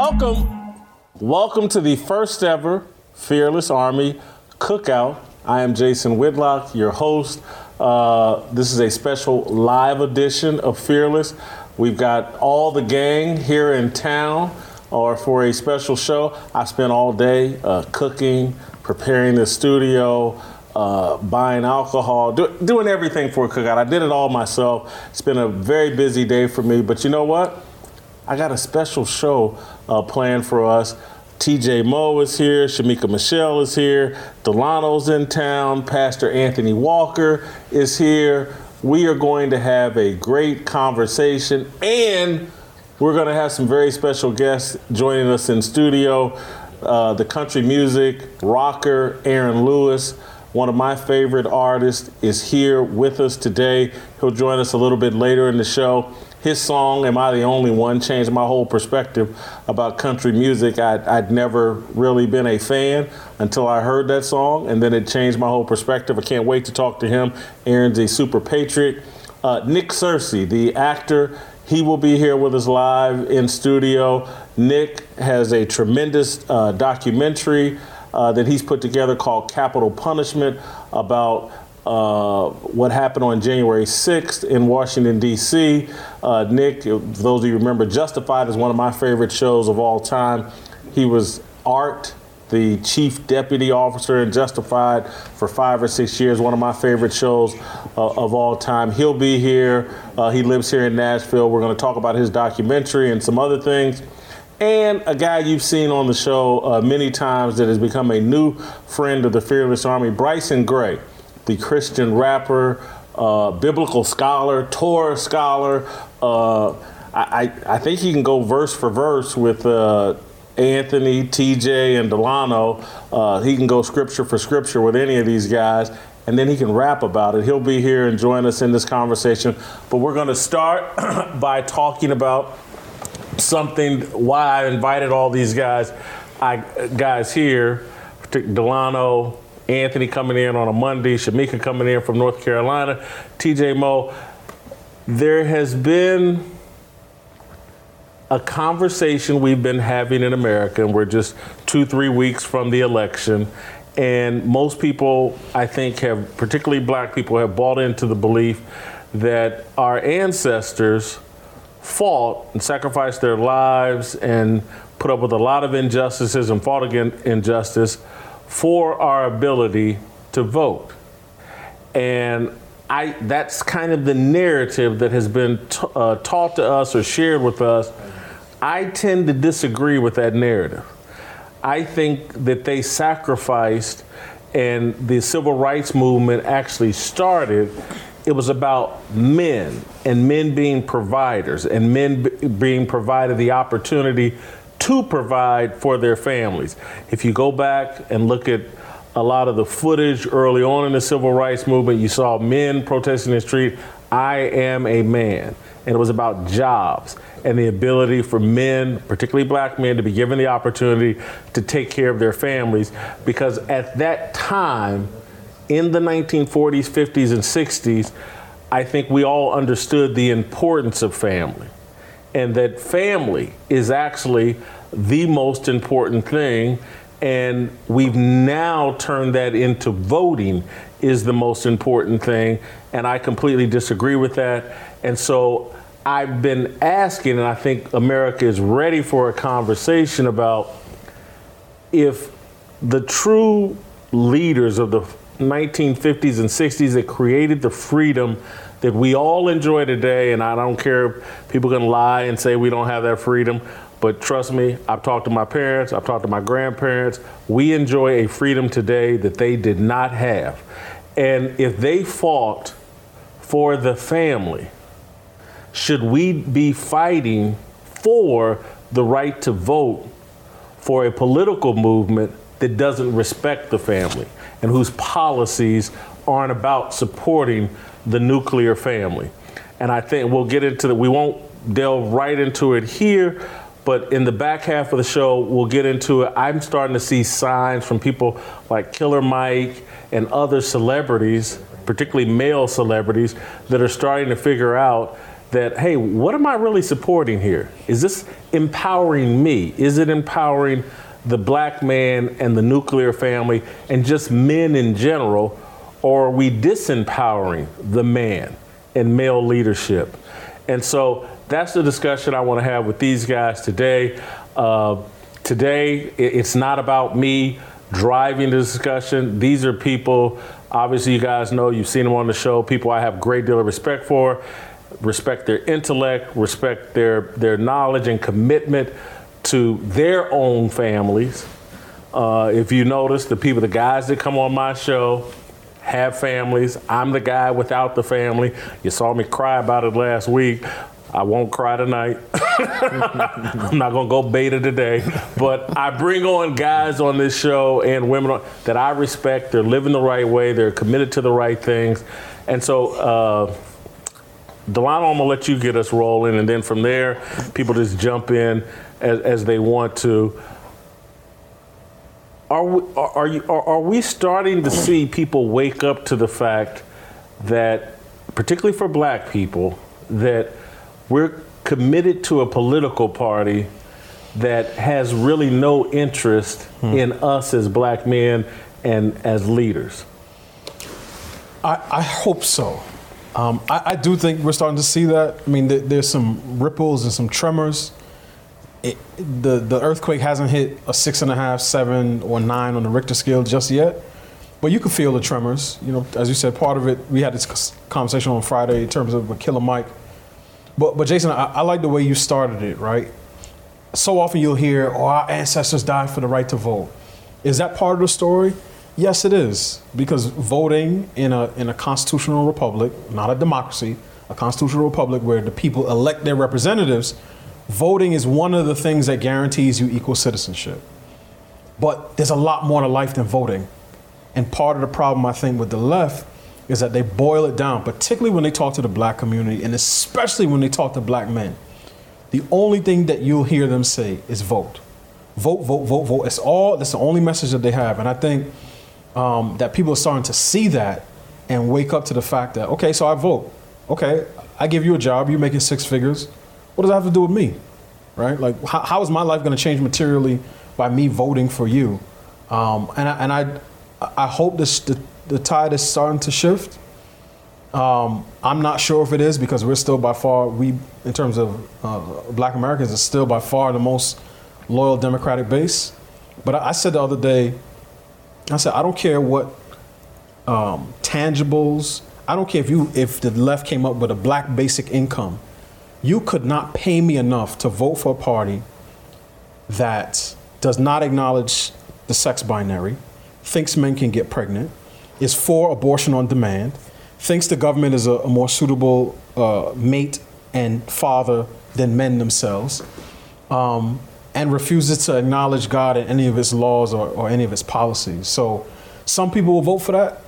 Welcome, welcome to the first ever Fearless Army Cookout. I am Jason Whitlock, your host. Uh, this is a special live edition of Fearless. We've got all the gang here in town, or for a special show. I spent all day uh, cooking, preparing the studio, uh, buying alcohol, do, doing everything for a cookout. I did it all myself. It's been a very busy day for me, but you know what? I got a special show uh, planned for us. TJ Moe is here, Shamika Michelle is here, Delano's in town, Pastor Anthony Walker is here. We are going to have a great conversation and we're going to have some very special guests joining us in studio. Uh, the country music rocker Aaron Lewis, one of my favorite artists, is here with us today. He'll join us a little bit later in the show. His song, Am I the Only One, changed my whole perspective about country music. I'd, I'd never really been a fan until I heard that song, and then it changed my whole perspective. I can't wait to talk to him. Aaron's a super patriot. Uh, Nick Searcy, the actor, he will be here with us live in studio. Nick has a tremendous uh, documentary uh, that he's put together called Capital Punishment about uh, what happened on January 6th in Washington, D.C. Uh, Nick, those of you remember, Justified is one of my favorite shows of all time. He was Art, the chief deputy officer in Justified for five or six years, one of my favorite shows uh, of all time. He'll be here. Uh, he lives here in Nashville. We're going to talk about his documentary and some other things and a guy you've seen on the show uh, many times that has become a new friend of the Fearless Army, Bryson Gray, the Christian rapper, uh, biblical scholar, Torah scholar. Uh, I, I think he can go verse for verse with uh, Anthony, TJ, and Delano. Uh, he can go scripture for scripture with any of these guys. And then he can rap about it. He'll be here and join us in this conversation. But we're going to start by talking about something why I invited all these guys, I guys here, Delano, Anthony coming in on a Monday, Shamika coming in from North Carolina, TJ Moe. There has been a conversation we've been having in America, and we're just two, three weeks from the election. And most people, I think, have, particularly black people, have bought into the belief that our ancestors fought and sacrificed their lives and put up with a lot of injustices and fought against injustice for our ability to vote. And I, that's kind of the narrative that has been t- uh, taught to us or shared with us. I tend to disagree with that narrative. I think that they sacrificed and the civil rights movement actually started it was about men and men being providers and men b- being provided the opportunity to provide for their families. If you go back and look at a lot of the footage early on in the civil rights movement, you saw men protesting in the street, I am a man. And it was about jobs and the ability for men, particularly black men, to be given the opportunity to take care of their families. Because at that time, in the 1940s, 50s, and 60s, I think we all understood the importance of family and that family is actually the most important thing. And we've now turned that into voting is the most important thing. And I completely disagree with that. And so I've been asking, and I think America is ready for a conversation about if the true leaders of the 1950s and 60s that created the freedom that we all enjoy today, and I don't care if people can lie and say we don't have that freedom. But trust me, I've talked to my parents, I've talked to my grandparents. We enjoy a freedom today that they did not have. And if they fought for the family, should we be fighting for the right to vote for a political movement that doesn't respect the family and whose policies aren't about supporting the nuclear family? And I think we'll get into that. We won't delve right into it here, but in the back half of the show, we'll get into it. I'm starting to see signs from people like Killer Mike and other celebrities, particularly male celebrities, that are starting to figure out that, hey, what am I really supporting here? Is this empowering me? Is it empowering the black man and the nuclear family and just men in general? Or are we disempowering the man and male leadership? And so that's the discussion I want to have with these guys today. Uh, today, it's not about me driving the discussion. These are people, obviously, you guys know, you've seen them on the show, people I have great deal of respect for, respect their intellect, respect their, their knowledge and commitment to their own families. Uh, if you notice, the people, the guys that come on my show, have families. I'm the guy without the family. You saw me cry about it last week. I won't cry tonight. I'm not gonna go beta today, but I bring on guys on this show and women that I respect. They're living the right way. They're committed to the right things, and so. Uh, Delano, I'm gonna let you get us rolling, and then from there, people just jump in as, as they want to. Are we, are, you, are, are we starting to see people wake up to the fact that, particularly for black people, that we're committed to a political party that has really no interest hmm. in us as black men and as leaders? I, I hope so. Um, I, I, do think we're starting to see that. I mean, th- there's some ripples and some tremors. It, the the earthquake hasn't hit a six and a half, seven, or nine on the Richter scale just yet, but you can feel the tremors. You know, as you said, part of it. We had this conversation on Friday in terms of a Killer Mike but but Jason, I, I like the way you started it, right? So often you'll hear, "Oh, our ancestors died for the right to vote." Is that part of the story? Yes, it is, because voting in a in a constitutional republic, not a democracy, a constitutional republic where the people elect their representatives, voting is one of the things that guarantees you equal citizenship. But there's a lot more to life than voting. And part of the problem I think with the left is that they boil it down, particularly when they talk to the black community and especially when they talk to black men. The only thing that you'll hear them say is vote. Vote, vote, vote, vote. It's all, that's the only message that they have. And I think um, that people are starting to see that and wake up to the fact that, okay, so I vote. Okay, I give you a job, you're making six figures. What does that have to do with me? Right? Like, how, how is my life going to change materially by me voting for you? Um, and I, and I, I hope this, the, the tide is starting to shift. Um, I'm not sure if it is because we're still by far we in terms of uh, Black Americans is still by far the most loyal Democratic base. But I, I said the other day, I said I don't care what um, tangibles. I don't care if you if the left came up with a black basic income. You could not pay me enough to vote for a party that does not acknowledge the sex binary, thinks men can get pregnant, is for abortion on demand, thinks the government is a, a more suitable uh, mate and father than men themselves, um, and refuses to acknowledge God in any of its laws or, or any of its policies. So some people will vote for that.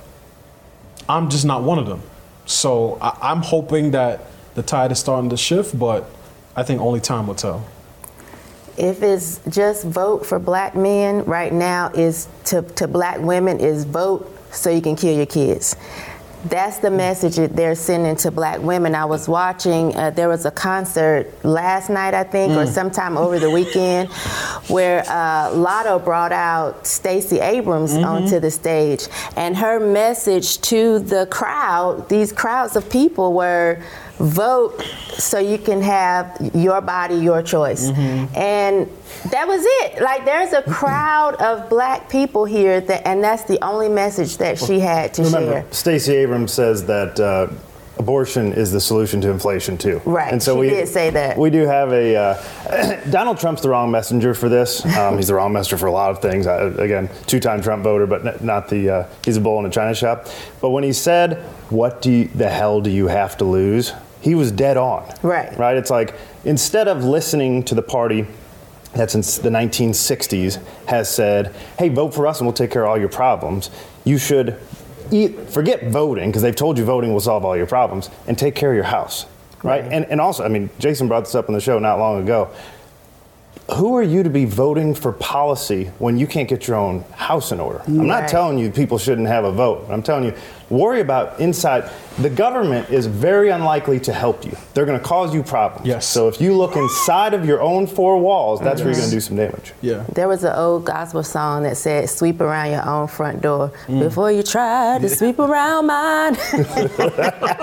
I'm just not one of them. So I, I'm hoping that the tide is starting to shift, but I think only time will tell if it's just vote for black men right now is to, to black women is vote so you can kill your kids. That's the message that they're sending to black women. I was watching, uh, there was a concert last night, I think, mm. or sometime over the weekend, where uh, Latto brought out Stacey Abrams mm-hmm. onto the stage. And her message to the crowd, these crowds of people, were vote so you can have your body, your choice. Mm-hmm. And that was it. Like there's a crowd of black people here that, and that's the only message that she had to Remember, share. Stacey Abrams says that uh, abortion is the solution to inflation too. Right. And so She we did say that. We do have a uh, Donald Trump's the wrong messenger for this. Um, he's the wrong messenger for a lot of things. I, again, two-time Trump voter, but not the. Uh, he's a bull in a china shop. But when he said, "What do you, the hell do you have to lose?" He was dead on. Right. Right. It's like instead of listening to the party that since the 1960s has said, hey, vote for us and we'll take care of all your problems, you should eat, forget voting, because they've told you voting will solve all your problems, and take care of your house. Right? And, and also, I mean, Jason brought this up on the show not long ago. Who are you to be voting for policy when you can't get your own house in order? I'm not telling you people shouldn't have a vote. I'm telling you, worry about inside. The government is very unlikely to help you. They're going to cause you problems. Yes. So if you look inside of your own four walls, that's where you're going to do some damage. Yeah. There was an old gospel song that said, "Sweep around your own front door before you try to sweep around mine."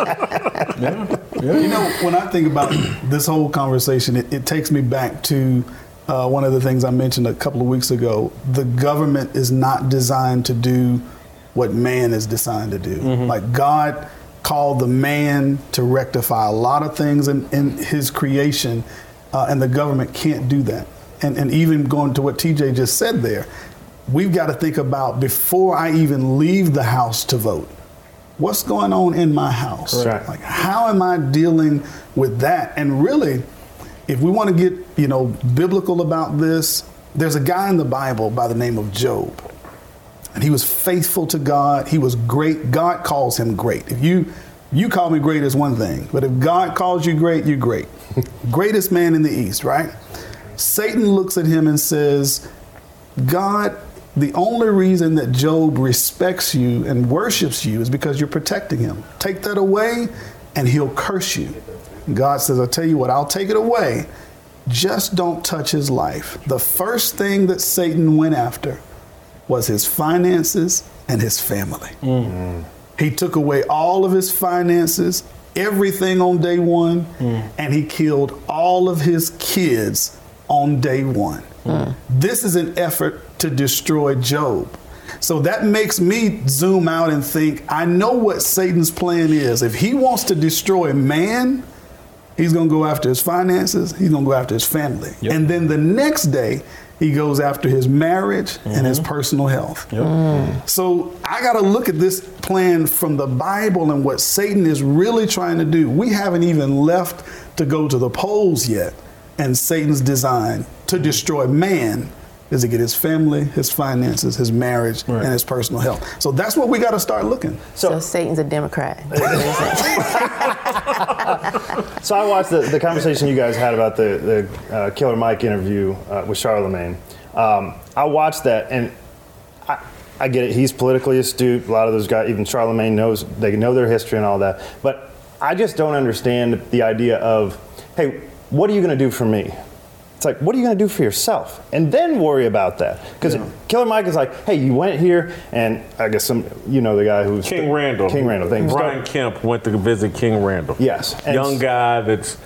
Yeah. You know, when I think about this whole conversation, it, it takes me back to uh, one of the things I mentioned a couple of weeks ago. The government is not designed to do what man is designed to do. Like God called the man to rectify a lot of things in, in his creation, uh, and the government can't do that. And, and even going to what TJ just said there, we've got to think about before I even leave the house to vote what's going on in my house? Right. Like, how am I dealing with that? And really, if we want to get you know biblical about this, there's a guy in the Bible by the name of Job, and he was faithful to God. He was great. God calls him great. If you you call me great is one thing, but if God calls you great, you're great. Greatest man in the East, right? Satan looks at him and says, God, the only reason that Job respects you and worships you is because you're protecting him. Take that away, and he'll curse you. God says, I'll tell you what, I'll take it away. Just don't touch his life. The first thing that Satan went after was his finances and his family. He took away all of his finances, everything on day one, and he killed all of his kids on day one. This is an effort to destroy Job. So that makes me zoom out and think I know what Satan's plan is. If he wants to destroy man, he's going to go after his finances, he's going to go after his family. And then the next day, he goes after his marriage and his mm-hmm. personal health. Mm. So I got to look at this plan from the Bible and what Satan is really trying to do. We haven't even left to go to the polls yet. And Satan's design to mm. destroy man is to get his family, his finances, his marriage, and his personal health. So that's what we got to start looking. so Satan's a Democrat. So I watched the, the conversation you guys had about the, the uh, Killer Mike interview uh, with Charlemagne. Um, I watched that and I, I get it. He's politically astute. A lot of those guys, even Charlemagne knows, they know their history and all that. But I just don't understand the idea of, hey, what are you going to do for me? It's like, what are you going to do for yourself? And then worry about that. Because Killer Mike is like, hey, you went here, and I guess some, you know, the guy who's King Randall. King Randall. You. Brian Kemp went to visit King Randall. Yes. And Young guy that's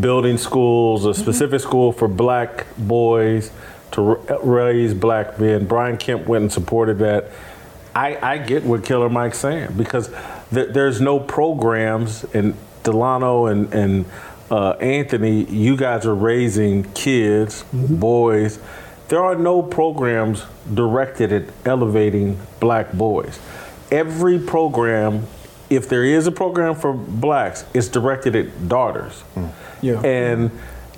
building schools, a specific school for black boys to uh, raise black men. Brian Kemp went and supported that. I, I get what Killer Mike's saying because th- there's no programs, and Delano and, and uh, Anthony, you guys are raising kids, boys. There are no programs directed at elevating black boys. Every program, if there is a program for blacks, it's directed at daughters. Yeah. And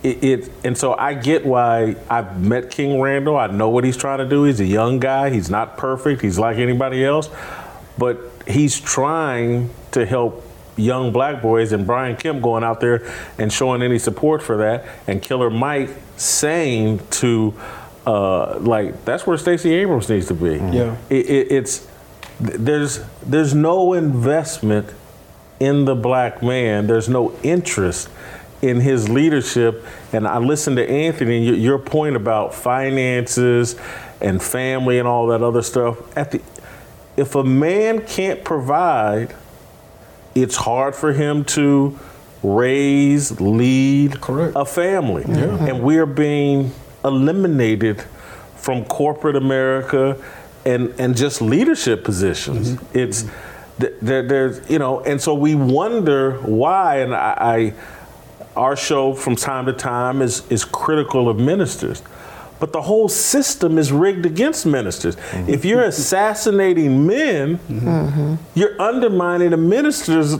it, it and so I get why I've met King Randall. I know what he's trying to do. He's a young guy. He's not perfect. He's like anybody else, but he's trying to help young black boys. And Brian Kemp going out there and showing any support for that, and Killer Mike saying to uh, like that's where Stacey Abrams needs to be. Yeah. It, it, it's there's there's no investment in the black man. There's no interest in his leadership. And I listened to Anthony, and your, your point about finances and family and all that other stuff. At the, if a man can't provide, it's hard for him to raise, lead Correct. a family. And we're being eliminated from corporate America and, and just leadership positions. Mm-hmm. It's there, there's, you know, and so we wonder why. And I, I, our show from time to time is is critical of ministers. But the whole system is rigged against ministers. If you're mm-hmm. assassinating men, mm-hmm. you're undermining a minister's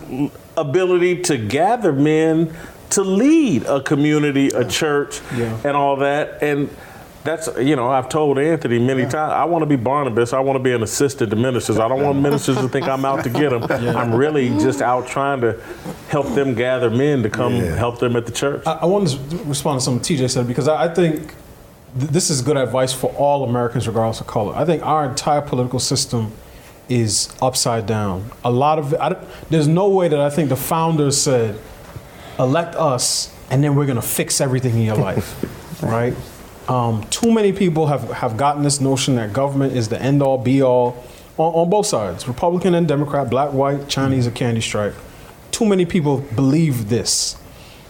ability to gather men to lead a community, a church, Yeah. and all that. And that's, you know, I've told Anthony many times, I want to be Barnabas. I want to be an assistant to ministers. I don't want ministers to think I'm out to get them. I'm really just out trying to help them gather men to come Yeah. help them at the church. I, I want to respond to something TJ said because I, I think th- this is good advice for all Americans, regardless of color. I think our entire political system is upside down. A lot of I, there's no way that I think the founders said, elect us, and then we're going to fix everything in your life, right? Um, too many people have, have gotten this notion that government is the end all be all on, on both sides, Republican and Democrat, black, white, Chinese, or candy stripe. Too many people believe this.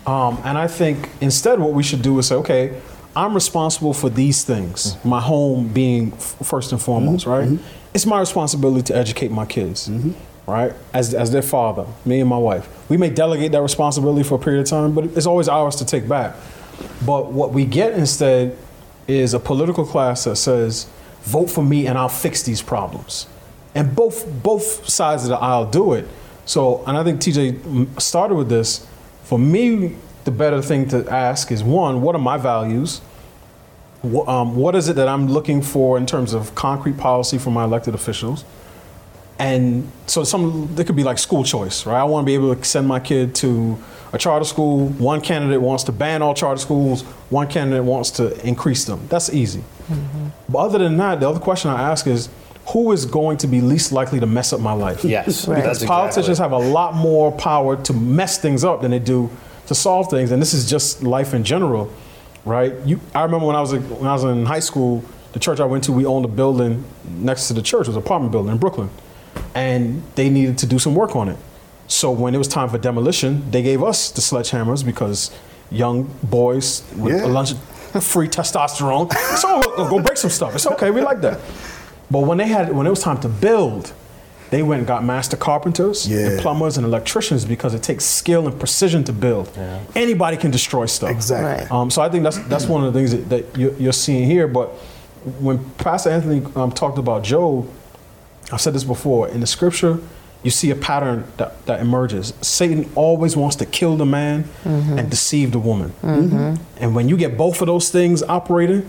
Um, and I think instead, what we should do is say, okay, I'm responsible for these things, mm-hmm. my home being f- first and foremost, mm-hmm. right? Mm-hmm. It's my responsibility to educate my kids, right? As, as their father, me and my wife. We may delegate that responsibility for a period of time, but it's always ours to take back. But what we get instead is a political class that says, vote for me and I'll fix these problems. And both, both sides of the aisle do it. So, and I think TJ started with this. For me, the better thing to ask is one, what are my values? Wh- um, what is it that I'm looking for in terms of concrete policy from my elected officials? And so some there could be like school choice, right? I want to be able to send my kid to a charter school. One candidate wants to ban all charter schools. One candidate wants to increase them. That's easy. But other than that, the other question I ask is, who is going to be least likely to mess up my life? Yes, Right. that's Because politicians exactly. have a lot more power to mess things up than they do to solve things, and this is just life in general, right? You, I remember when I was a, when I was in high school, the church I went to, we owned a building next to the church, it was an apartment building in Brooklyn, and they needed to do some work on it. So when it was time for demolition, they gave us the sledgehammers because young boys with Yeah. a lunch of free testosterone, so go break some stuff. It's okay, we like that. But when they had when it was time to build, they went and got master carpenters Yeah. and plumbers and electricians because it takes skill and precision to build. Anybody can destroy stuff. Exactly. Right. Um, so I think that's that's one of the things that, that you're, you're seeing here. But when Pastor Anthony um, talked about Job, I've said this before in the scripture. You see a pattern that, that emerges. Satan always wants to kill the man and deceive the woman. And when you get both of those things operating,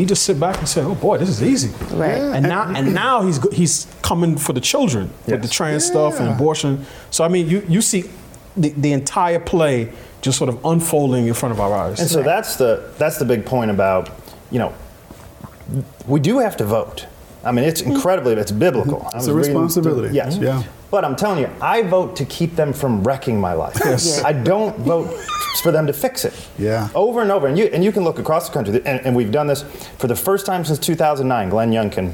he just sit back and say, "Oh boy, this is easy." Right. And now, and now he's he's coming for the children with the Yes. trans stuff and abortion. So I mean, you you see the, the entire play just sort of unfolding in front of our eyes. And so that's the that's the big point about, you know, we do have to vote. I mean, it's incredibly, it's biblical. It's was a reading through- responsibility. Yes. Yeah. But I'm telling you, I vote to keep them from wrecking my life. Yes. I don't vote for them to fix it. Yeah. Over and over. And you, and you can look across the country, and, and we've done this for the first time since 2009. Glenn Youngkin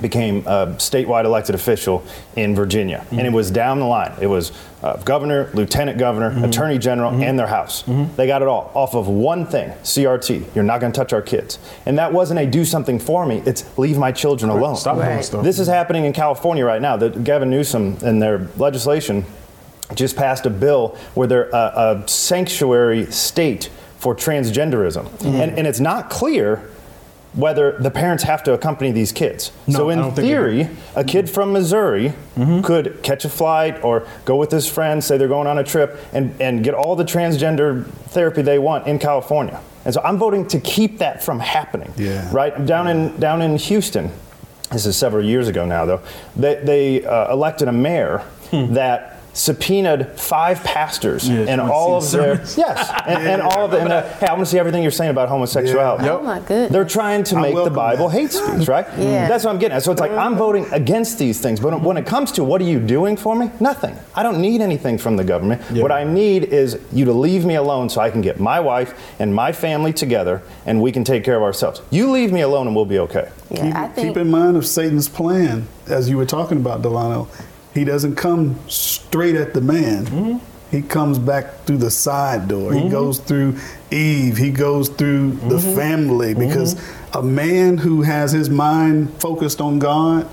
became a statewide elected official in Virginia. And it was down the line. It was uh, governor, lieutenant governor, attorney general, and their house. They got it all off of one thing CRT. You're not going to touch our kids. And that wasn't a do something for me, it's leave my children alone. Stop doing Right. stuff. This is happening in California right now. That Gavin Newsom and their legislation just passed a bill where they're a, a sanctuary state for transgenderism, Mm-hmm. and, and it's not clear whether the parents have to accompany these kids. No, so in don't think they theory, a kid from Missouri Mm-hmm. could catch a flight or go with his friends, say they're going on a trip, and, and get all the transgender therapy they want in California. And so I'm voting to keep that from happening. Yeah. Right down in down in Houston, this is several years ago now, though. They, they uh, elected a mayor that subpoenaed five pastors. Yeah, and all of their sermons? yes, and, and all of the, and uh, the, hey, I want to see everything you're saying about homosexuality. Oh my goodness. They're trying to I make the Bible that. hate speech, right? Yeah. That's what I'm getting at. So it's like I'm voting against these things, but when it comes to what are you doing for me? Nothing. I don't need anything from the government. Yeah. What I need is you to leave me alone so I can get my wife and my family together and we can take care of ourselves. You leave me alone and we'll be okay. Yeah, keep, I think keep in mind of Satan's plan, as you were talking about, Delano. He doesn't come straight at the man. Mm-hmm. He comes back through the side door. He goes through Eve. He goes through the Mm-hmm. family because a man who has his mind focused on God,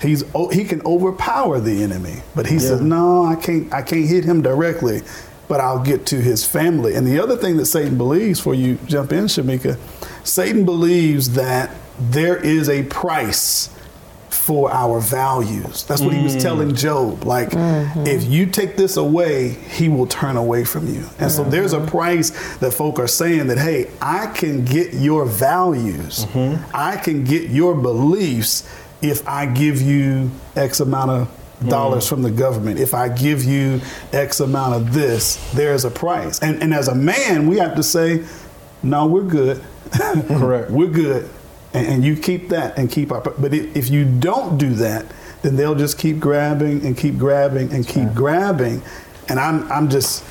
He's he can overpower the enemy, but he says, "No, I can't. I can't hit him directly, but I'll get to his family." And the other thing that Satan believes, for you jump in, Shamika, Satan believes that there is a price for our values. That's what he was telling mm. Job. Like, mm-hmm. if you take this away, he will turn away from you. And so there's a mm-hmm. price that folk are saying that, hey, I can get your values, mm-hmm. I can get your beliefs if I give you X amount of dollars mm. from the government. If I give you X amount of this, there's a price. And, and as a man, we have to say, no, we're good. Correct. we're good. And, and you keep that and keep our. But if if you don't do that, then they'll just keep grabbing and keep grabbing and keep grabbing. And I'm, I'm just,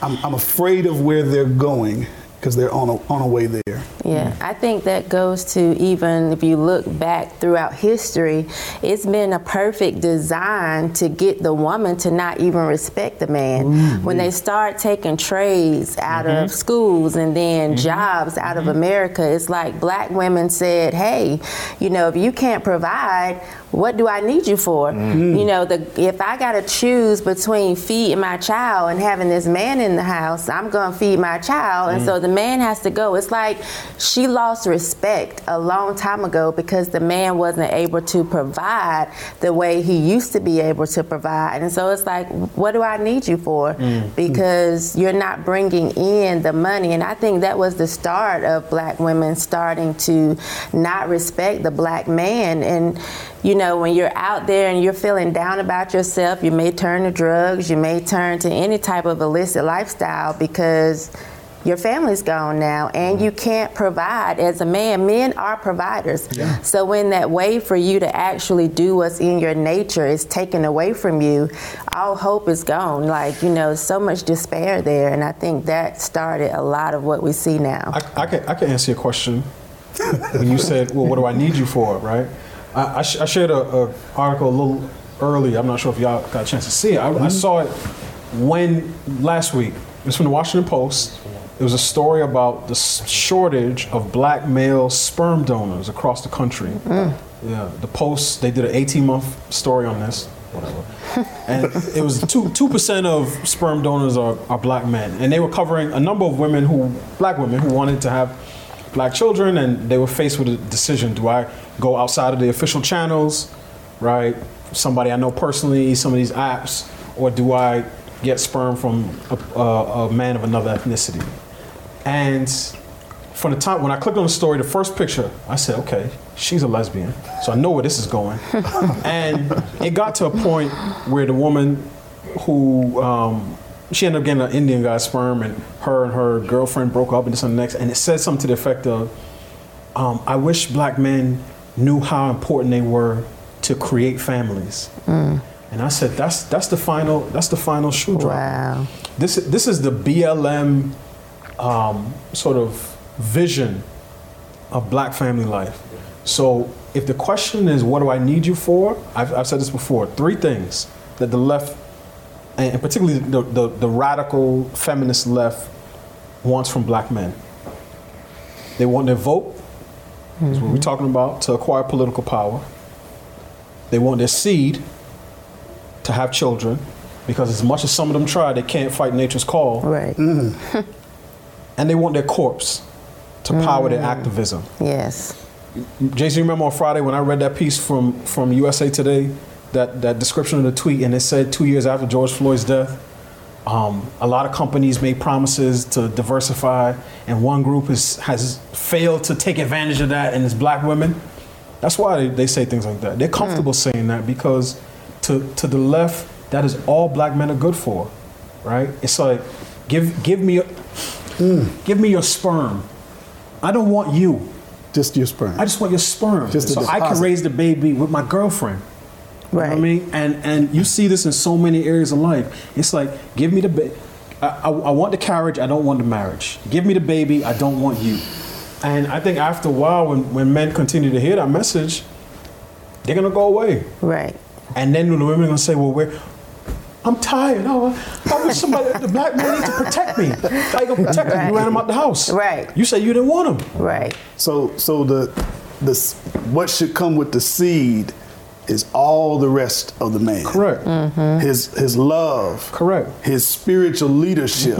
I'm, I'm afraid of where they're going because they're on a, on a way there. Yeah, mm. I think that goes to even if you look back throughout history, it's been a perfect design to get the woman to not even respect the man. When they start taking trades out of mm-hmm. schools and then mm-hmm. jobs out of mm-hmm. America, it's like black women said, hey, you know, if you can't provide, what do I need you for? Mm-hmm. You know, the if I got to choose between feeding my child and having this man in the house, I'm going to feed my child. And so mm. the man has to go. It's like she lost respect a long time ago because the man wasn't able to provide the way he used to be able to provide. And so it's like, what do I need you for? Mm-hmm. Because you're not bringing in the money. And I think that was the start of black women starting to not respect the black man. And, you know, when you're out there and you're feeling down about yourself, you may turn to drugs, you may turn to any type of illicit lifestyle because your family's gone now and you can't provide as a man men are providers yeah. so when that way for you to actually do what's in your nature is taken away from you all hope is gone like you know so much despair there and i think that started a lot of what we see now I, I can I can answer your question when you said, "Well, what do I need you for?" Right? I, I, sh- I shared a, a article a little early. I'm not sure if y'all got a chance to see it. I, I mm-hmm. saw it when last week. It's from the Washington Post. It was a story about the shortage of black male sperm donors across the country. Mm. Yeah, the Post they did an 18 month story on this. Whatever. and it was two two percent of sperm donors are, are black men, and they were covering a number of women who black women who wanted to have black children, and they were faced with a decision: Do I go outside of the official channels, right? Somebody I know personally, some of these apps, or do I get sperm from a, a, a man of another ethnicity? And from the time when I clicked on the story, the first picture, I said, okay, she's a lesbian, so I know where this is going. and it got to a point where the woman who um, she ended up getting an Indian guy's sperm, and her and her girlfriend broke up, and this and the next, and it said something to the effect of, um, "I wish black men knew how important they were to create families." And I said, "That's that's the final that's the final shoe drop." wow This this is the BLM um, sort of vision of black family life. So if the question is, what do I need you for? I've, I've said this before. Three things that the left, and particularly the, the, the radical feminist left, wants from black men. They want their vote. That's what we're mm-hmm. talking about to acquire political power. They want their seed to have children, because as much as some of them try, they can't fight nature's call. Right. Mm-hmm. And they want their corpse to power their mm. activism. yes. Jason, you remember on Friday when I read that piece from, from USA Today, that, that description of the tweet, and it said two years after George Floyd's death, um, a lot of companies made promises to diversify, and one group is, has failed to take advantage of that, and it's black women. That's why they, they say things like that. They're comfortable saying that because to, to the left, that is all black men are good for, right? It's like, give, give, me, your, give me your sperm. I don't want you. Just your sperm. I just want your sperm, Just so I can raise the baby with my girlfriend. You know what I mean? And and you see this in so many areas of life. It's like, give me the baby. I, I, I want the carriage. I don't want the marriage. Give me the baby. I don't want you. And I think after a while, when, when men continue to hear that message, they're gonna go away. right And then the women are gonna say, "Well, we're." I'm tired. Oh, I wish somebody, the black man need to protect me. How you gonna protect him? You ran him out the house. Right. You said you didn't want him. right So, so the, the, what should come with the seed is all the rest of the man. Correct. His his love. Correct. His spiritual leadership.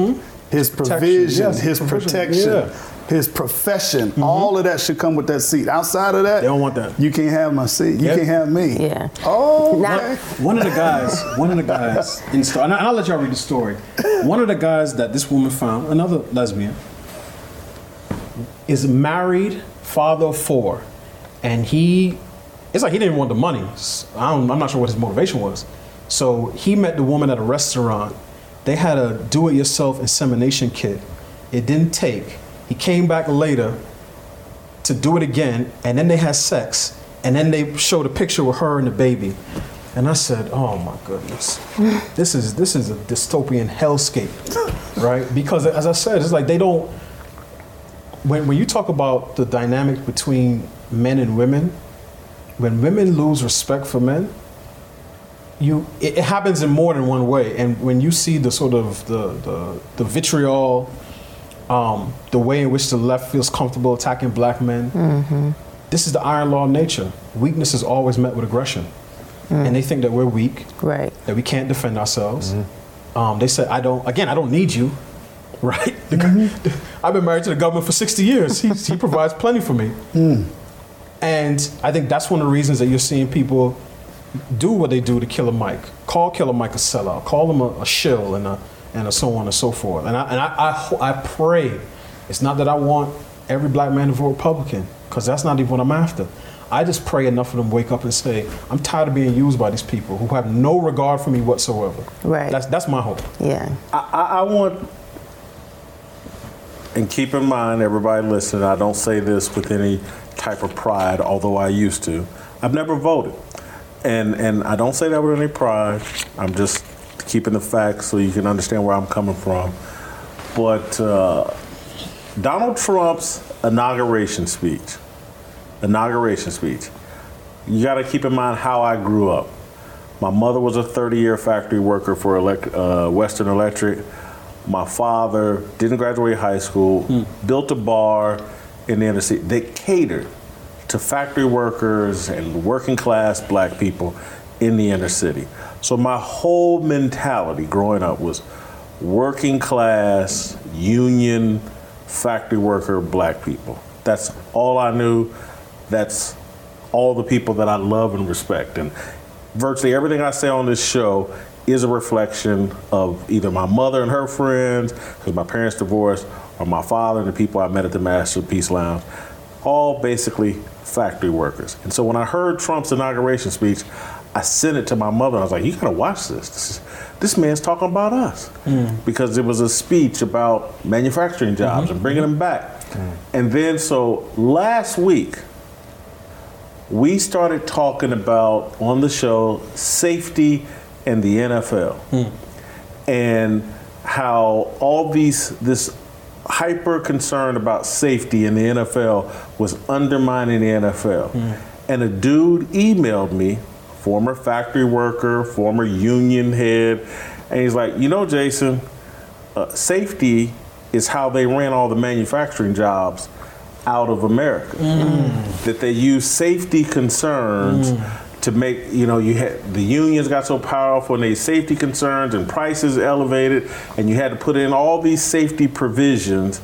His Protection, provision. yes, his provision, protection. yeah. Mm-hmm. His profession. All of that should come with that seat. Outside of that, They don't want that. You can't have my seat. You Yep. can't have me. Yeah. Oh, Now- One of the guys, one of the guys in story, and I'll let y'all read the story. One of the guys that this woman found, another lesbian, is married, father of four, and he, it's like he didn't want the money. I don't, I'm not sure what his motivation was. So he met the woman at a restaurant. They had a do-it-yourself insemination kit. It didn't take. He came back later to do it again, and then they had sex, and then they showed a picture with her and the baby, and I said, "Oh my goodness, this is this is a dystopian hellscape, right?" Because as I said, it's like they don't. When when you talk about the dynamic between men and women, when women lose respect for men, you it, it happens in more than one way, and when you see the sort of the the, the vitriol um, the way in which the left feels comfortable attacking black men. Mm-hmm. This is the iron law of nature. Weakness is always met with aggression. Mm. And they think that we're weak, Right. that we can't defend ourselves. Mm-hmm. Um, they said, I don't, again, I don't need you, right? The guy- mm-hmm. I've been married to the government for 60 years. He, he provides plenty for me. Mm. And I think that's one of the reasons that you're seeing people do what they do to Killer Mike. Call Killer Mike a sellout. Call him a, a shill and a, and a so on and so forth. And I and I, I, I pray. It's not that I want every black man to vote Republican, because that's not even what I'm after. I just pray enough of them wake up and say, I'm tired of being used by these people who have no regard for me whatsoever. Right. That's that's my hope. Yeah. I, I, I want, and keep in mind, everybody listening, I don't say this with any type of pride, although I used to. I've never voted. And, and I don't say that with any pride. I'm just keeping the facts so you can understand where I'm coming from. But uh, Donald Trump's inauguration speech, inauguration speech, you got to keep in mind how I grew up. My mother was a 30 year factory worker for elect, uh, Western Electric. My father didn't graduate high school, built a bar in the inner city. They catered to factory workers and working class black people in the inner city. So my whole mentality growing up was working class, union, factory worker black people. That's all I knew. That's all the people that I love and respect. And virtually everything I say on this show is a reflection of either my mother and her friends, because my parents divorced, or my father and the people I met at the Masterpiece Lounge. All basically factory workers. And so when I heard Trump's inauguration speech, I sent it to my mother. I was like, "You gotta watch this. This, is, this man's talking about us," hmm. because it was a speech about manufacturing jobs mm-hmm. and bringing them back. Mm-hmm. And then so last week, we started talking about on the show safety and the NFL hmm. and how all these this hyper concern about safety in the NFL was undermining the NFL. Hmm. And a dude emailed me, former factory worker, former union head, and he's like, "You know, Jason, uh, safety is how they ran all the manufacturing jobs out of America. Hmm. That they use safety concerns hmm. To make you know you had the unions got so powerful and they safety concerns and prices elevated, and you had to put in all these safety provisions,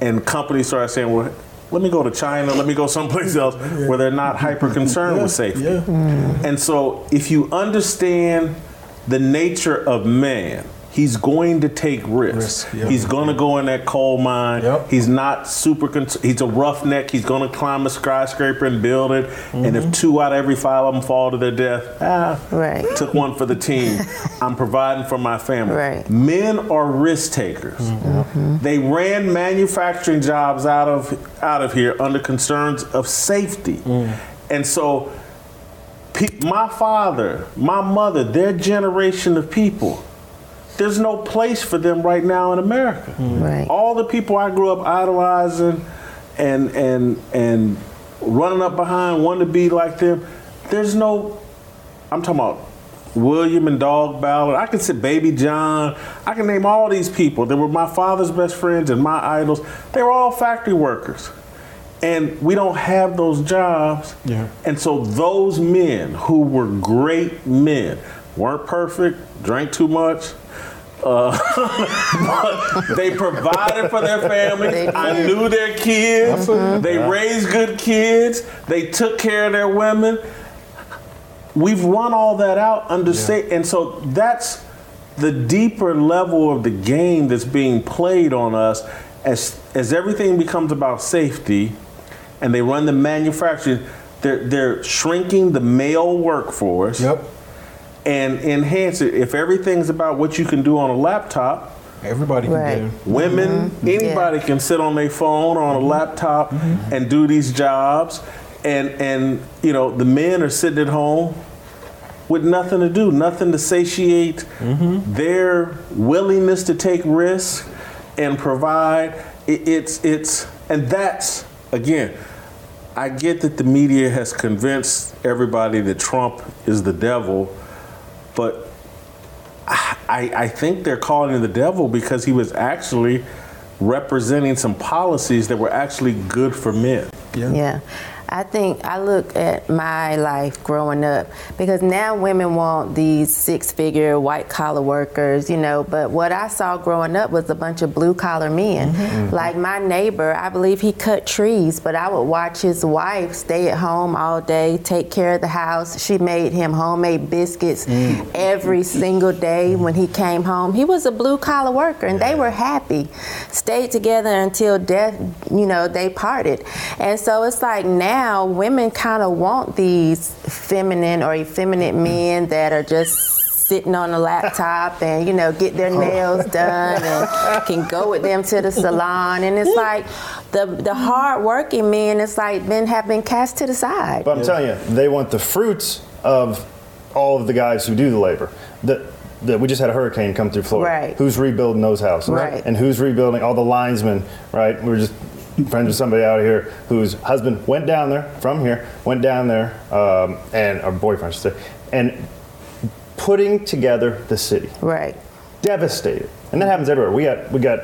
and companies started saying, well. Let me go to China. Let me go someplace else where they're not hyper concerned with safety. And so, if you understand the nature of man, he's going to take risks. Risk, yeah. He's going to go in that coal mine. Yep. He's not super. Con- he's a roughneck. He's going to climb a skyscraper and build it. And if mm-hmm. two out of every five of them fall to their death, ah, Right. took one for the team. I'm providing for my family. Right. Men are risk takers. Mm-hmm. Mm-hmm. They ran manufacturing jobs out of out of here under concerns of safety, mm. and so pe- my father, my mother, their generation of people. There's no place for them right now in America. Mm-hmm. Right. All the people I grew up idolizing and and and running up behind, wanting to be like them. There's no I'm talking about William and Dog Ballard. I can say Baby John. I can name all these people. They were my father's best friends and my idols. They were all factory workers. And we don't have those jobs. Yeah. And so those men who were great men weren't perfect, drank too much. Uh, but they provided for their family. I knew their kids. They raised good kids. They took care of their women. We've run all that out under state, and so that's the deeper level of the game that's being played on us as as everything becomes about safety and they run the manufacturing they're they're shrinking the male workforce Yep. And enhance it. If everything's about what you can do on a laptop Everybody can Right. do. women mm-hmm. Mm-hmm. anybody can sit on their phone or on a mm-hmm. laptop and do these jobs. And and you know the men are sitting at home with nothing to do nothing to satiate their willingness to take risks and provide. It, it's it's and that's again I get that the media has convinced everybody that Trump is the devil but I, I think they're calling him the devil because he was actually representing some policies that were actually good for men. Yeah. I think I look at my life growing up because now women want these six figure white collar workers, you know, but what I saw growing up was a bunch of blue collar men. Mm-hmm. Mm-hmm. Like my neighbor, I believe he cut trees, but I would watch his wife stay at home all day, take care of the house. She made him homemade biscuits mm. every single day mm. when he came home. He was a blue collar worker and they were happy. Stayed together until death, you know, they parted. And so it's like now women kind of want these feminine or effeminate mm-hmm. men that are just sitting on a laptop and you know get their oh. nails done and can go with them to the salon and it's like the the hard working men it's like men have been cast to the side But I'm telling you, they want the fruits of all of the guys who do the labor. The, the, we just had a hurricane come through Florida. Right. Who's rebuilding those houses? Right. And who's rebuilding all the linesmen? Right. We're just friends with somebody out here whose husband went down there from here, went down there, um, and or boyfriend, I should say, and putting together the city. Right. Devastated, and that happens everywhere. We got we got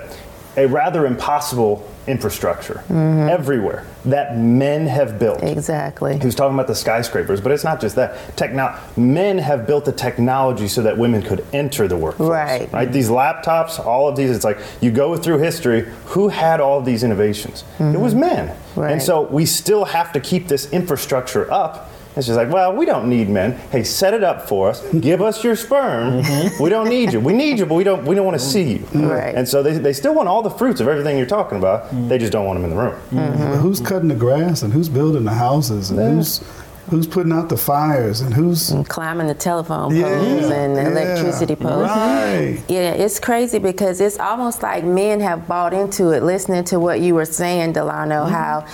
a rather impossible infrastructure everywhere that men have built. exactly He was talking about the skyscrapers, but it's not just that. Techno- men have built the technology so that women could enter the workforce. Right. Right. These laptops, all of these. It's like you go through history. Who had all of these innovations? It was men. Mm-hmm. Right. And so we still have to keep this infrastructure up. It's just like, well, we don't need men. Hey, set it up for us. Give us your sperm. We don't need you. We need you, but we don't. We don't want to see you. Mm-hmm. Right. And so they, they still want all the fruits of everything you're talking about. Mm-hmm. They just don't want them in the room. But who's cutting the grass and who's building the houses and who's who's putting out the fires and who's and climbing the telephone poles and the yeah, electricity poles Right. Yeah, it's crazy because it's almost like men have bought into it, listening to what you were saying, Delano, how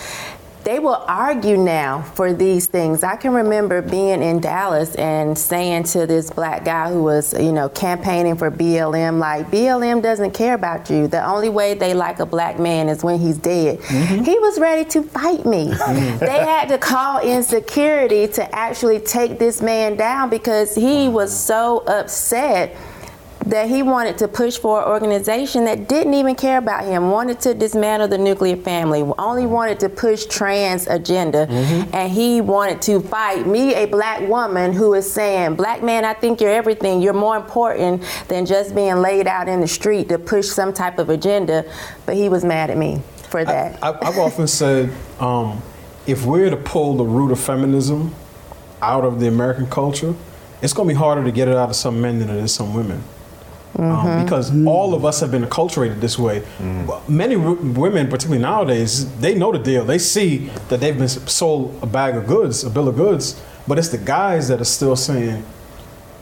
they will argue now for these things. I can remember being in Dallas and saying to this black guy who was, you know, campaigning for BLM, like, BLM doesn't care about you. The only way they like a black man is when he's dead. Mm-hmm. He was ready to fight me. Mm-hmm. they had to call in security to actually take this man down because he was so upset that he wanted to push for an organization that didn't even care about him, wanted to dismantle the nuclear family, only wanted to push trans agenda, and he wanted to fight me, a black woman who is saying, "Black man, I think you're everything. You're more important than just being laid out in the street to push some type of agenda." But he was mad at me for that. I, I've often said um, if we're to pull the root of feminism out of the American culture, it's going to be harder to get it out of some men than it is some women. Um, because all of us have been acculturated this way. Many w- women, particularly nowadays, they know the deal. They see that they've been sold a bag of goods, a bill of goods, but it's the guys that are still saying,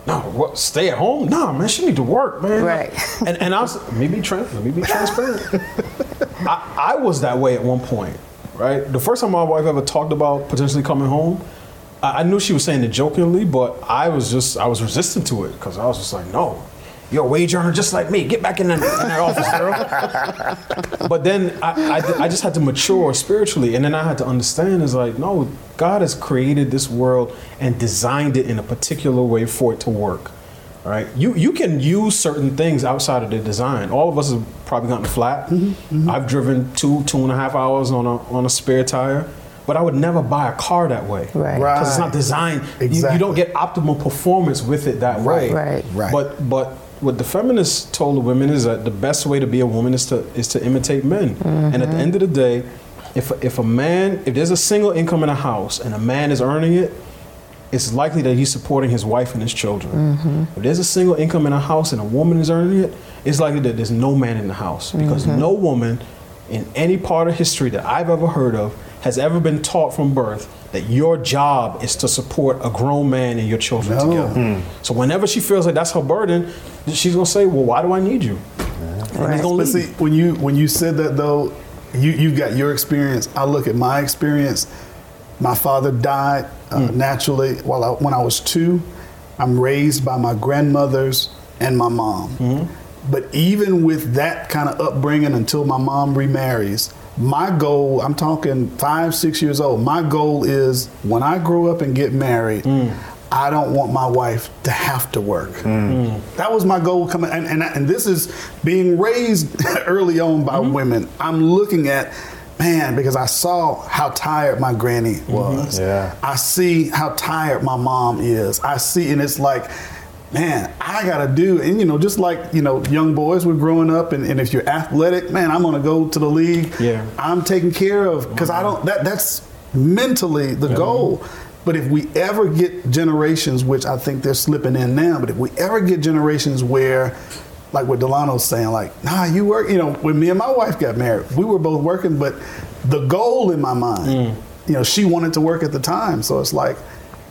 no, what, stay at home? Nah, man, she need to work, man. Right. And, and I was, let me be, trans, let me be transparent. I, I was that way at one point, right? The first time my wife ever talked about potentially coming home, I, I knew she was saying it jokingly, but I was just, I was resistant to it because I was just like, no, you're a wage earner just like me. Get back in, that- in that office, girl. but then I, I, I just had to mature spiritually, and then I had to understand is like, no, God has created this world and designed it in a particular way for it to work. right? You you can use certain things outside of the design. All of us have probably gotten flat. Mm-hmm, I've driven two two and a half hours on a on a spare tire, but I would never buy a car that way, Right. Because it's not designed. You, you don't get optimal performance with it that way, Right. Right. But but what the feminists told the women is that the best way to be a woman is to is to imitate men. And at the end of the day, if if a man if there's a single income in a house and a man is earning it, it's likely that he's supporting his wife and his children. If there's a single income in a house and a woman is earning it, it's likely that there's no man in the house because mm-hmm. no woman in any part of history that I've ever heard of has ever been taught from birth that your job is to support a grown man and your children No. together. Hmm. So whenever she feels like that's her burden, she's gonna say, "Well, why do I need you?" And he's But see, when you when you said that though, you you got your experience. I look at my experience. My father died uh, hmm. naturally while I, when I was two. I'm raised by my grandmothers and my mom. Mm-hmm. But even with that kind of upbringing, until my mom remarries, my goal. I'm talking five, six years old. My goal is when I grow up and get married. Mm. I don't want my wife to have to work. Mm. Mm. That was my goal coming, and, and, and this is being raised early on by mm-hmm. women. I'm looking at, man, because I saw how tired my granny mm-hmm. was. Yeah. I see how tired my mom is. I see, and it's like, man, I gotta do, and you know, just like you know, young boys were growing up, and, and if you're athletic, man, I'm gonna go to the league. Yeah. I'm taken care of because I don't. That that's mentally the goal. But if we ever get generations, which I think they're slipping in now, but if we ever get generations where, like what Delano's saying, like, nah, you work, you know, when me and my wife got married, we were both working, but the goal in my mind, mm. you know, she wanted to work at the time. So it's like,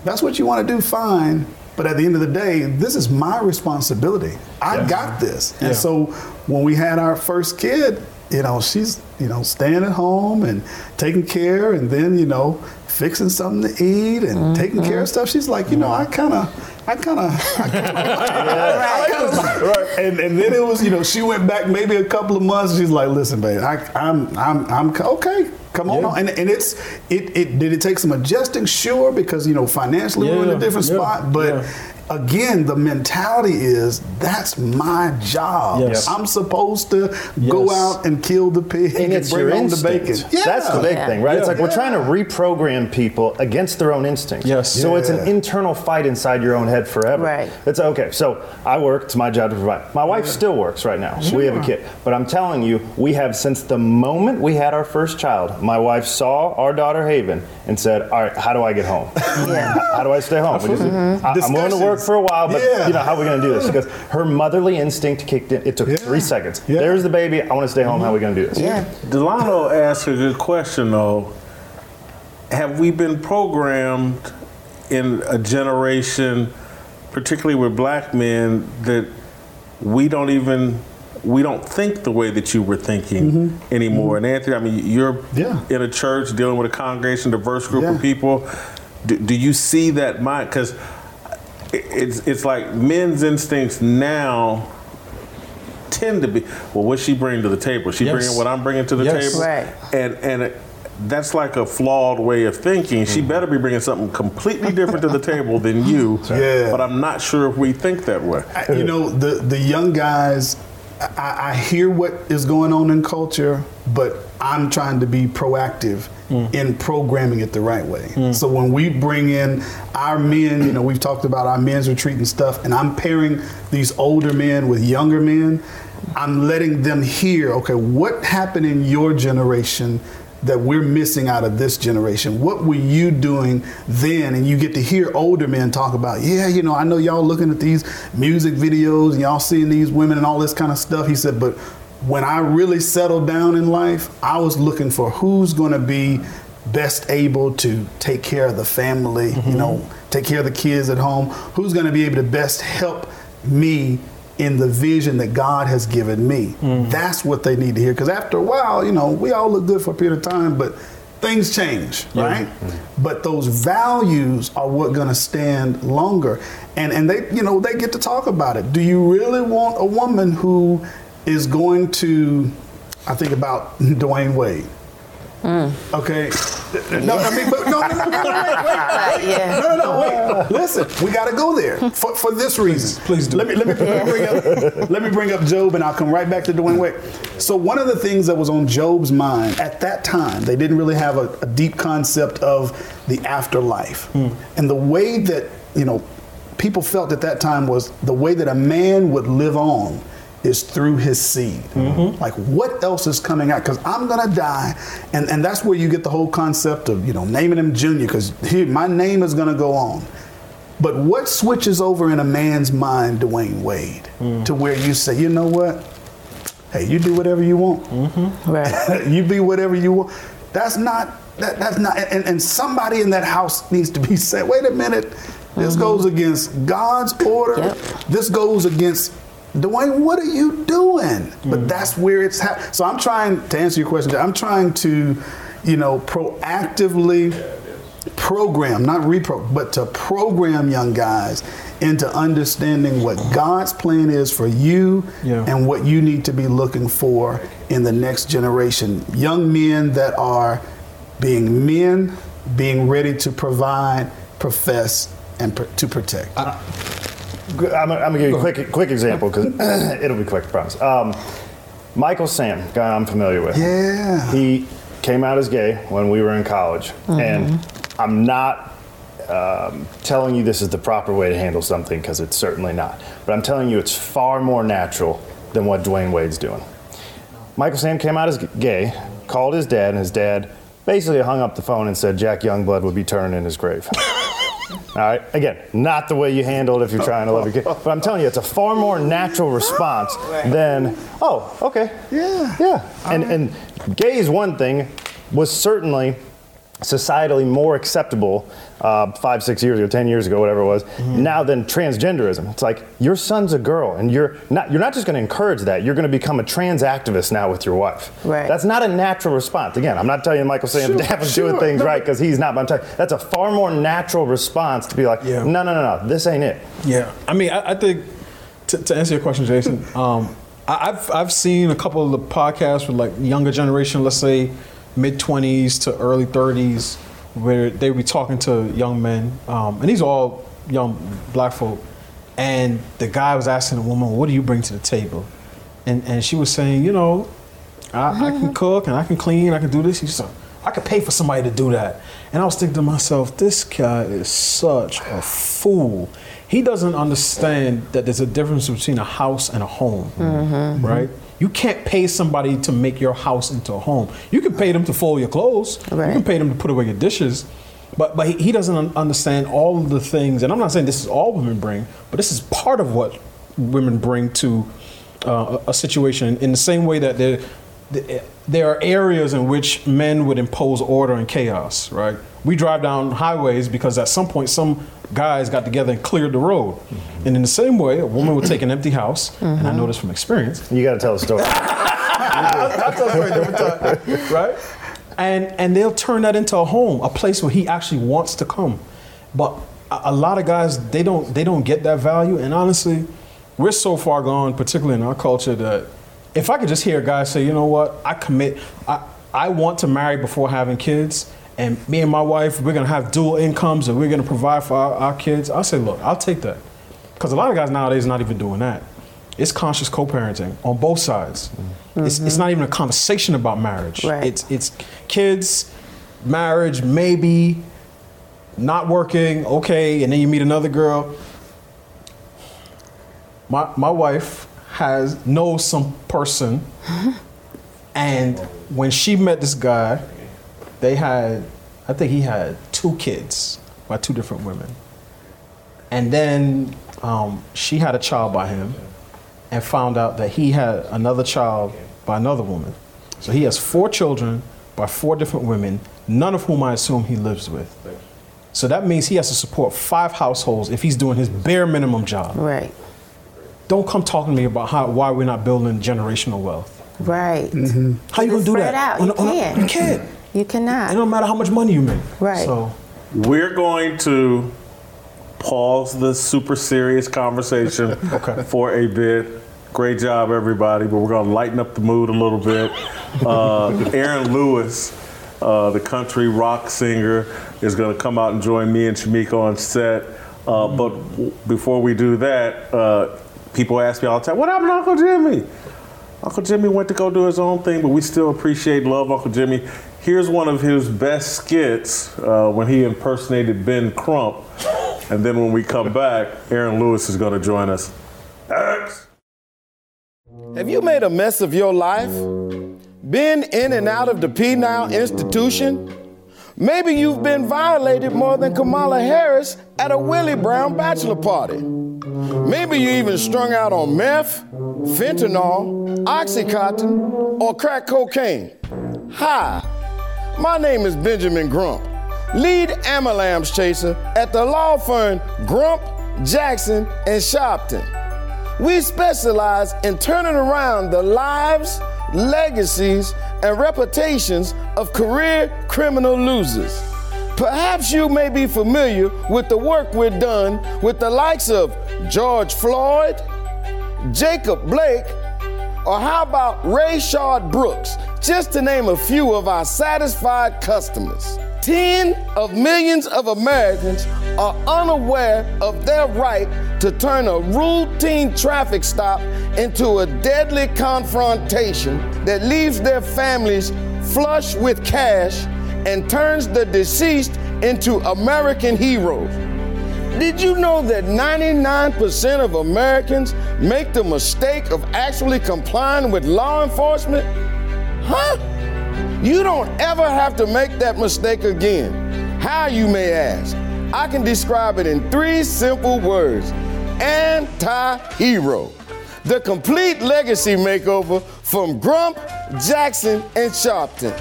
that's what you want to do, fine. But at the end of the day, this is my responsibility. I got this. And Yeah. so when we had our first kid, you know, she's, you know, staying at home and taking care and then, you know, fixing something to eat and mm-hmm. taking care of stuff. She's like, you know, I kind of, I kind of, I kind and, and then it was, you know, she went back maybe a couple of months. She's like, listen, babe, I, I'm, I'm, I'm okay. Come on, Yeah. on. and and it's it, it did it take some adjusting, sure, because you know financially we're in a different yeah, spot, but yeah. Again, the mentality is that's my job. Yes. I'm supposed to go out and kill the pig And it's bring home the bacon. That's the big Yeah. thing, right? It's Yeah. like we're trying to reprogram people against their own instincts. Yes. So it's an internal fight inside your own head forever. Right. It's okay. So I work. It's my job to provide. My wife still works right now. So we have a kid. But I'm telling you, we have since the moment we had our first child. My wife saw our daughter Haven and said, "All right, how do I get home? Yeah. how do I stay home? We just- mm-hmm. I, am willing to work Discussions. For a while, but Yeah. you know how are we going to do this? Because her motherly instinct kicked in. It took Yeah. three seconds. Yeah. There's the baby. I want to stay home. How are we going to do this? Yeah. Delano asked a good question though. Have we been programmed in a generation, particularly with black men, that we don't even we don't think the way that you were thinking mm-hmm. anymore? Mm-hmm. And Anthony, I mean, you're Yeah. in a church dealing with a congregation, diverse group of people. Do, do you see that mind? Because it's it's like men's instincts now tend to be well what she bring to the table she Yes. bringing what i'm bringing to the Yes. table Right. and and it, that's like a flawed way of thinking she mm-hmm. better be bringing something completely different to the table than you Yeah. but i'm not sure if we think that way I- you know the the young guys I, I hear what is going on in culture but i'm trying to be proactive mm. in programming it the right way. Mm. So when we bring in our men you know we've talked about our men's retreat and stuff and i'm pairing these older men with younger men i'm letting them hear okay what happened in your generation that we're missing out of this generation. What were you doing then? And you get to hear older men talk about, yeah, you know, I know y'all looking at these music videos and y'all seeing these women and all this kind of stuff. He said, but when I really settled down in life, I was looking for who's going to be best able to take care of the family, you mm-hmm. know, take care of the kids at home, who's going to be able to best help me in the vision that God has given me. Mm-hmm. That's what they need to hear. Because after a while, you know, we all look good for a period of time, but things change, right? Mm-hmm. But those values are what going to stand longer, and and they, you know, they get to talk about it. Do you really want a woman who is going to? I think about Dwyane Wade. Mm. Okay, No, I mean, but no, no, no, no, no, wait, wait, wait. yeah. No, no, no, wait. Listen, we got to go there for, for this reason. please do. Let me let me, let me bring up let me bring up Job, and I'll come right back to Dwyane Wade. So one of the things that was on Job's mind at that time, they didn't really have a, a deep concept of the afterlife, hmm. and the way that you know people felt at that time was the way that a man would live on is through his seed. Mm-hmm. Like what else is coming out? Because I'm gonna die, and and that's where you get the whole concept of you know naming him Junior, because my name is gonna go on. But what switches over in a man's mind, Dwyane Wade, mm. to where you say, you know what? Hey, you do whatever you want. Mm-hmm. Right. you be whatever you want. That's not that, that's not and, and somebody in that house needs to be saying, wait a minute, this mm-hmm. goes against God's order. Yep. This goes against Dwyane, what are you doing? But mm-hmm. that's where it's happening. So I'm trying to answer your question. I'm trying to, you know, proactively program, not repro, but to program young guys into understanding what God's plan is for you Yeah. and what you need to be looking for in the next generation. Young men that are being men, being ready to provide, profess, and pr- to protect. I'm, I'm gonna give you a quick, quick example because it'll be quick, I promise. Um, Michael Sam, guy I'm familiar with. Yeah. He came out as gay when we were in college, and I'm not um, telling you this is the proper way to handle something because it's certainly not. But I'm telling you it's far more natural than what Dwyane Wade's doing. Michael Sam came out as gay, called his dad, and his dad basically hung up the phone and said Jack Youngblood would be turning in his grave. All right. Again, not the way you handle it if you're trying to love your kid, but I'm telling you, it's a far more natural response than, oh, okay, Yeah. yeah. And and gay is one thing, was certainly societally more acceptable uh, five, six years ago, ten years ago, whatever it was. Now than transgenderism. It's like your son's a girl, and you're not. You're not just going to encourage that. You're going to become a trans activist now with your wife. Right. That's not a natural response. Again, I'm not telling you Michael Sam Sure, Dad was sure. doing things No, right because he's not. But I'm telling you, that's a far more natural response to be like, Yeah. no, no, no, no, this ain't it. Yeah, I mean, I, I think to, to answer your question, Jason, um, I, I've I've seen a couple of the podcasts with like younger generation, let's say mid twenties to early thirties, where they be talking to young men, um, and these are all young black folk, and the guy was asking the woman, "What do you bring to the table?" And and she was saying, you know, I, I can cook and I can clean, I can do this. She's like, I could pay for somebody to do that. And I was thinking to myself, this guy is such a fool. He doesn't understand that there's a difference between a house and a home, right? You can't pay somebody to make your house into a home. You can pay them to fold your clothes. You can pay them to put away your dishes. But, but he, doesn't understand all of the things, and I'm not saying this is all women bring, but this is part of what women bring to uh, a a situation in the same way that there, there are areas in which men would impose order and chaos, right? We drive down highways because at some point some guys got together and cleared the road. Mm-hmm. And in the same way, a woman would take an empty house, and I mm-hmm. know this from experience, You got to tell the story. I'll tell a story different time, right? And and they'll turn that into a home, a place where he actually wants to come. But a, a lot of guys they don't they don't get that value. And honestly, we're so far gone, particularly in our culture, that if I could just hear a guy say, you know what, I commit, I I want to marry before having kids. And me and my wife, we're gonna have dual incomes, and we're gonna provide for our, our kids. I'll say, look, I'll take that, because a lot of guys nowadays are not even doing that. It's conscious co-parenting on both sides. Mm-hmm. It's, it's not even a conversation about marriage. Right. It's it's kids, marriage, maybe, not working, okay, and then you meet another girl. My my wife has knows some person, and when she met this guy, they had, I think he had two kids by two different women, and then um, she had a child by him, and found out that he had another child by another woman. So he has four children by four different women, none of whom I assume he lives with. So that means he has to support five households if he's doing his bare minimum job. Right. Don't come talking to me about how why we're not building generational wealth. Right. How you gonna do that? out. On You a- on a- can't. You can't. You cannot. It don't matter how much money you make. Right. So We're going to pause this super serious conversation Okay. for a bit. Great job, everybody, but we're going to lighten up the mood a little bit. Uh, Aaron Lewis uh, the country rock singer, is going to come out and join me and Shamika on set. Uh, but w- before we do that, uh, people ask me all the time, "What happened to Uncle Jimmy?" Uncle Jimmy went to go do his own thing, but we still appreciate, love Uncle Jimmy. Here's one of his best skits uh, when he impersonated Ben Crump. And then when we come back, Aaron Lewis is going to join us. X. Have you made a mess of your life? Been in and out of the penile institution? Maybe you've been violated more than Kamala Harris at a Willie Brown bachelor party. Maybe you even strung out on meth, fentanyl, Oxycontin, or crack cocaine. Hi, my name is Benjamin Grump, lead ambulance chaser at the law firm Grump, Jackson, and Sharpton. We specialize in turning around the lives, legacies, and reputations of career criminal losers. Perhaps you may be familiar with the work we've done with the likes of George Floyd, Jacob Blake, or how about Rayshard Brooks, just to name a few of our satisfied customers. Ten of millions of Americans are unaware of their right to turn a routine traffic stop into a deadly confrontation that leaves their families flush with cash and turns the deceased into American heroes. Did you know that 99% of Americans make the mistake of actually complying with law enforcement? Huh? You don't ever have to make that mistake again. How, you may ask? I can describe it in three simple words anti hero. The complete legacy makeover from Grump, Jackson, and Sharpton.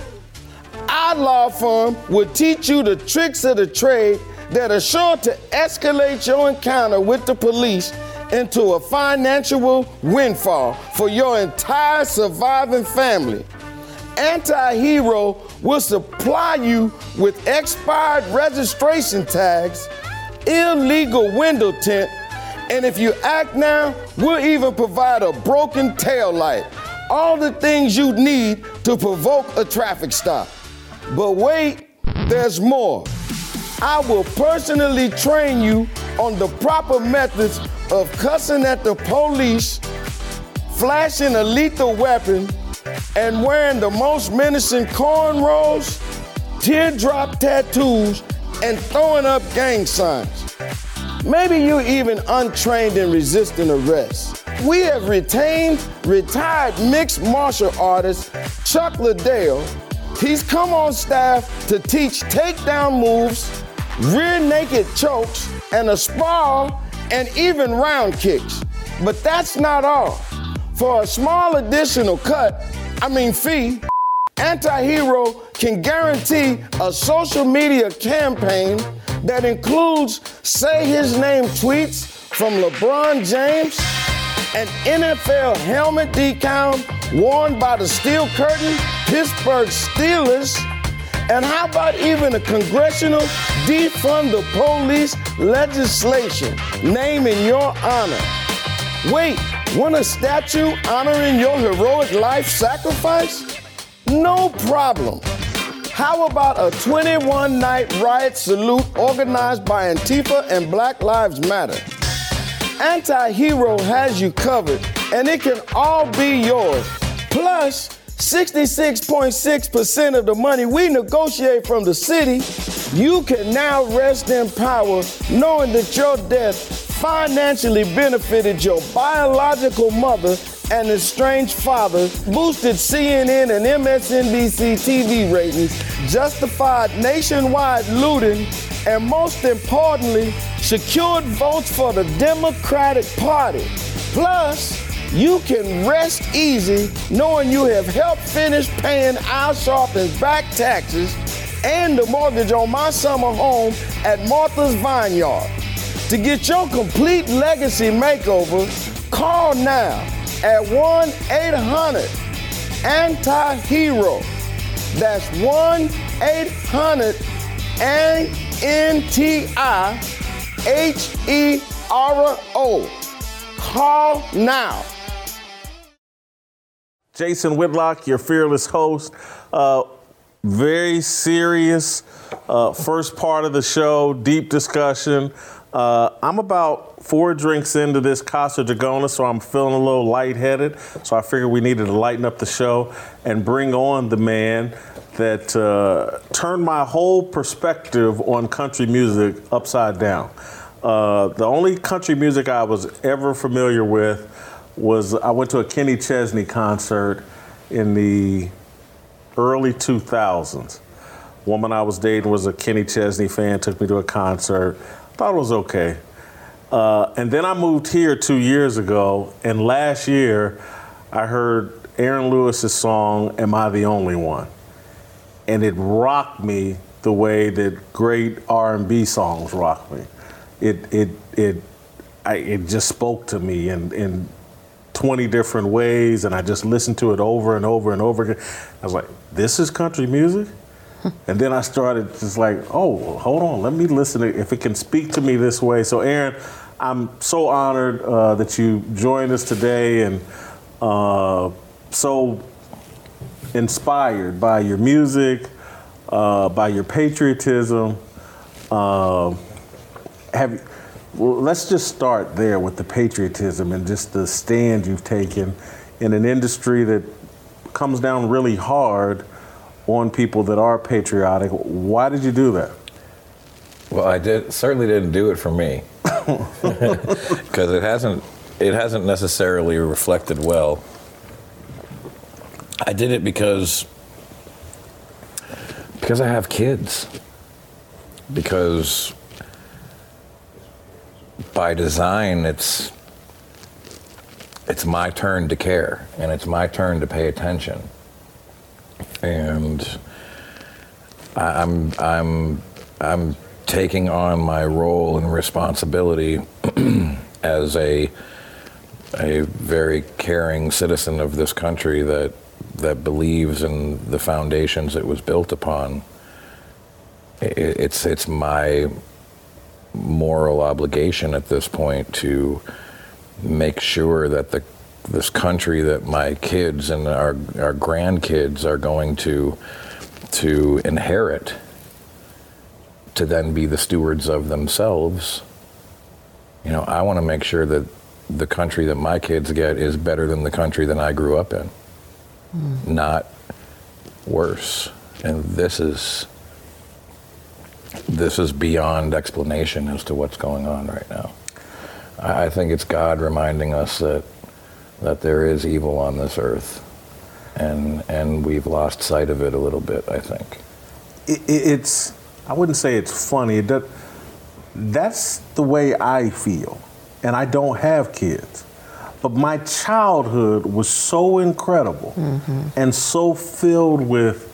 Our law firm will teach you the tricks of the trade that are sure to escalate your encounter with the police into a financial windfall for your entire surviving family. Anti Hero will supply you with expired registration tags, illegal window tint, and if you act now, we'll even provide a broken tail light. All the things you need to provoke a traffic stop. But wait, there's more. I will personally train you on the proper methods of cussing at the police, flashing a lethal weapon, and wearing the most menacing cornrows, teardrop tattoos, and throwing up gang signs. Maybe you're even untrained in resisting arrest. We have retained retired mixed martial artist Chuck Liddell. He's come on staff to teach takedown moves, rear naked chokes, and a sprawl, and even round kicks. But that's not all. For a small additional cut, I mean fee, Anti-Hero can guarantee a social media campaign that includes say his name tweets from LeBron James, an NFL helmet decal worn by the Steel Curtain Pittsburgh Steelers, and how about even a congressional defund the police legislation naming your honor? Wait, want a statue honoring your heroic life sacrifice? No problem. How about a 21 night riot salute organized by Antifa and Black Lives Matter? Anti Hero has you covered, and it can all be yours. Plus, 66.6% of the money we negotiate from the city, you can now rest in power knowing that your death financially benefited your biological mother and estranged father, boosted CNN and MSNBC TV ratings, justified nationwide looting, and most importantly, secured votes for the Democratic Party. Plus, you can rest easy knowing you have helped finish paying Al Sharpton's back taxes and the mortgage on my summer home at Martha's Vineyard. To get your complete legacy makeover, call now at 1 800 Anti Hero. That's 1 800 N T I H E R O. Call now. Jason Whitlock, your fearless host. Uh, very serious uh, first part of the show, deep discussion. Uh, I'm about four drinks into this Casa Dragones, so I'm feeling a little lightheaded. So I figured we needed to lighten up the show and bring on the man that uh, turned my whole perspective on country music upside down. Uh, the only country music I was ever familiar with was I went to a Kenny Chesney concert in the early 2000s. Woman I was dating was a Kenny Chesney fan, took me to a concert. Thought it was okay. Uh, and then I moved here two years ago, and last year I heard Aaron Lewis's song "Am I the Only One," and it rocked me the way that great R&B songs rock me. It it it I, it just spoke to me in in 20 different ways, and I just listened to it over and over and over again. I was like, "This is country music." And then I started just like, oh, hold on, let me listen to if it can speak to me this way. So, Aaron, I'm so honored uh, that you joined us today and uh, so inspired by your music, uh, by your patriotism. Uh, have well, let's just start there with the patriotism and just the stand you've taken in an industry that comes down really hard on people that are patriotic. Why did you do that? Well, I did certainly didn't do it for me because it hasn't it hasn't necessarily reflected well. I did it because because I have kids. Because by design it's it's my turn to care and it's my turn to pay attention and I'm I'm I'm taking on my role and responsibility as a a very caring citizen of this country that that believes in the foundations it was built upon. It's it's my moral obligation at this point to make sure that the this country that my kids and our, our grandkids are going to to inherit to then be the stewards of themselves. You know i want to make sure that the country that my kids get is better than the country that i grew up in. Mm. not worse. And this is this is beyond explanation as to what's going on right now i think it's god reminding us that that there is evil on this earth, and and we've lost sight of it a little bit. I think it, it's. I wouldn't say it's funny. That that's the way I feel, and I don't have kids. But my childhood was so incredible mm-hmm. and so filled with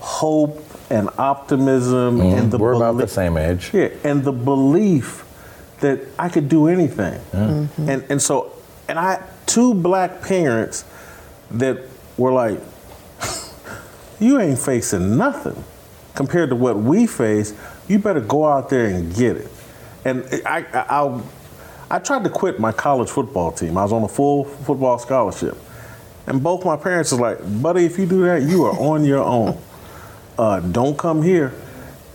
hope and optimism mm, and the we're about the same age. Yeah, and the belief that I could do anything. Yeah. Mm-hmm. And and so and I two black parents that were like, you ain't facing nothing compared to what we face. You better go out there and get it. And I, I, I, I tried to quit my college football team. I was on a full football scholarship. And both my parents was like, buddy, if you do that, you are on your own. Uh, don't come here.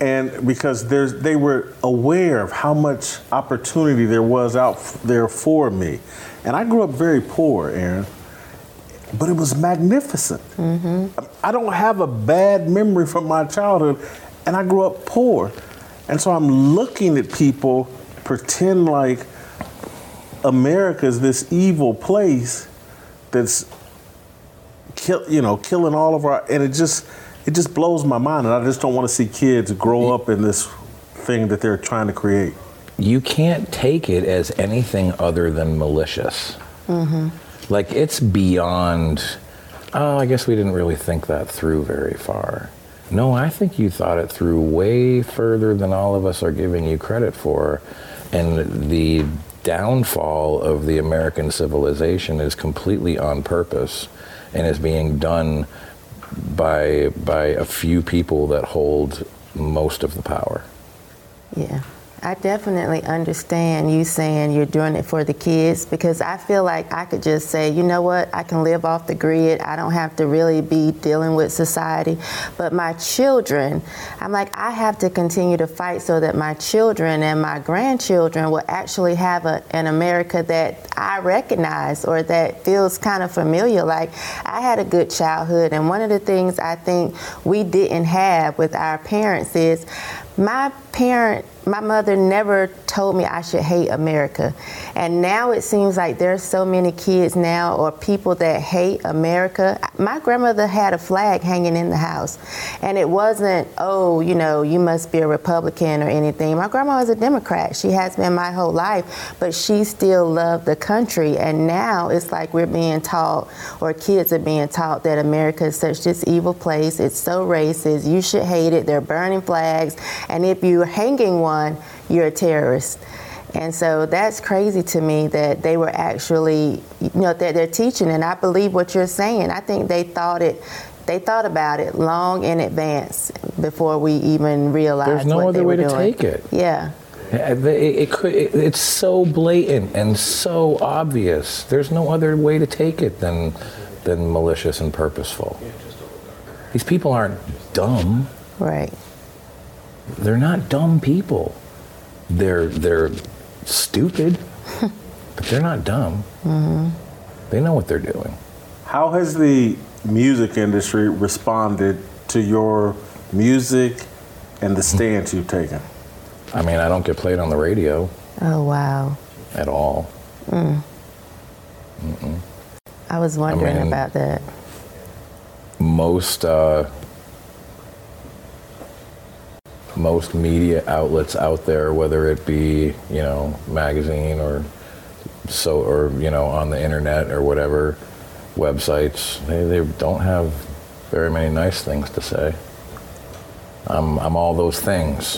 And because there's, they were aware of how much opportunity there was out there for me. And I grew up very poor, Aaron, but it was magnificent. Mm-hmm. I don't have a bad memory from my childhood, and I grew up poor. And so I'm looking at people pretend like America is this evil place that's kill, you know, killing all of our, and it just, it just blows my mind. And I just don't want to see kids grow up in this thing that they're trying to create you can't take it as anything other than malicious. Mm-hmm. Like it's beyond, oh, I guess we didn't really think that through very far. No, I think you thought it through way further than all of us are giving you credit for. And the downfall of the American civilization is completely on purpose and is being done by by a few people that hold most of the power. Yeah. I definitely understand you saying you're doing it for the kids because I feel like I could just say, you know what, I can live off the grid. I don't have to really be dealing with society. But my children, I'm like, I have to continue to fight so that my children and my grandchildren will actually have a, an America that I recognize or that feels kind of familiar. Like, I had a good childhood, and one of the things I think we didn't have with our parents is my parent my mother never told me I should hate America. And now it seems like there's so many kids now or people that hate America. My grandmother had a flag hanging in the house. And it wasn't, oh, you know, you must be a Republican or anything. My grandma was a Democrat. She has been my whole life, but she still loved the country. And now it's like we're being taught, or kids are being taught, that America is such this evil place. It's so racist. You should hate it. They're burning flags. And if you're hanging one, on, you're a terrorist. And so that's crazy to me that they were actually, you know, that they're teaching. And I believe what you're saying. I think they thought it, they thought about it long in advance before we even realized. There's no what other they way were to doing. take it. Yeah. It, it could, it, it's so blatant and so obvious. There's no other way to take it than, than malicious and purposeful. These people aren't dumb. Right. They're not dumb people. They're they're stupid, but they're not dumb. Mm-hmm. They know what they're doing. How has the music industry responded to your music and the stance you've taken? I mean, I don't get played on the radio Oh, wow. at all. Mm. Mm-mm. I was wondering mean- about that. Most uh, most media outlets out there, whether it be you know magazine or so or you know on the internet or whatever websites, they, they don't have very many nice things to say. I'm I'm all those things.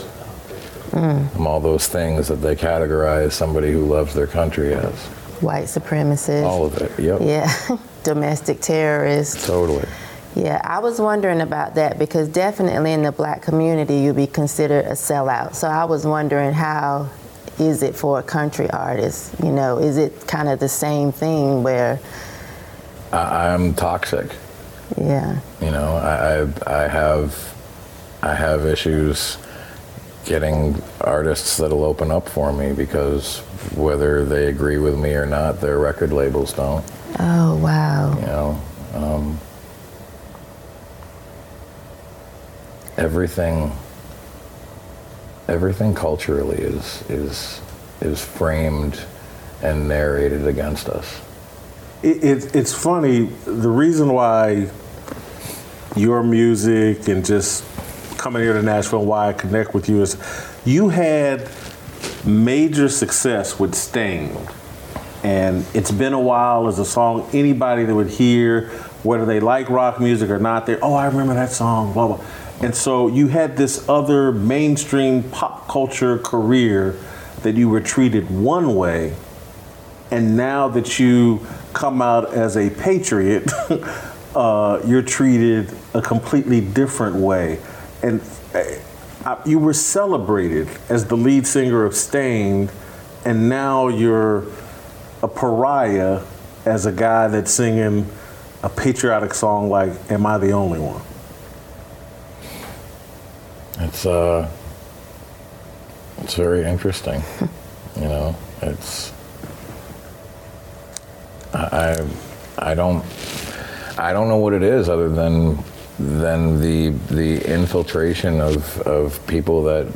Mm. I'm all those things that they categorize somebody who loves their country as. White supremacist. All of it. Yep. Yeah. Domestic terrorist. Totally. Yeah, I was wondering about that because definitely in the black community you'd be considered a sellout. So I was wondering how is it for a country artist? You know, is it kind of the same thing where, I, I'm toxic. yeah, You know, I, I I have I have issues getting artists that'll open up for me because whether they agree with me or not, their record labels don't. oh wow, You know, um, everything everything culturally is is is framed and narrated against us. It, it, it's funny. The reason why your music and just coming here to Nashville, why I connect with you is you had major success with Staind. And it's been a while as a song anybody that would hear, whether they like rock music or not, they oh, I remember that song, blah, blah. And so you had this other mainstream pop culture career that you were treated one way and now that you come out as a patriot, uh, you're treated a completely different way. And uh, you were celebrated as the lead singer of Staind, and now you're a pariah as a guy that's singing a patriotic song like "Am I the Only One?" It's uh, it's very interesting. you know, it's I, I I don't I don't know what it is other than than the the infiltration of of people that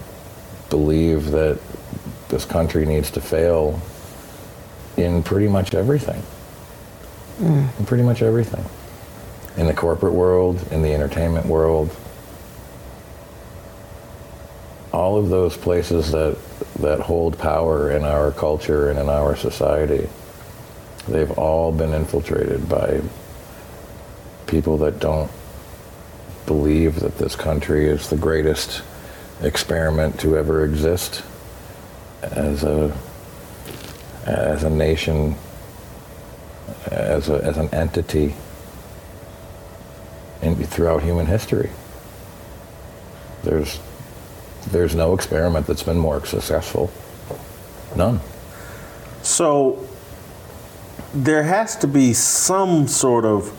believe that this country needs to fail in pretty much everything. In pretty much everything. In the corporate world, in the entertainment world, all of those places that that hold power in our culture and in our society, they've all been infiltrated by people that don't believe that this country is the greatest experiment to ever exist. As a as a nation as a, as an entity in, throughout human history. There's there's no experiment that's been more successful. None. So there has to be some sort of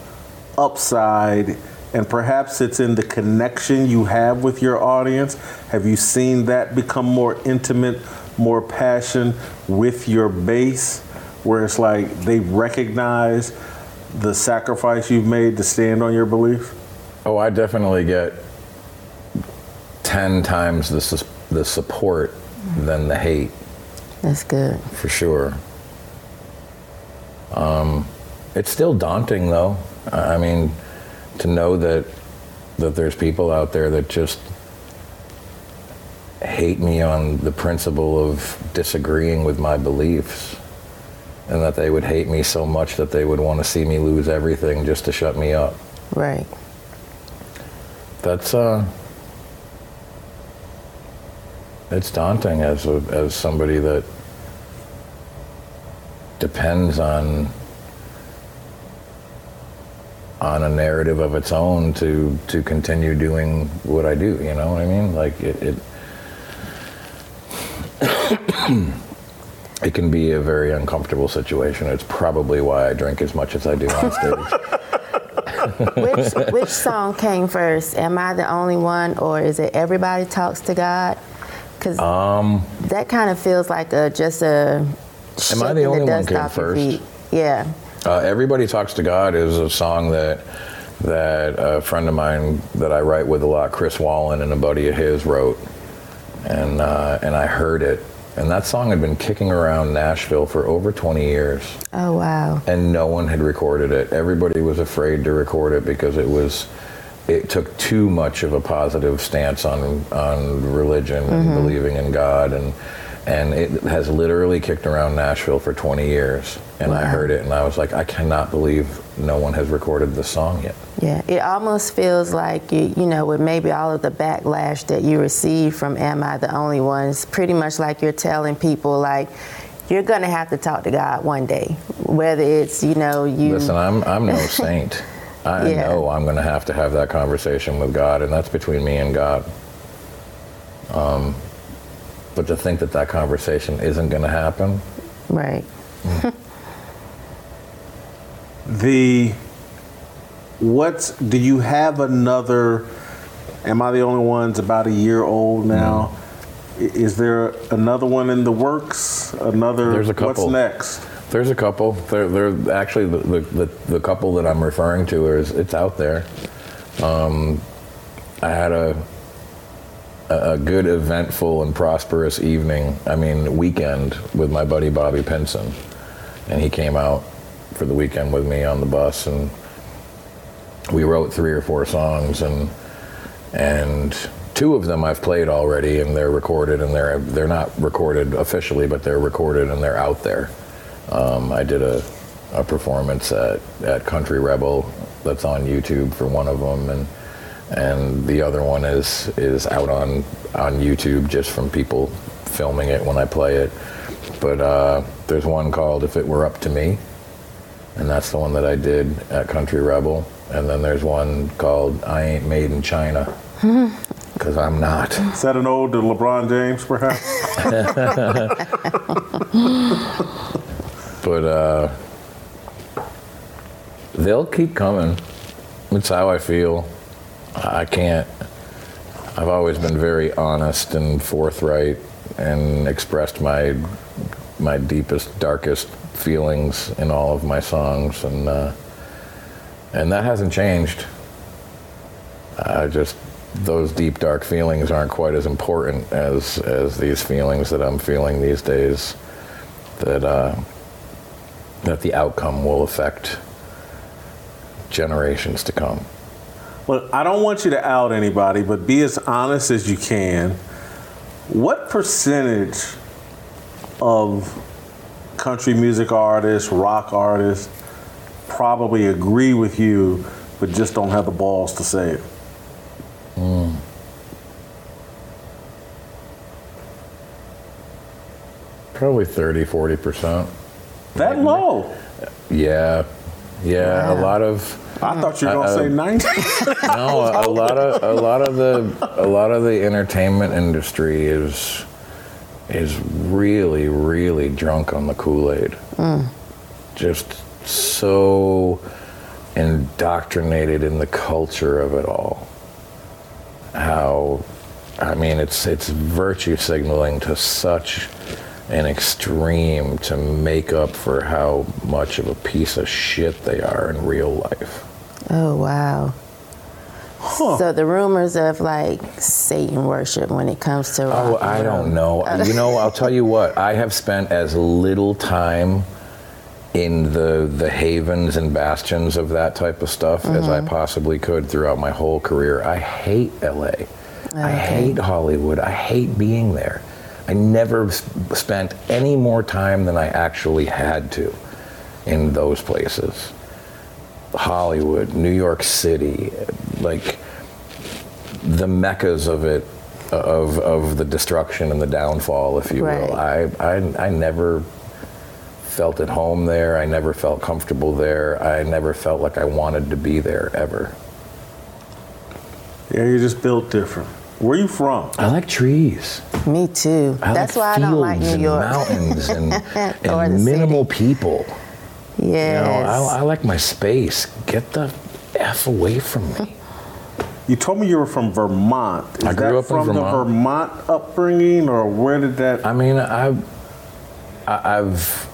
upside, and perhaps it's in the connection you have with your audience. Have you seen that become more intimate, more passion with your base, where it's like they recognize the sacrifice you've made to stand on your belief? Oh, I definitely get 10 times the, sus- the support than the hate. That's good. For sure. Um, it's still daunting, though. I I mean, to know that that there's people out there that just hate me on the principle of disagreeing with my beliefs, and that they would hate me so much that they would want to see me lose everything just to shut me up. Right. That's uh, it's daunting as a, as somebody that depends on on a narrative of its own to to continue doing what I do. You know what I mean? Like it. it It can be a very uncomfortable situation. It's probably why I drink as much as I do on stage. which which song came first? Am I the only one, or is it Everybody Talks to God? Because um, that kind of feels like a just a. Am I the only one came first? feet. Yeah. Uh, Everybody Talks to God is a song that that a friend of mine that I write with a lot, Chris Wallin, and a buddy of his wrote, and uh, and I heard it, and that song had been kicking around Nashville for over 20 years, Oh wow. and no one had recorded it. Everybody was afraid to record it because it was. It took too much of a positive stance on on religion and Mhm. believing in God, and and it has literally kicked around Nashville for 20 years. And I heard it, and I was like, I cannot believe no one has recorded this song yet. Yeah, it almost feels like you, you know, with maybe all of the backlash that you receive from "Am I the Only One?" It's pretty much like you're telling people like you're gonna have to talk to God one day, whether it's you know you. Listen, I'm I'm no saint. I Yeah. know I'm going to have to have that conversation with God, and that's between me and God. Um, but to think that that conversation isn't going to happen, Right. The what's do you have another? Am I the only one's about a year old now? I- Is there another one in the works? Another? There's a couple. What's next? There's a couple. They're, actually the, the, the, couple that I'm referring to is it's out there. Um, I had a, a a good, eventful, and prosperous evening. I mean, weekend with my buddy Bobby Pinson, and he came out for the weekend with me on the bus, and we wrote three or four songs, and and two of them I've played already, and they're recorded, and they're they're not recorded officially, but they're recorded and they're out there. Um, I did a, a performance at, at Country Rebel that's on YouTube for one of them, and and the other one is is out on on YouTube just from people filming it when I play it. But uh, there's one called "If It Were Up to Me," and that's the one that I did at Country Rebel. And then there's one called "I Ain't Made in China" because I'm not. Is that an ode to LeBron James, perhaps? but uh, they'll keep coming. It's how I feel. I can't. I've always been very honest and forthright and expressed my my deepest, darkest feelings in all of my songs, and uh, and that hasn't changed. I just those deep, dark feelings aren't quite as important as as these feelings that I'm feeling these days. That uh, that the outcome will affect generations to come. Well, I don't want you to out anybody, but be as honest as you can. What percentage of country music artists, rock artists, probably agree with you, but just don't have the balls to say it? Mm. Probably 30, 40%. That low? Yeah. Yeah, a lot of I thought you were gonna Uh, say 90. no, a lot of a lot of the a lot of the entertainment industry is is really really drunk on the Kool-Aid. Just so indoctrinated in the culture of it all. How I mean it's it's virtue signaling to such an extreme to make up for how much of a piece of shit they are in real life. Oh wow. So the rumors of like Satan worship when it comes to oh, rock Oh, and I don't know. You know, I'll tell you what. I have spent as little time in the the havens and bastions of that type of stuff as I mm-hmm. possibly could throughout my whole career. I hate LA. I hate Hollywood. I hate being there. I never spent any more time than I actually had to in those places. Hollywood, New York City, like the meccas of it, of of the destruction and the downfall, if you will. I, I I never felt at home there. I never felt comfortable there. I never felt like I wanted to be there ever. yeah, you just built different. Where are you from? I like trees. Me too. I That's like why I don't like fields New and York. mountains and, Or and the minimal people. Yes. You know, I, I like my space. Get the f away from me. You told me you were from Vermont. Is I grew that up in from the Vermont. Vermont upbringing, or where did that? I mean, I've, I- I've,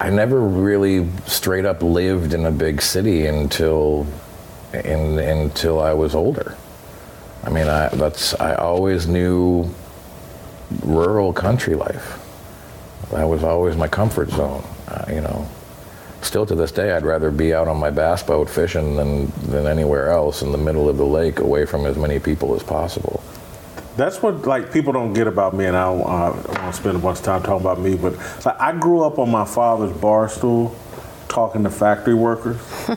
I never really straight up lived in a big city until, in, until I was older. I mean, I, that's I always knew rural country life. That was always my comfort zone. Uh, you know, still to this day, I'd rather be out on my bass boat fishing than than anywhere else in the middle of the lake, away from as many people as possible. That's what like people don't get about me, and I don't, uh, want to spend a bunch of time talking about me. But like, I grew up on my father's bar stool, talking to factory workers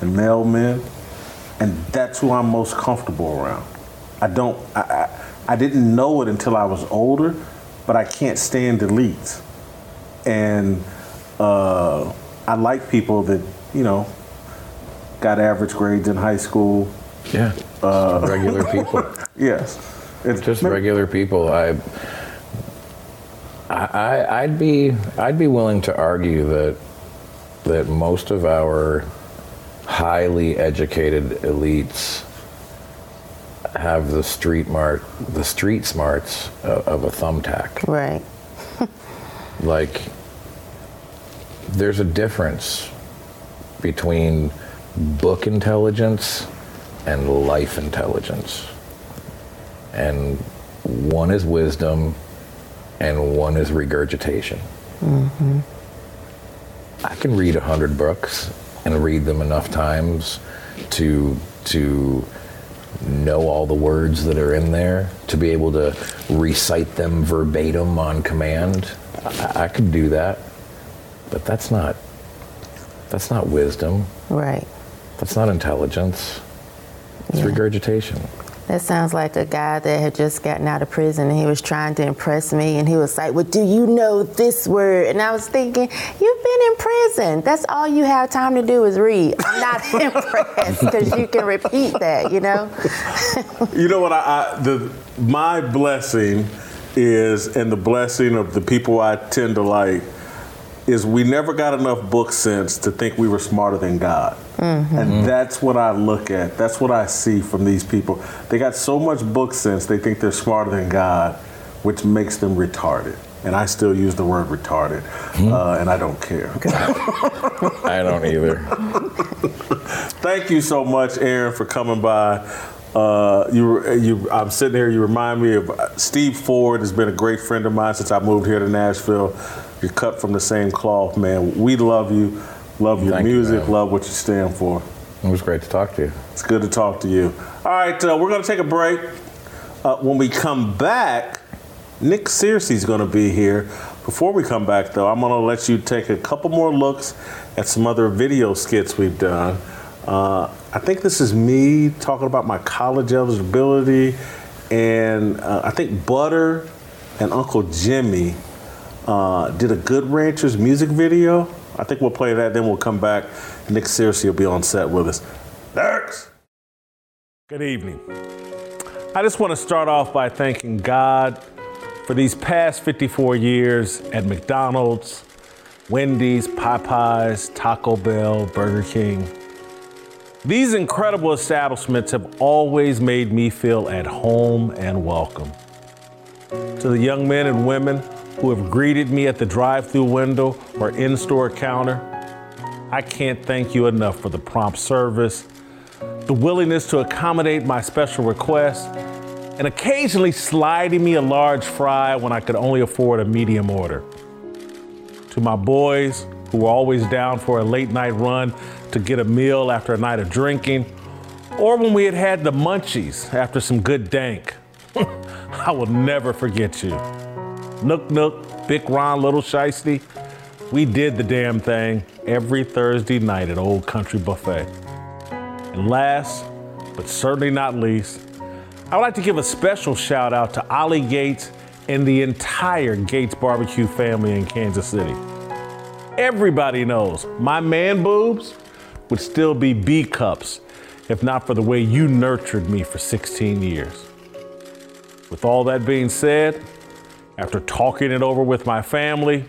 and mailmen, and that's who I'm most comfortable around. I don't. I, I, I didn't know it until I was older, but I can't stand elites, and uh, I like people that you know got average grades in high school. Yeah, Uh, regular people. Yes. It's just regular people. I, I, I'd be, I'd be willing to argue that, that most of our highly educated elites have the street mart, the street smarts of, of a thumbtack. Right. Like, there's a difference between book intelligence and life intelligence. And one is wisdom and one is regurgitation. Mm-hmm. I can read a hundred books and read them enough times to to know all the words that are in there, to be able to recite them verbatim on command. I, I could do that, but that's not that's not wisdom. Right. That's not intelligence. It's regurgitation. That sounds like a guy that had just gotten out of prison and he was trying to impress me and he was like, Well, do you know this word? And I was thinking, You've been in prison. That's all you have time to do is read. I'm not impressed because you can repeat that, you know? You know what? I, I the my blessing is, and the blessing of the people I tend to like, is we never got enough book sense to think we were smarter than God. And that's what I look at. That's what I see from these people. They got so much book sense, they think they're smarter than God, which makes them retarded. And I still use the word retarded, uh, and I don't care. I don't either. Thank you so much, Aaron, for coming by. Uh, you, you, I'm sitting here. You remind me of uh, Steve Ford. Has been a great friend of mine since I moved here to Nashville. You're cut from the same cloth, man. We love you. Love your Thank music. man. love what you stand for. It was great to talk to you. It's good to talk to you. All right, uh, we're going to take a break. Uh, when we come back, Nick Searcy's going to be here. Before we come back, though, I'm going to let you take a couple more looks at some other video skits we've done. Uh, I think this is me talking about my college eligibility, and uh, I think Butter and Uncle Jimmy uh, did a Good Ranchers music video. I think we'll play that, then we'll come back. Nick Searcy will be on set with us. Thanks. Good evening. I just want to start off by thanking God for these past 54 years at McDonald's, Wendy's, Popeyes, Taco Bell, Burger King. These incredible establishments have always made me feel at home and welcome. To the young men and women who have greeted me at the drive through window or in store counter, I can't thank you enough for the prompt service, the willingness to accommodate my special requests, and occasionally sliding me a large fry when I could only afford a medium order. To my boys who were always down for a late night run to get a meal after a night of drinking, or when we had had the munchies after some good dank. I will never forget you. Nook Nook, Big Ron, Little Shiesty, we did the damn thing every Thursday night at Old Country Buffet. And last, but certainly not least, I would like to give a special shout out to Ollie Gates and the entire Gates Barbecue family in Kansas City. Everybody knows my man boobs would still be B cups if not for the way you nurtured me for 16 years. With all that being said, after talking it over with my family,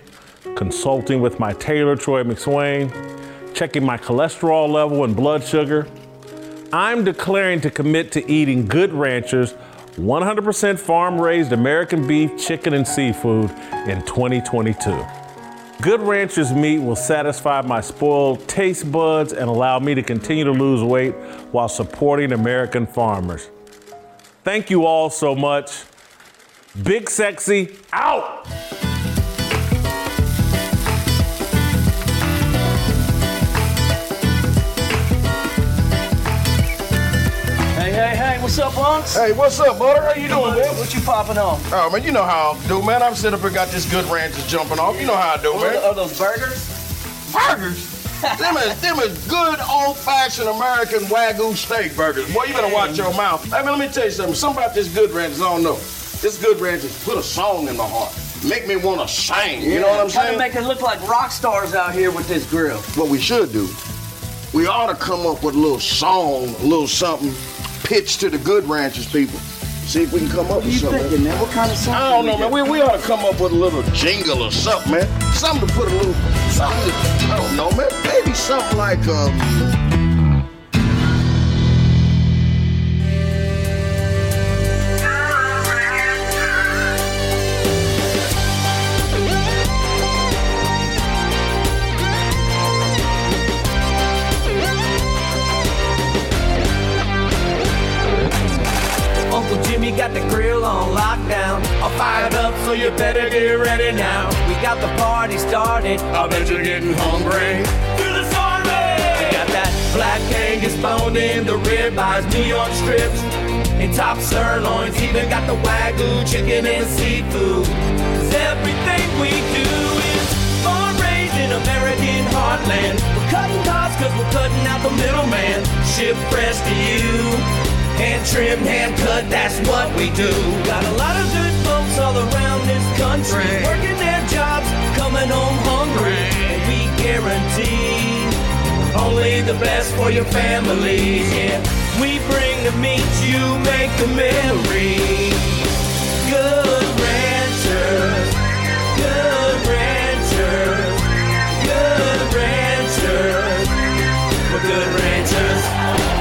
consulting with my tailor, Troy McSwain, checking my cholesterol level and blood sugar, I'm declaring to commit to eating Good Ranchers 100% farm raised American beef, chicken, and seafood in 2022. Good Ranchers meat will satisfy my spoiled taste buds and allow me to continue to lose weight while supporting American farmers. Thank you all so much. Big Sexy out! Hey, hey, hey, what's up, Unks? Hey, what's up, butter? How you doing, man? What you popping on? Oh, man, you know how I do, man. I'm sitting up here, got this good ranches jumping off. You know how I do, What man. are those burgers? Burgers? them, is, them is good old-fashioned American Wagyu steak burgers. Boy, you better watch your mouth. Hey, man, let me tell you something. Something about this good ranches I don't know. This good ranches put a song in my heart. Make me want to sing. You know what I'm saying? Trying to make it look like rock stars out here with this grill. what we should do, we ought to come up with a little song, a little something, pitch to the good ranchers people. See if we can come up What are with you something. thinking, man? What kind of song? I don't know, man. We, we ought to come up with a little jingle or something, man. Something to put a little, something to, I don't know, man. Maybe something like, um, Got the grill on lockdown. I'll fire up, so you better get ready now. We got the party started. I bet you're getting hungry. Feel the! We got that black Angus bone in the ribeyes, New York strips, and top sirloins. Even got the wagyu chicken and seafood. 'Cause everything we do is farm raised in American heartland. We're cutting costs cause we're cutting out the middleman. Ship fresh to you. Hand trimmed, hand cut, that's what we do. Got a lot of good folks all around this country. Working their jobs, coming home hungry. And we guarantee only the best for your families. Yeah, we bring the meat, you make the memory. Good ranchers, good ranchers, good ranchers. We're good ranchers.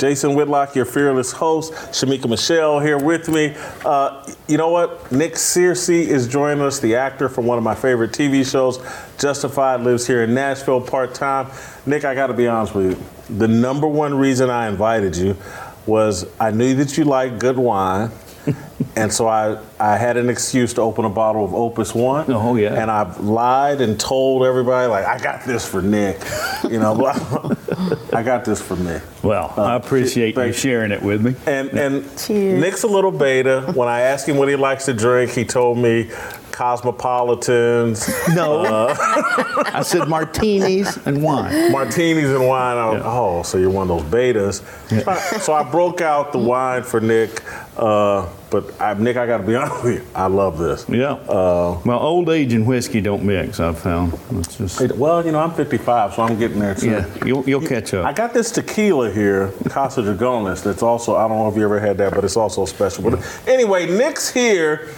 Jason Whitlock, your fearless host. Shamika Michelle here with me. Uh, you know what? Nick Searcy is joining us, the actor from one of my favorite TV shows, Justified, lives here in Nashville part time. Nick, I got to be honest with you. The number one reason I invited you was I knew that you like good wine. and so I, I had an excuse to open a bottle of Opus One. Oh yeah. And I've lied and told everybody like I got this for Nick. You know, I got this for me. Well, I appreciate you sharing it with me. And and Nick's a little beta. When I asked him what he likes to drink, he told me cosmopolitans. No. Uh, I said martinis and wine. Martinis and wine. I was, Oh, so you're one of those betas. So, I, so I broke out the wine for Nick. Uh, but I, Nick, I got to be honest with you. I love this. Yeah. Uh, well, old age and whiskey don't mix. I've found. It's just. well, you know, I'm 55, so I'm getting there too. Yeah, you'll, you'll catch up. I got this tequila here, Casa Dragones. That's also I don't know if you ever had that, but it's also special. But anyway, Nick's here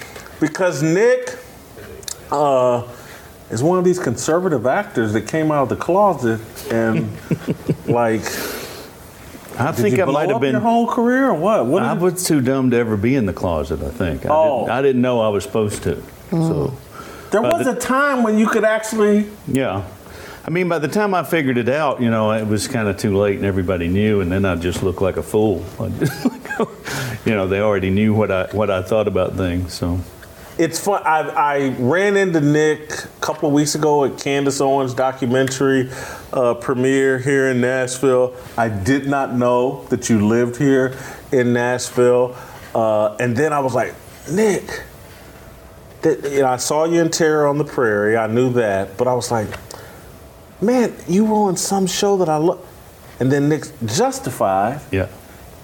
because Nick uh, is one of these conservative actors that came out of the closet and like. I think I might have been your whole career or what? What I was too dumb to ever be in the closet. I think. I, Oh. didn't, I didn't know I was supposed to. So. Mm. There was the- a time when you could actually. Yeah. I mean, by the time I figured it out, you know, it was kind of too late and everybody knew, and then I just looked like a fool. you know, they already knew what I what I thought about things. So. It's fun. I, I ran into Nick a couple of weeks ago at Candace Owens' documentary uh, premiere here in Nashville. I did not know that you lived here in Nashville, uh, and then I was like, Nick. That, you know, I saw you in Terror on the Prairie. I knew that, but I was like, man, you were on some show that I love. And then Nick Justified Yeah.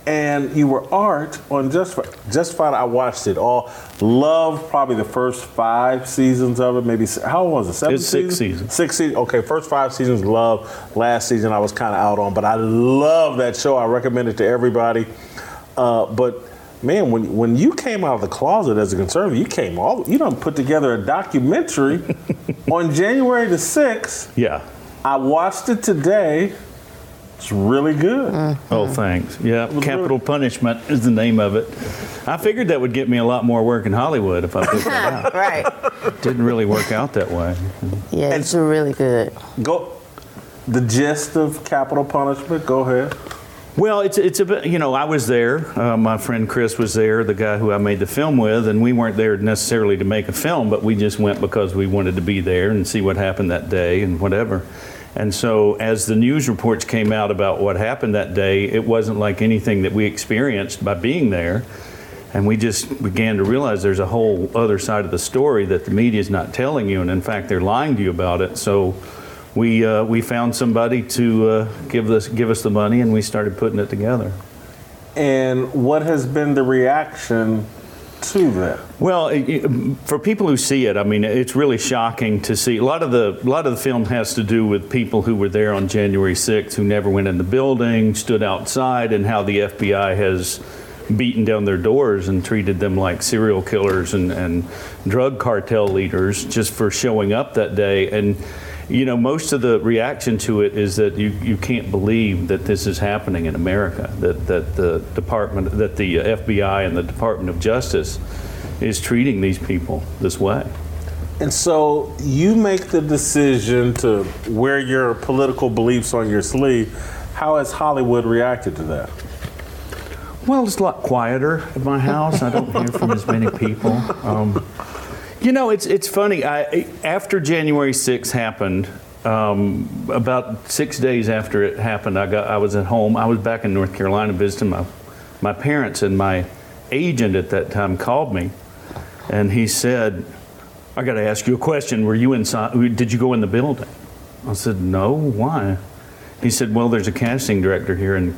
And you were Art on Justified. Justified, I watched it all. Love probably the first five seasons of it. Maybe how long was it? Seven It's six seasons. seasons. Six seasons. Okay, first five seasons. Love. Last season I was kind of out on, but I love that show. I recommend it to everybody. Uh, but man, when when you came out of the closet as a conservative, you came all you done put together a documentary on January the sixth. Yeah. I watched it today. It's really good. Oh, thanks. Yeah, Capitol Punishment is the name of it. I figured that would get me a lot more work in Hollywood if I picked that out. right. Didn't really work out that way. Yeah, it's really good. Go. The gist of Capitol Punishment. Go ahead. Well, it's it's a bit, you know I was there. Uh, my friend Chris was there, the guy who I made the film with, and we weren't there necessarily to make a film, but we just went because we wanted to be there and see what happened that day and whatever. And so, as the news reports came out about what happened that day, it wasn't like anything that we experienced by being there. And we just began to realize there's a whole other side of the story that the media is not telling you, and in fact, they're lying to you about it. So, we uh, we found somebody to uh, give us give us the money, and we started putting it together. And what has been the reaction to that? Well, for people who see it, I mean, it's really shocking to see. A lot of the a lot of the film has to do with people who were there on January 6th, who never went in the building, stood outside, and how the FBI has beaten down their doors and treated them like serial killers and, and drug cartel leaders just for showing up that day. And you know, most of the reaction to it is that you, you can't believe that this is happening in America. That that the department, that the FBI and the Department of Justice is treating these people this way. And so you make the decision to wear your political beliefs on your sleeve. How has Hollywood reacted to that? Well, it's a lot quieter at my house. I don't hear from as many people. Um, you know, it's it's funny. I, after January 6th happened, um, about six days after it happened, I got I was at home. I was back in North Carolina visiting my my parents, and my agent at that time called me, and he said, "I got to ask you a question. Were you inside? Did you go in the building?" I said, "No. Why?" He said, "Well, there's a casting director here in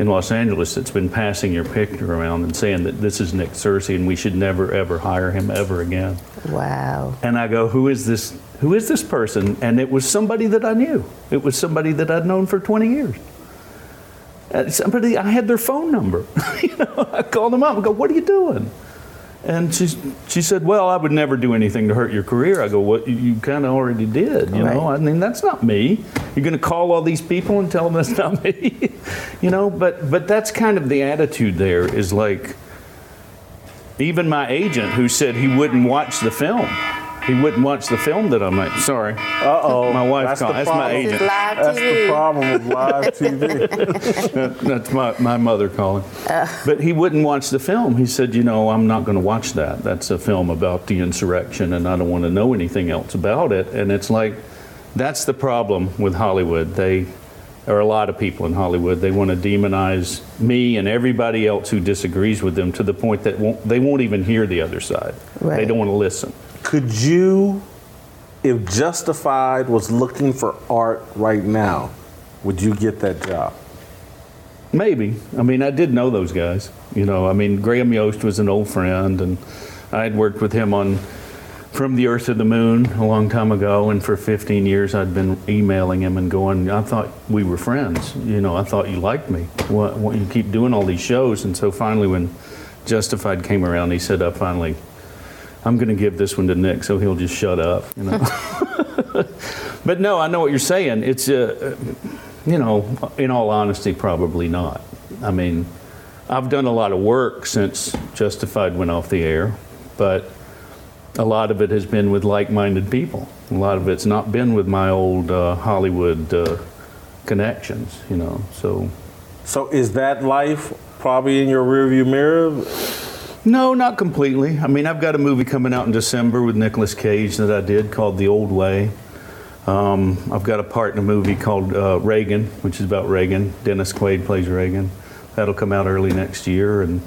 in Los Angeles that's been passing your picture around and saying that this is Nick Searcy and we should never ever hire him ever again." Wow. And I go, "Who is this? Who is this person?" And it was somebody that I knew. It was somebody that I'd known for 20 years. Uh, somebody I had their phone number. you know, I called them up and go, "What are you doing?" And she she said, "Well, I would never do anything to hurt your career." I go, "What? You, you kind of already did, you know? I mean, that's not me. You're going to call all these people and tell them that's not me, you know? But but that's kind of the attitude. There is like, even my agent who said he wouldn't watch the film, He wouldn't watch the film that I made. Sorry. Uh oh. My wife That's called. the That's my agent. Live That's the TV. problem with live TV. That- That's my, my mother calling. But he wouldn't watch the film. He said, you know, I'm not going to watch that. That's a film about the insurrection, and I don't want to know anything else about it. And it's like, that's the problem with Hollywood. They, or a lot of people in Hollywood, they want to demonize me and everybody else who disagrees with them to the point that won't, they won't even hear the other side. They don't want to listen. Could you, if Justified was looking for Art right now, would you get that job? Maybe. I mean, I did know those guys. You know, I mean, Graham Yost was an old friend, and I had worked with him on From the Earth to the Moon a long time ago, and for 15 years I'd been emailing him and going, I thought we were friends. You know, I thought you liked me. What, what you keep doing all these shows, and so finally when Justified came around, he said, I finally, I'm going to give this one to Nick, so he'll just shut up. You know. but no, I know what you're saying. It's uh, you know, in all honesty, probably not. I mean, I've done a lot of work since Justified went off the air, but a lot of it has been with like-minded people. A lot of it's not been with my old uh, Hollywood uh, connections, you know. So So is that life probably in your rearview mirror? No, not completely. I mean, I've got a movie coming out in December with Nicolas Cage that I did called The Old Way. Um, I've got a part in a movie called uh, Reagan, which is about Reagan. Dennis Quaid plays Reagan. That'll come out early next year. And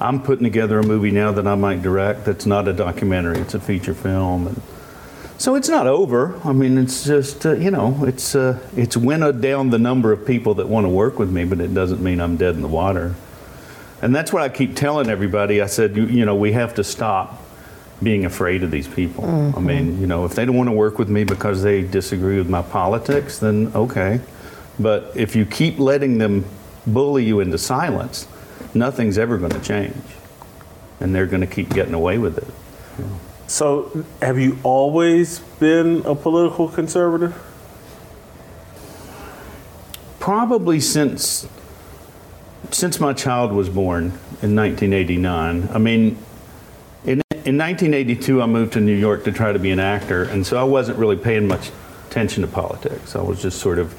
I'm putting together a movie now that I might direct that's not a documentary, it's a feature film. And so it's not over. I mean, it's just, uh, you know, it's, uh, it's winnowed down the number of people that want to work with me, but it doesn't mean I'm dead in the water. And that's what I keep telling everybody. I said, you, you know, we have to stop being afraid of these people. I mean, you know, if they don't want to work with me because they disagree with my politics, then okay. But if you keep letting them bully you into silence, nothing's ever going to change. And they're going to keep getting away with it. So have you always been a political conservative? Probably since since my child was born in 1989. I mean, in, in 1982, I moved to New York to try to be an actor, and so I wasn't really paying much attention to politics. I was just sort of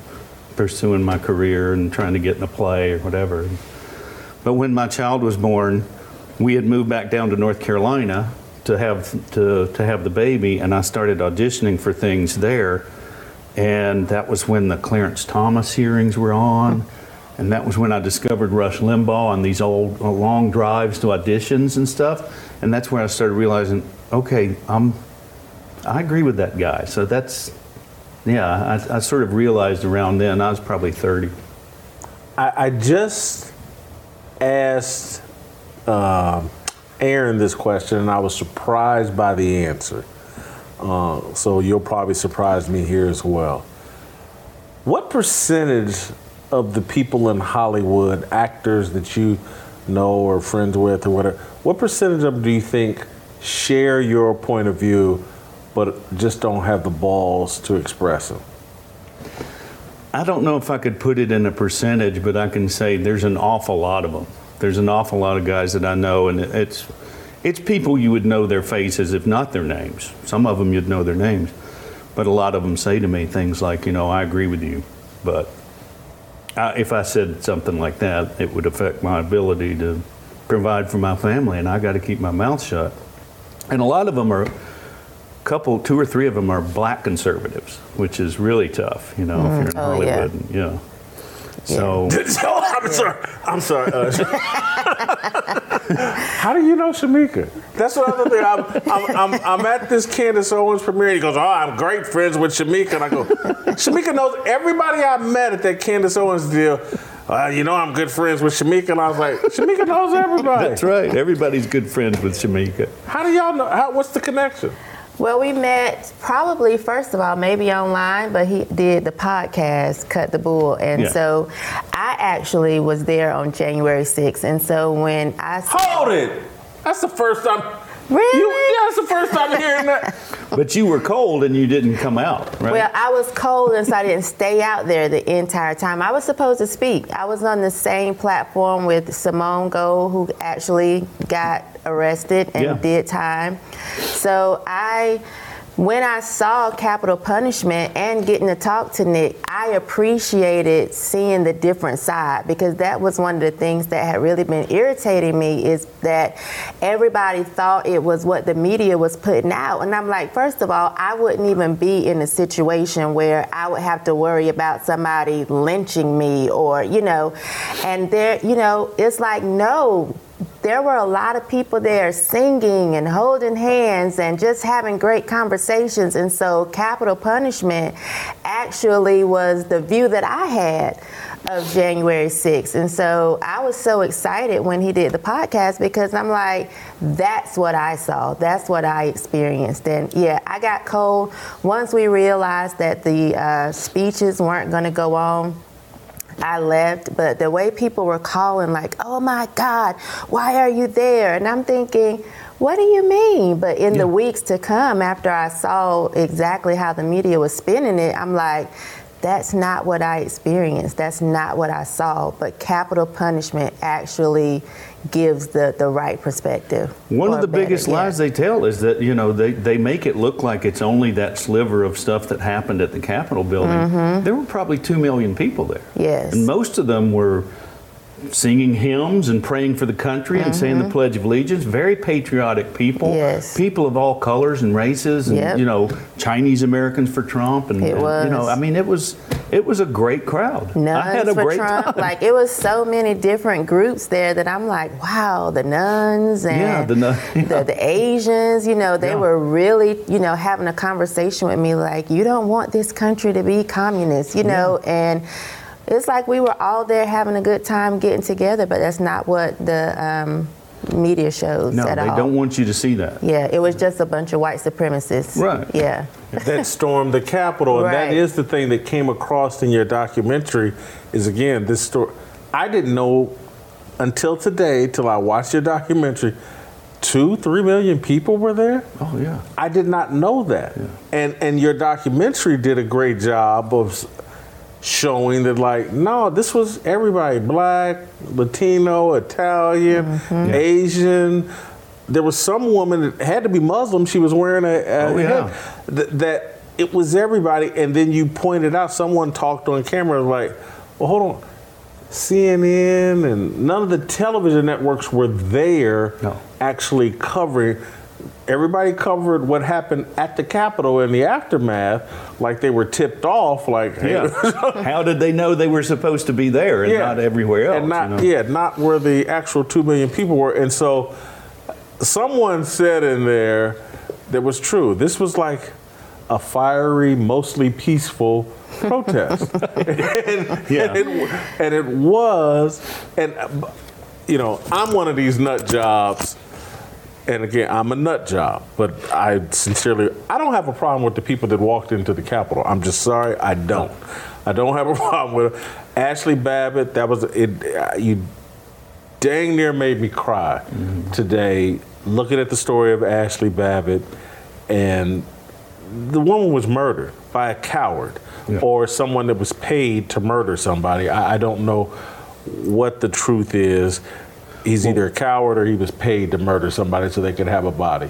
pursuing my career and trying to get in a play or whatever. But when my child was born, we had moved back down to North Carolina to have to, to have the baby, and I started auditioning for things there. And that was when the Clarence Thomas hearings were on. And that was when I discovered Rush Limbaugh on these old uh, long drives to auditions and stuff. And that's where I started realizing, okay, I'm, I agree with that guy. So that's, yeah, I, I sort of realized around then, I was probably 30. I, I just asked um, Aaron this question, and I was surprised by the answer. Uh, so you'll probably surprise me here as well. What percentage of the people in Hollywood, actors that you know or friends with or whatever, what percentage of them do you think share your point of view, but just don't have the balls to express them? I don't know if I could put it in a percentage, but I can say there's an awful lot of them. There's an awful lot of guys that I know, and it's it's people you would know their faces, if not their names. Some of them you'd know their names, but a lot of them say to me things like, you know, I agree with you, but I, if I said something like that, it would affect my ability to provide for my family, and I got to keep my mouth shut. And a lot of them are, couple, two or three of them are black conservatives, which is really tough, you know, if you're in Oh, yeah. Hollywood. Yeah. So, I'm sorry. I'm sorry. Uh, how do you know Shamika? That's another thing. I'm, I'm, I'm, I'm at this Candace Owens premiere. He goes, "Oh, I'm great friends with Shamika," and I go, "Shamika knows everybody I met at that Candace Owens deal." Uh, you know, I'm good friends with Shamika, and I was like, "Shamika knows everybody." that's right. Everybody's good friends with Shamika. How do y'all know? How, what's the connection? Well, we met probably first of all maybe online, but he did the podcast "Cut the Bull," and Yeah. so I actually was there on January 6th, and so when I Hold it. That's the first time. Really? You, yeah, that's the first time hearing that. But you were cold and you didn't come out, right? Well, I was cold, and so I didn't stay out there the entire time. I was supposed to speak. I was on the same platform with Simone Gold, who actually got arrested and Yeah. did time. So I when I saw Capitol Punishment and getting to talk to Nick, I appreciated seeing the different side because that was one of the things that had really been irritating me is that everybody thought it was what the media was putting out. And I'm like, first of all, I wouldn't even be in a situation where I would have to worry about somebody lynching me or, you know, and there, you know, it's like, no, there were a lot of people there singing and holding hands and just having great conversations. And so, Capitol Punishment actually was the view that I had of January 6th. And so, I was so excited when he did the podcast because I'm like, that's what I saw, that's what I experienced. And yeah, I got cold once we realized that the uh, speeches weren't going to go on. I left, but the way people were calling, like, oh my God, why are you there? And I'm thinking, what do you mean? But in the weeks to come, after I saw exactly how the media was spinning it, I'm like, that's not what I experienced. That's not what I saw. But Capitol Punishment actually gives the, the right perspective. One of the better, biggest yeah. lies they tell is that, you know, they, they make it look like it's only that sliver of stuff that happened at the Capitol building. Mhm. There were probably two million people there. Yes. And most of them were singing hymns and praying for the country and saying the Mhm. Pledge of Allegiance. Very patriotic people. Yes. People of all colors and races, and Yep. you know, Chinese Americans for Trump, and, It and, you know, I mean, it was it was a great crowd. I had nuns a for great Trump. time. Like it was so many different groups there that I'm like, wow, the nuns and Yeah, the nun- the, the Asians, you know, they were really, you know, having a conversation with me like, you don't want this country to be communist, you know, and it's like we were all there having a good time getting together, but that's not what the um, media shows no, at they all. don't want you to see that. yeah, it was just a bunch of white supremacists. Right. Yeah. that stormed the Capitol. And that Right. is the thing that came across in your documentary is again, this story. I didn't know until today, till I watched your documentary, two, three million people were there. Oh yeah. I did not know that. And and your documentary did a great job of s- showing that like, no, this was everybody, black, Latino, Italian, mm-hmm. Asian. There was some woman that had to be Muslim. She was wearing a, a Oh, yeah. head- th- that it was everybody. And then you pointed out someone talked on camera like, well, hold on. CNN and none of the television networks were there actually covering. Everybody covered what happened at the Capitol in the aftermath, like they were tipped off. Like, hey, Yeah. How did they know they were supposed to be there and not everywhere else? and not you know? yeah, not where the actual two million people were. And so, someone said in there that was true. This was like a fiery, mostly peaceful protest, and, Yeah. and, it, and it was. And you know, I'm one of these nut jobs. And again, I'm a nut job, but I sincerely, I don't have a problem with the people that walked into the Capitol. I'm just sorry, I don't. I don't have a problem with it. Ashley Babbitt. That was it. uh, You dang near made me cry today looking at the story of Ashley Babbitt, and the woman was murdered by a coward or someone that was paid to murder somebody. I, I don't know what the truth is. He's either a coward or he was paid to murder somebody so they could have a body.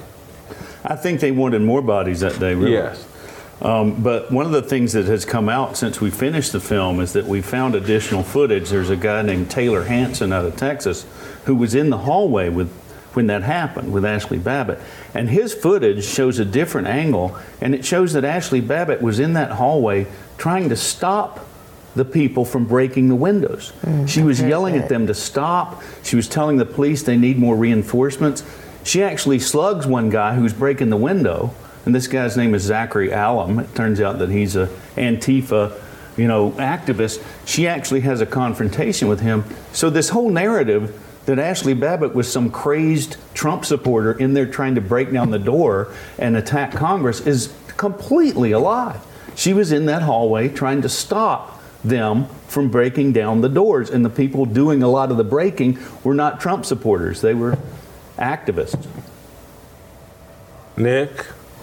I think they wanted more bodies that day, really. Yes. Um, but one of the things that has come out since we finished the film is that we found additional footage. There's a guy named Taylor Hanson out of Texas who was in the hallway with when that happened with Ashley Babbitt. And his footage shows a different angle, and it shows that Ashley Babbitt was in that hallway trying to stop the people from breaking the windows. she was yelling at them to stop. She was telling the police they need more reinforcements. She actually slugs one guy who's breaking the window, and this guy's name is Zachary Alam. It turns out that he's a Antifa, you know, activist. She actually has a confrontation with him. So this whole narrative that Ashley Babbitt was some crazed Trump supporter in there trying to break down the door and attack Congress is completely a lie. She was in that hallway trying to stop them from breaking down the doors, and the people doing a lot of the breaking were not Trump supporters, they were activists. Nick?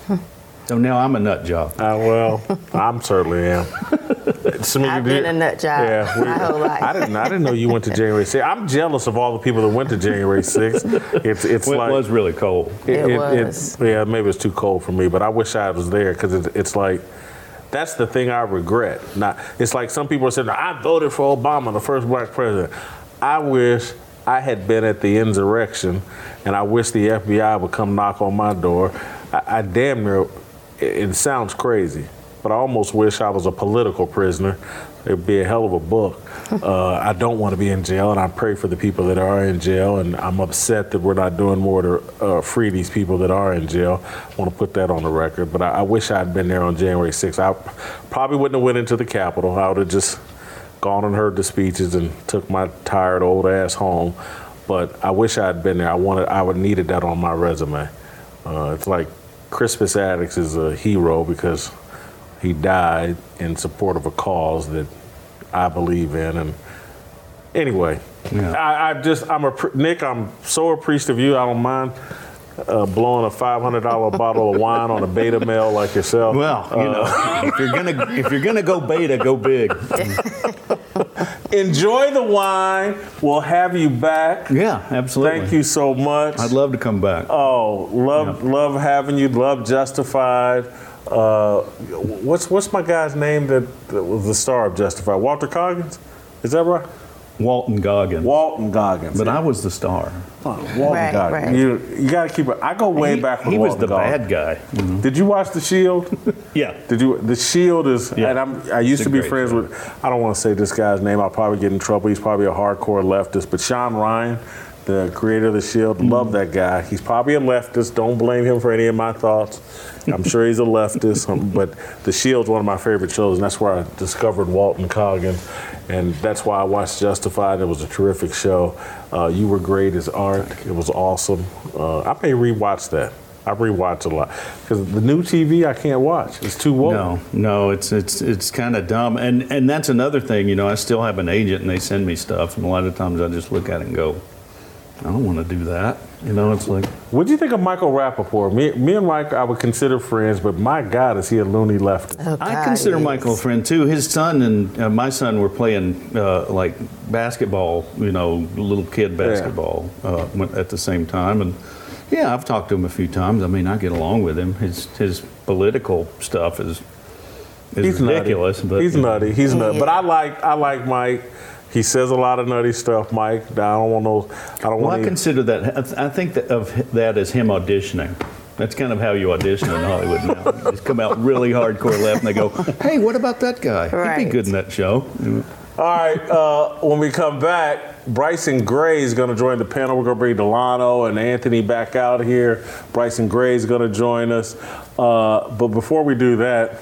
So now I'm a nut job. Uh, well, I'm certainly am. Shamika, I've been you- a nut job Yeah, we- my whole life. I didn't. I didn't know you went to January 6th. I'm jealous of all the people that went to January 6th. It's it's Well, like it was really cold. It was. yeah, maybe it's too cold for me, but I wish I was there because it, it's like that's the thing I regret. Not it's like some people are saying I voted for Obama, the first black president. I wish I had been at the insurrection, and I wish the FBI would come knock on my door. I, I damn near. It, it sounds crazy, but I almost wish I was a political prisoner. It'd be a hell of a book. Uh, I don't want to be in jail, and I pray for the people that are in jail. And I'm upset that we're not doing more to uh, free these people that are in jail. I want to put that on the record. But I, I wish I had been there on January 6th. I probably wouldn't have went into the Capitol. I would have just gone and heard the speeches and took my tired old ass home. But I wish I had been there. I wanted. I would needed that on my resume. Uh, it's like Crispus Attucks is a hero because he died in support of a cause that I believe in. And anyway, I, I just I'm a Nick. I'm so appreciative of you. I don't mind. Uh, blowing a five hundred dollar bottle of wine on a beta male like yourself. Well, you know, Uh, if you're gonna if you're gonna go beta, go big. Enjoy the wine. We'll have you back. Yeah, absolutely. Thank you so much. I'd love to come back. Oh, love love having you. Love Justified. Uh, what's what's my guy's name that, that was the star of Justified? Walter Coggins. Is that right? Walton Goggins. Walton Goggins. But I was the star. Walton Right, Goggins. right. You you got to keep it. I go way he, back. With He was Walton the Goggins. bad guy. Did you watch The Shield? Yeah. Did you? The Shield is, Yeah. and I'm, I used It's to be friends show. with. I don't want to say this guy's name. I'll probably get in trouble. He's probably a hardcore leftist. But Shawn Ryan, the creator of the Shield, Mm-hmm. love that guy. He's probably a leftist. Don't blame him for any of my thoughts. I'm sure he's a leftist. um, but The Shield's one of my favorite shows, and that's where I discovered Walton Goggins, and that's why I watched Justified. It was a terrific show. Uh, you were great as Art. It was awesome. Uh, I may rewatch that. I rewatch a lot because the new TV I can't watch. It's too. No, no, it's it's it's kind of dumb, and and that's another thing. You know, I still have an agent, and they send me stuff, and a lot of times I just look at it and go, I don't want to do that. You know, it's like What do you think of Michael Rapaport? Me, me and Mike, I would consider friends, but my God, is he a loony leftist? Oh, I consider yes. Michael a friend too. His son and uh, my son were playing uh, like basketball, you know, little kid basketball uh, at the same time. And yeah, I've talked to him a few times. I mean, I get along with him. His his political stuff is is He's ridiculous, nutty. but he's you know. nutty. He's nutty. But I like, I like Mike. He says a lot of nutty stuff, Mike. I don't want no. I don't want to. Well, I want. to consider that. I th- I think that of that as him auditioning. That's kind of how you audition in Hollywood now. You just come out really hardcore left, and they go, "Hey, what about that guy? He'd be good in that show." All right. Uh, when we come back, Bryson Gray is going to join the panel. We're going to bring Delano and Anthony back out here. Bryson Gray is going to join us. Uh, but before we do that,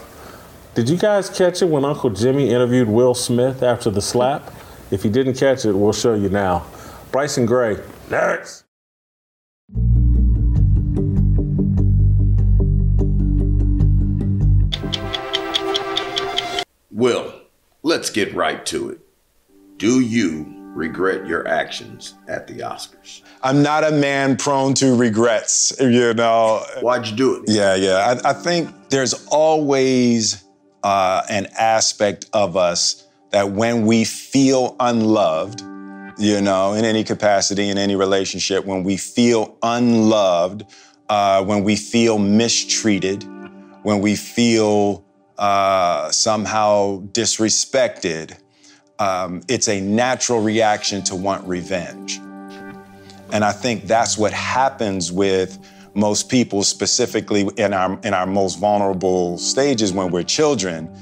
did you guys catch it when Uncle Jimmy interviewed Will Smith after the slap? If you didn't catch it, we'll show you now. Bryson Gray, next. Will, let's get right to it. Do you regret your actions at the Oscars? I'm not a man prone to regrets, you know. Why'd you do it? Yeah, yeah. I, I think there's always uh, an aspect of us that when we feel unloved, you know, in any capacity, in any relationship, when we feel unloved, uh, when we feel mistreated, when we feel uh, somehow disrespected, um, it's a natural reaction to want revenge. And I think that's what happens with most people, specifically in our in our most vulnerable stages when we're children,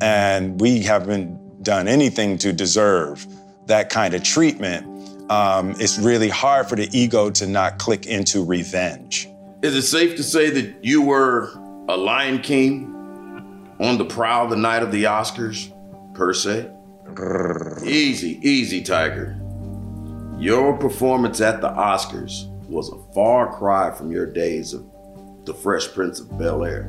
and we haven't done anything to deserve that kind of treatment. Um, it's really hard for the ego to not click into revenge. Is it safe to say that you were a Lion King on the prowl the night of the Oscars, per se? Easy, easy, Tiger. Your performance at the Oscars was a far cry from your days of the Fresh Prince of Bel Air.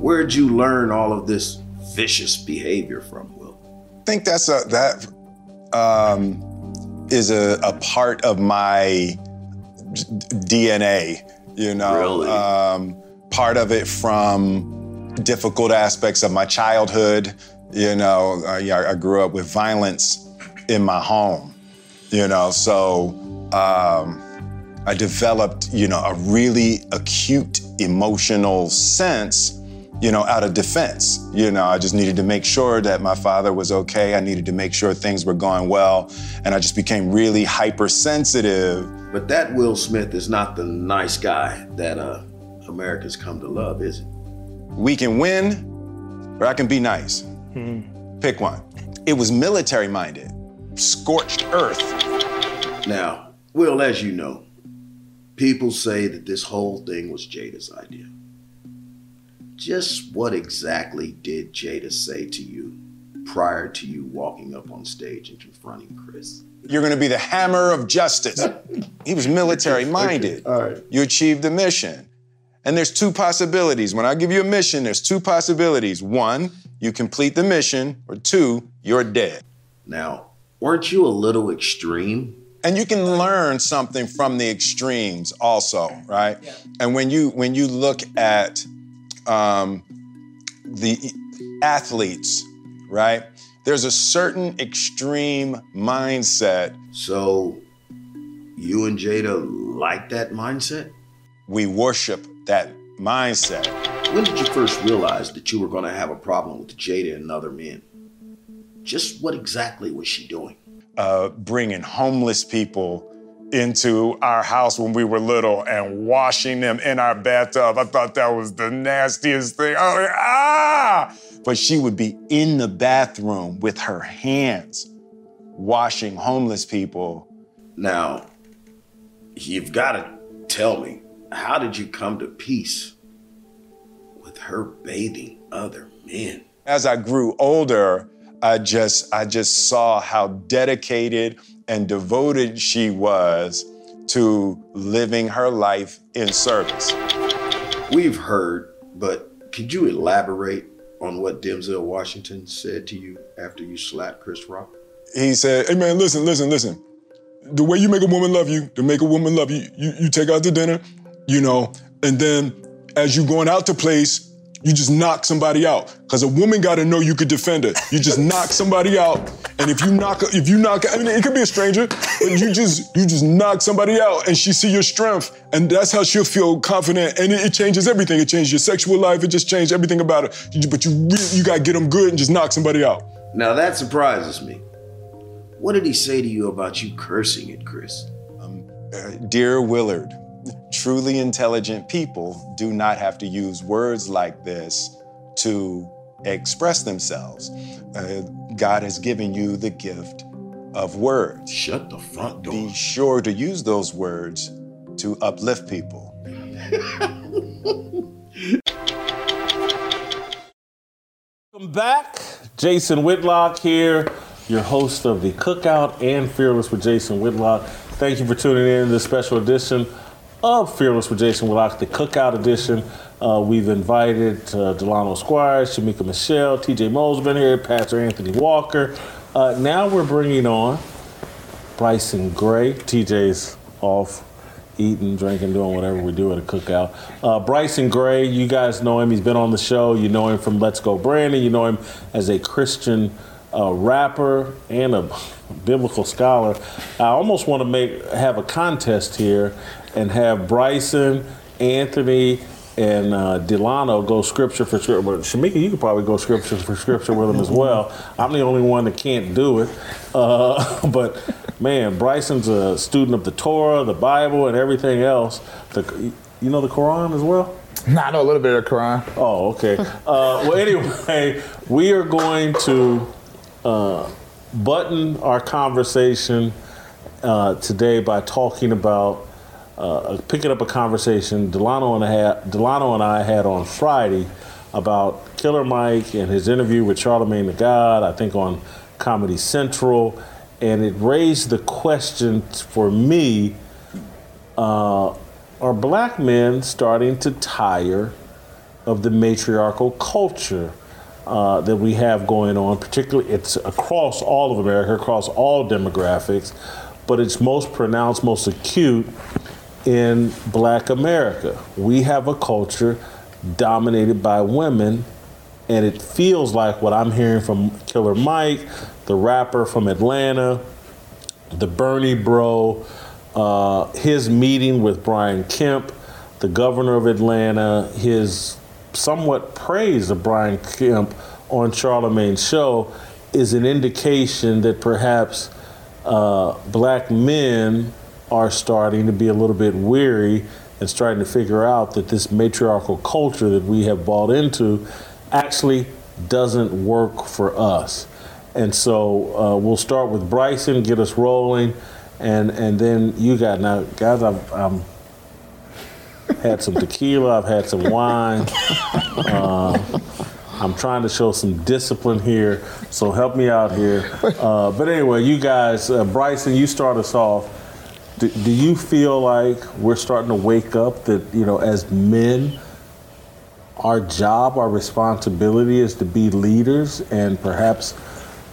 Where'd you learn all of this vicious behavior from, think that's a that um, is a, a part of my DNA. You know, Really? um, part of it from difficult aspects of my childhood. You know, yeah, I grew up with violence in my home. You know, so um, I developed, you know, a really acute emotional sense, you know, out of defense. You know, I just needed to make sure that my father was okay. I needed to make sure things were going well. And I just became really hypersensitive. But that Will Smith is not the nice guy that uh, America's come to love, is it? We can win, or I can be nice. Pick one. It was military minded, scorched earth. Now, Will, as you know, people say that this whole thing was Jada's idea. Just what exactly did Jada say to you prior to you walking up on stage and confronting Chris? You're going to be the hammer of justice. he was military minded. All right. You achieved the mission. And there's two possibilities. When I give you a mission, there's two possibilities. One, you complete the mission, or two, you're dead. Now, weren't you a little extreme? And you can learn something from the extremes also, right? Yeah. And when you when you look at um, the athletes, right? There's a certain extreme mindset. So, you and Jada like that mindset? We worship that mindset. When did you first realize that you were going to have a problem with Jada and other men? Just what exactly was she doing? uh, bringing homeless people into our house when we were little and washing them in our bathtub. I thought that was the nastiest thing. I was like, ah! But she would be in the bathroom with her hands washing homeless people. Now, you've got to tell me, how did you come to peace with her bathing other men? As I grew older, I just I just saw how dedicated and devoted she was to living her life in service. We've heard, but could you elaborate on what Denzel Washington said to you after you slapped Chris Rock? He said, Hey man, listen, listen, listen. The way you make a woman love you, to make a woman love you, you, you take out to dinner, you know, and then as you're going out to place, you just knock somebody out. Cause a woman gotta know you could defend her. You just knock somebody out, and if you knock, if you knock, I mean, it could be a stranger, but you just, you just knock somebody out, and she see your strength, and that's how she'll feel confident, and it, it changes everything. It changes your sexual life. It just changed everything about it. You- But you, really, you gotta get them good and just knock somebody out. Now that surprises me. What did he say to you about you cursing it, Chris? Uh, Dear Willard, truly intelligent people do not have to use words like this to express themselves. Uh, God has given you the gift of words. Shut the front door. Be sure to use those words to uplift people. Welcome back. Jason Whitlock here, your host of the Cookout and Fearless with Jason Whitlock. Thank you for tuning in to this special edition of Fearless with Jason Whitlock, the Cookout edition. Uh, we've invited uh, Delano Squires, Shamika Michelle, TJ Mo's been here, Pastor Anthony Walker. Uh, now we're bringing on Bryson Gray. TJ's off eating, drinking, doing whatever we do at a cookout. Uh, Bryson Gray, you guys know him. He's been on the show. You know him from Let's Go Brandon. You know him as a Christian uh, rapper and a biblical scholar. I almost want to make have a contest here and have Bryson, Anthony, and uh, Delano go scripture for scripture. But Shamika, you could probably go scripture for scripture with them as well. I'm the only one that can't do it. Uh, but man, Bryson's a student of the Torah, the Bible, and everything else. The, you know the Quran as well? Nah, I know a little bit of Quran. Oh, okay. Uh, well, anyway, we are going to uh, button our conversation uh, today by talking about uh, picking up a conversation Delano and, I had, Delano and I had on Friday about Killer Mike and his interview with Charlemagne the God, I think on Comedy Central. And it raised the question for me uh, are black men starting to tire of the matriarchal culture uh, that we have going on? Particularly, it's across all of America, across all demographics, but it's most pronounced, most acute in black America. We have a culture dominated by women, and it feels like what I'm hearing from Killer Mike, the rapper from Atlanta, the Bernie bro, uh, his meeting with Brian Kemp, the governor of Atlanta, his somewhat praise of Brian Kemp on Charlemagne's show is an indication that perhaps uh, black men are starting to be a little bit weary and starting to figure out that this matriarchal culture that we have bought into actually doesn't work for us. And so uh, we'll start with Bryson, get us rolling, and and then you got now, guys. I've um, had some tequila, I've had some wine. Uh, I'm trying to show some discipline here, so help me out here. Uh, but anyway, you guys, uh, Bryson, you start us off. Do, do you feel like we're starting to wake up that you know, as men, our job, our responsibility is to be leaders, and perhaps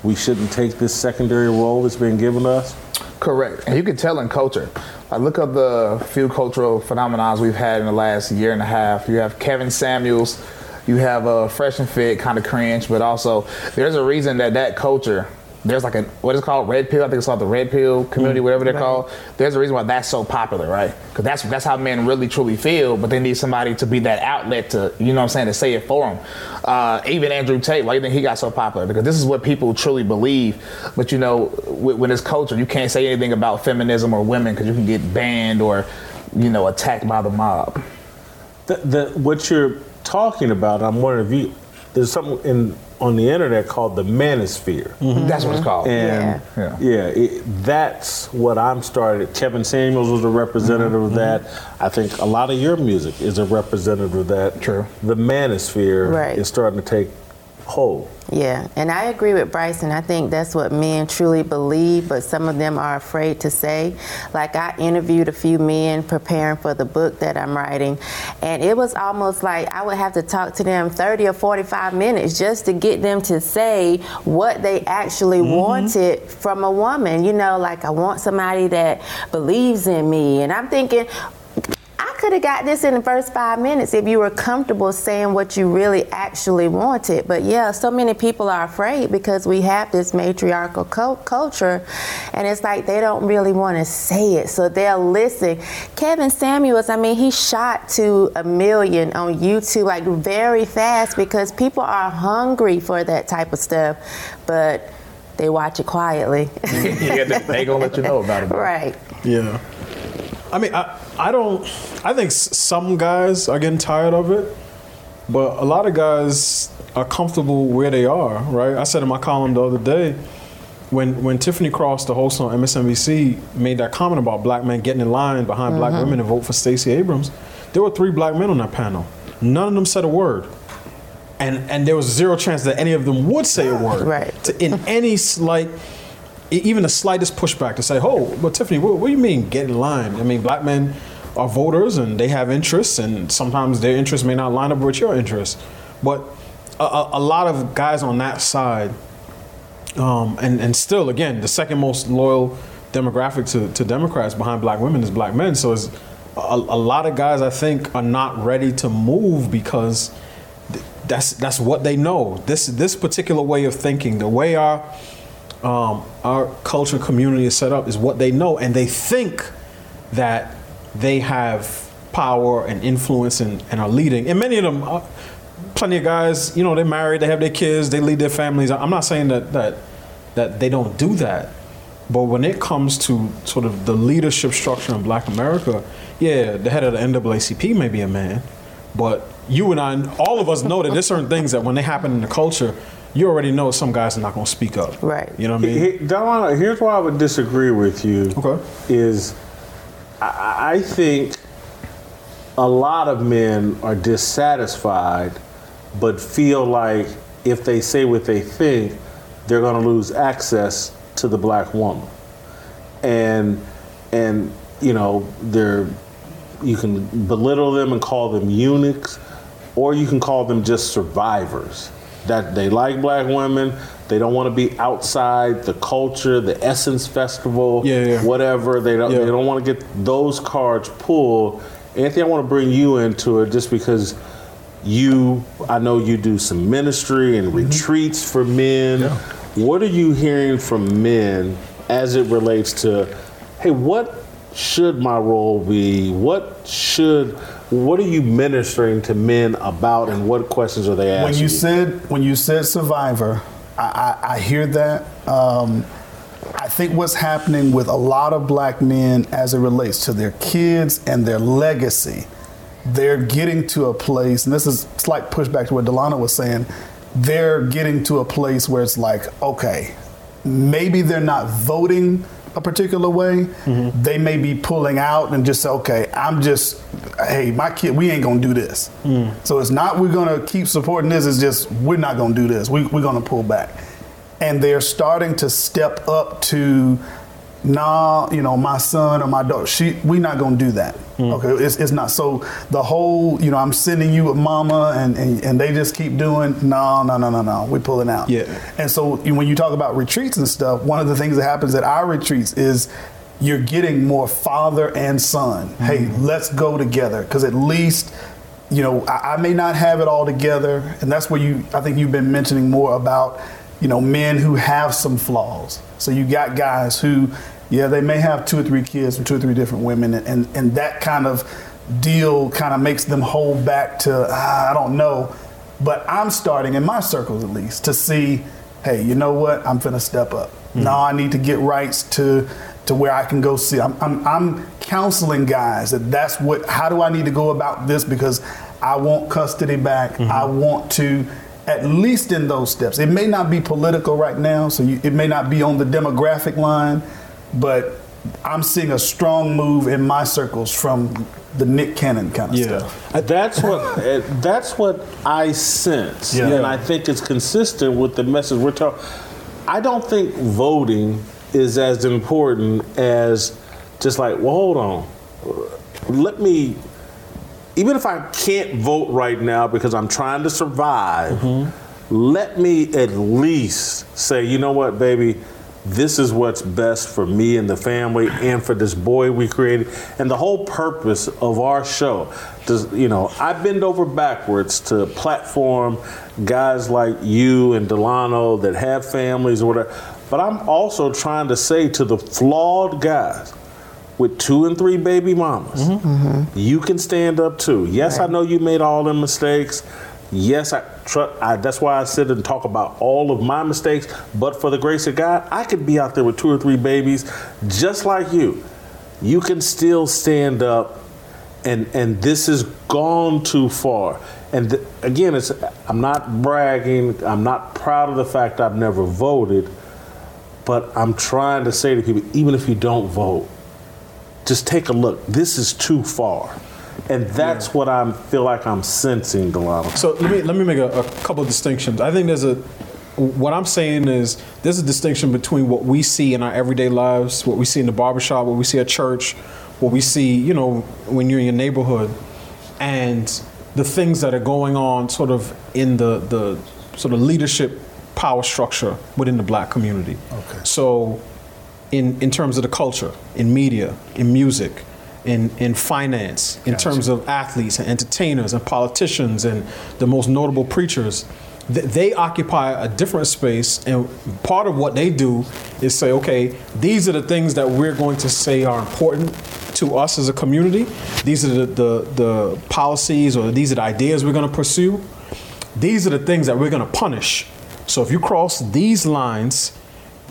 we shouldn't take this secondary role that's been given us? Correct. And you can tell in culture. I look at the few cultural phenomenons we've had in the last year and a half. You have Kevin Samuels, you have a fresh and fit, kind of cringe, but also there's a reason that that culture. There's like a what is it called red pill. I think it's called the red pill community, Mm, whatever they're right. called. There's a reason why that's so popular, right? Because that's that's how men really truly feel. But they need somebody to be that outlet to, you know, what I'm saying, to say it for them. Uh, even Andrew Tate, why do you think he got so popular? Because this is what people truly believe. But you know, with, with this culture, you can't say anything about feminism or women because you can get banned or, you know, attacked by the mob. The, the, what you're talking about, I'm wondering if you, there's something in on the internet called the manosphere. Mm-hmm. That's what it's called. And Yeah. yeah, it, that's what I'm started. Kevin Samuels was a representative of mm-hmm. that. I think a lot of your music is a representative of that. True. The manosphere Right. is starting to take hold. Yeah, and I agree with Bryson. I think that's what men truly believe, but some of them are afraid to say. Like I interviewed a few men preparing for the book that I'm writing, and it was almost like I would have to talk to them 30 or 45 minutes just to get them to say what they actually mm-hmm. wanted from a woman. You know, like I want somebody that believes in me, and I'm thinking, could have got this in the first five minutes if you were comfortable saying what you really actually wanted. But yeah, so many people are afraid because we have this matriarchal cul- culture, and it's like they don't really want to say it, so they'll listen. Kevin Samuels, I mean, he shot to a million on YouTube like very fast because people are hungry for that type of stuff, but they watch it quietly. yeah, they, they gonna let you know about it. bro. right. Yeah. I mean, I, I don't. I think some guys are getting tired of it, but a lot of guys are comfortable where they are. Right. I said in my column the other day, when when Tiffany Cross, the host on MSNBC, made that comment about black men getting in line behind black Mhm. women to vote for Stacey Abrams, there were three black men on that panel. None of them said a word. And, and there was zero chance that any of them would say a word. Right. To, in any slight even the slightest pushback to say, "Oh, but Tiffany, what, what do you mean get in line?" I mean, black men are voters and they have interests, and sometimes their interests may not line up with your interests. But a, a, a lot of guys on that side, um, and and still, again, the second most loyal demographic to, to Democrats behind black women is black men. So it's a, a lot of guys I think are not ready to move because th- that's that's what they know. This this particular way of thinking, the way our um, our culture and community is set up, is what they know, and they think that they have power and influence and, and are leading. And many of them, uh, plenty of guys, you know, they're married, they have their kids, they lead their families. I'm not saying that that that they don't do that, but when it comes to sort of the leadership structure in Black America, yeah, the head of the NAACP may be a man, but you and I, all of us know that there's certain things that when they happen in the culture, you already know some guys are not going to speak up. Right. You know what I mean? He- he- Delano, here's why I would disagree with you. Okay. Is I, I think a lot of men are dissatisfied, but feel like if they say what they think, they're going to lose access to the black woman, and and you know they're you can belittle them and call them eunuchs, or you can call them just survivors. That they like black women, they don't want to be outside the culture, the Essence Festival, whatever. They don't. They don't want to get those cards pulled. Anthony, I want to bring you into it just because you, I know you do some ministry and mm-hmm. retreats for men. What are you hearing from men as it relates to, hey, what should my role be? What should, what are you ministering to men about, and what questions are they asking? When you said when you said survivor, I, I, I hear that. Um, I think what's happening with a lot of black men as it relates to their kids and their legacy, they're getting to a place, and this is slight pushback to what Delano was saying. They're getting to a place where it's like, okay, maybe they're not voting a particular way. They may be pulling out and just say, okay, I'm just, hey, my kid, we ain't gonna do this. So it's not we're gonna keep supporting this. It's just we're not gonna do this. We, we're gonna pull back, and they're starting to step up to, nah, you know, my son or my daughter, she, we not gonna do that. Mm. Okay, it's, it's not. So the whole, you know, I'm sending you with mama, and, and and they just keep doing, no, no, no, no, no, we're pulling out. Yeah. And so when you talk about retreats and stuff, one of the things that happens at our retreats is you're getting more father and son. Mm-hmm. Hey, let's go together because at least you know I, I may not have it all together, and that's where you I think you've been mentioning more about you know men who have some flaws. So you got guys who yeah they may have two or three kids from two or three different women, and and, and that kind of deal kind of makes them hold back to ah, I don't know. But I'm starting in my circles at least to see, hey, you know what? I'm finna step up. No, I need to get rights to to where I can go see. I'm, I'm I'm counseling guys that that's what. How do I need to go about this? Because I want custody back. I want to. At least in those steps, it may not be political right now, so you, it may not be on the demographic line, but I'm seeing a strong move in my circles from the Nick Cannon kind of stuff. Uh, That's what uh, that's what I sense, Yeah. and I think it's consistent with the message we're talking. I don't think voting is as important as just like, well, hold on, let me. Even if I can't vote right now because I'm trying to survive, let me at least say, you know what, baby, this is what's best for me and the family and for this boy we created. And the whole purpose of our show, does, you know, I bend over backwards to platform guys like you and Delano that have families or whatever. But I'm also trying to say to the flawed guys with two and three baby mamas, mm-hmm. Mm-hmm. you can stand up too. Yes, I know you made all them mistakes. Yes, I, tr- I that's why I sit and talk about all of my mistakes. But for the grace of God, I could be out there with two or three babies, just like you. You can still stand up, and and this has gone too far. And th- again, it's I'm not bragging. I'm not proud of the fact I've never voted, but I'm trying to say to people, even if you don't vote, just take a look. This is too far. And that's what I feel like I'm sensing, Delano. So let me let me make a, a couple of distinctions. I think there's a what I'm saying is there's a distinction between what we see in our everyday lives, what we see in the barbershop, what we see at church, what we see, you know, when you're in your neighborhood, and the things that are going on sort of in the the sort of leadership power structure within the black community. Okay. So in in terms of the culture, in media, in music, in in finance, in terms of athletes and entertainers and politicians and the most notable preachers, th- they occupy a different space. And part of what they do is say, okay, these are the things that we're going to say are important to us as a community. These are the the, the policies or these are the ideas we're going to pursue. These are the things that we're going to punish. So if you cross these lines,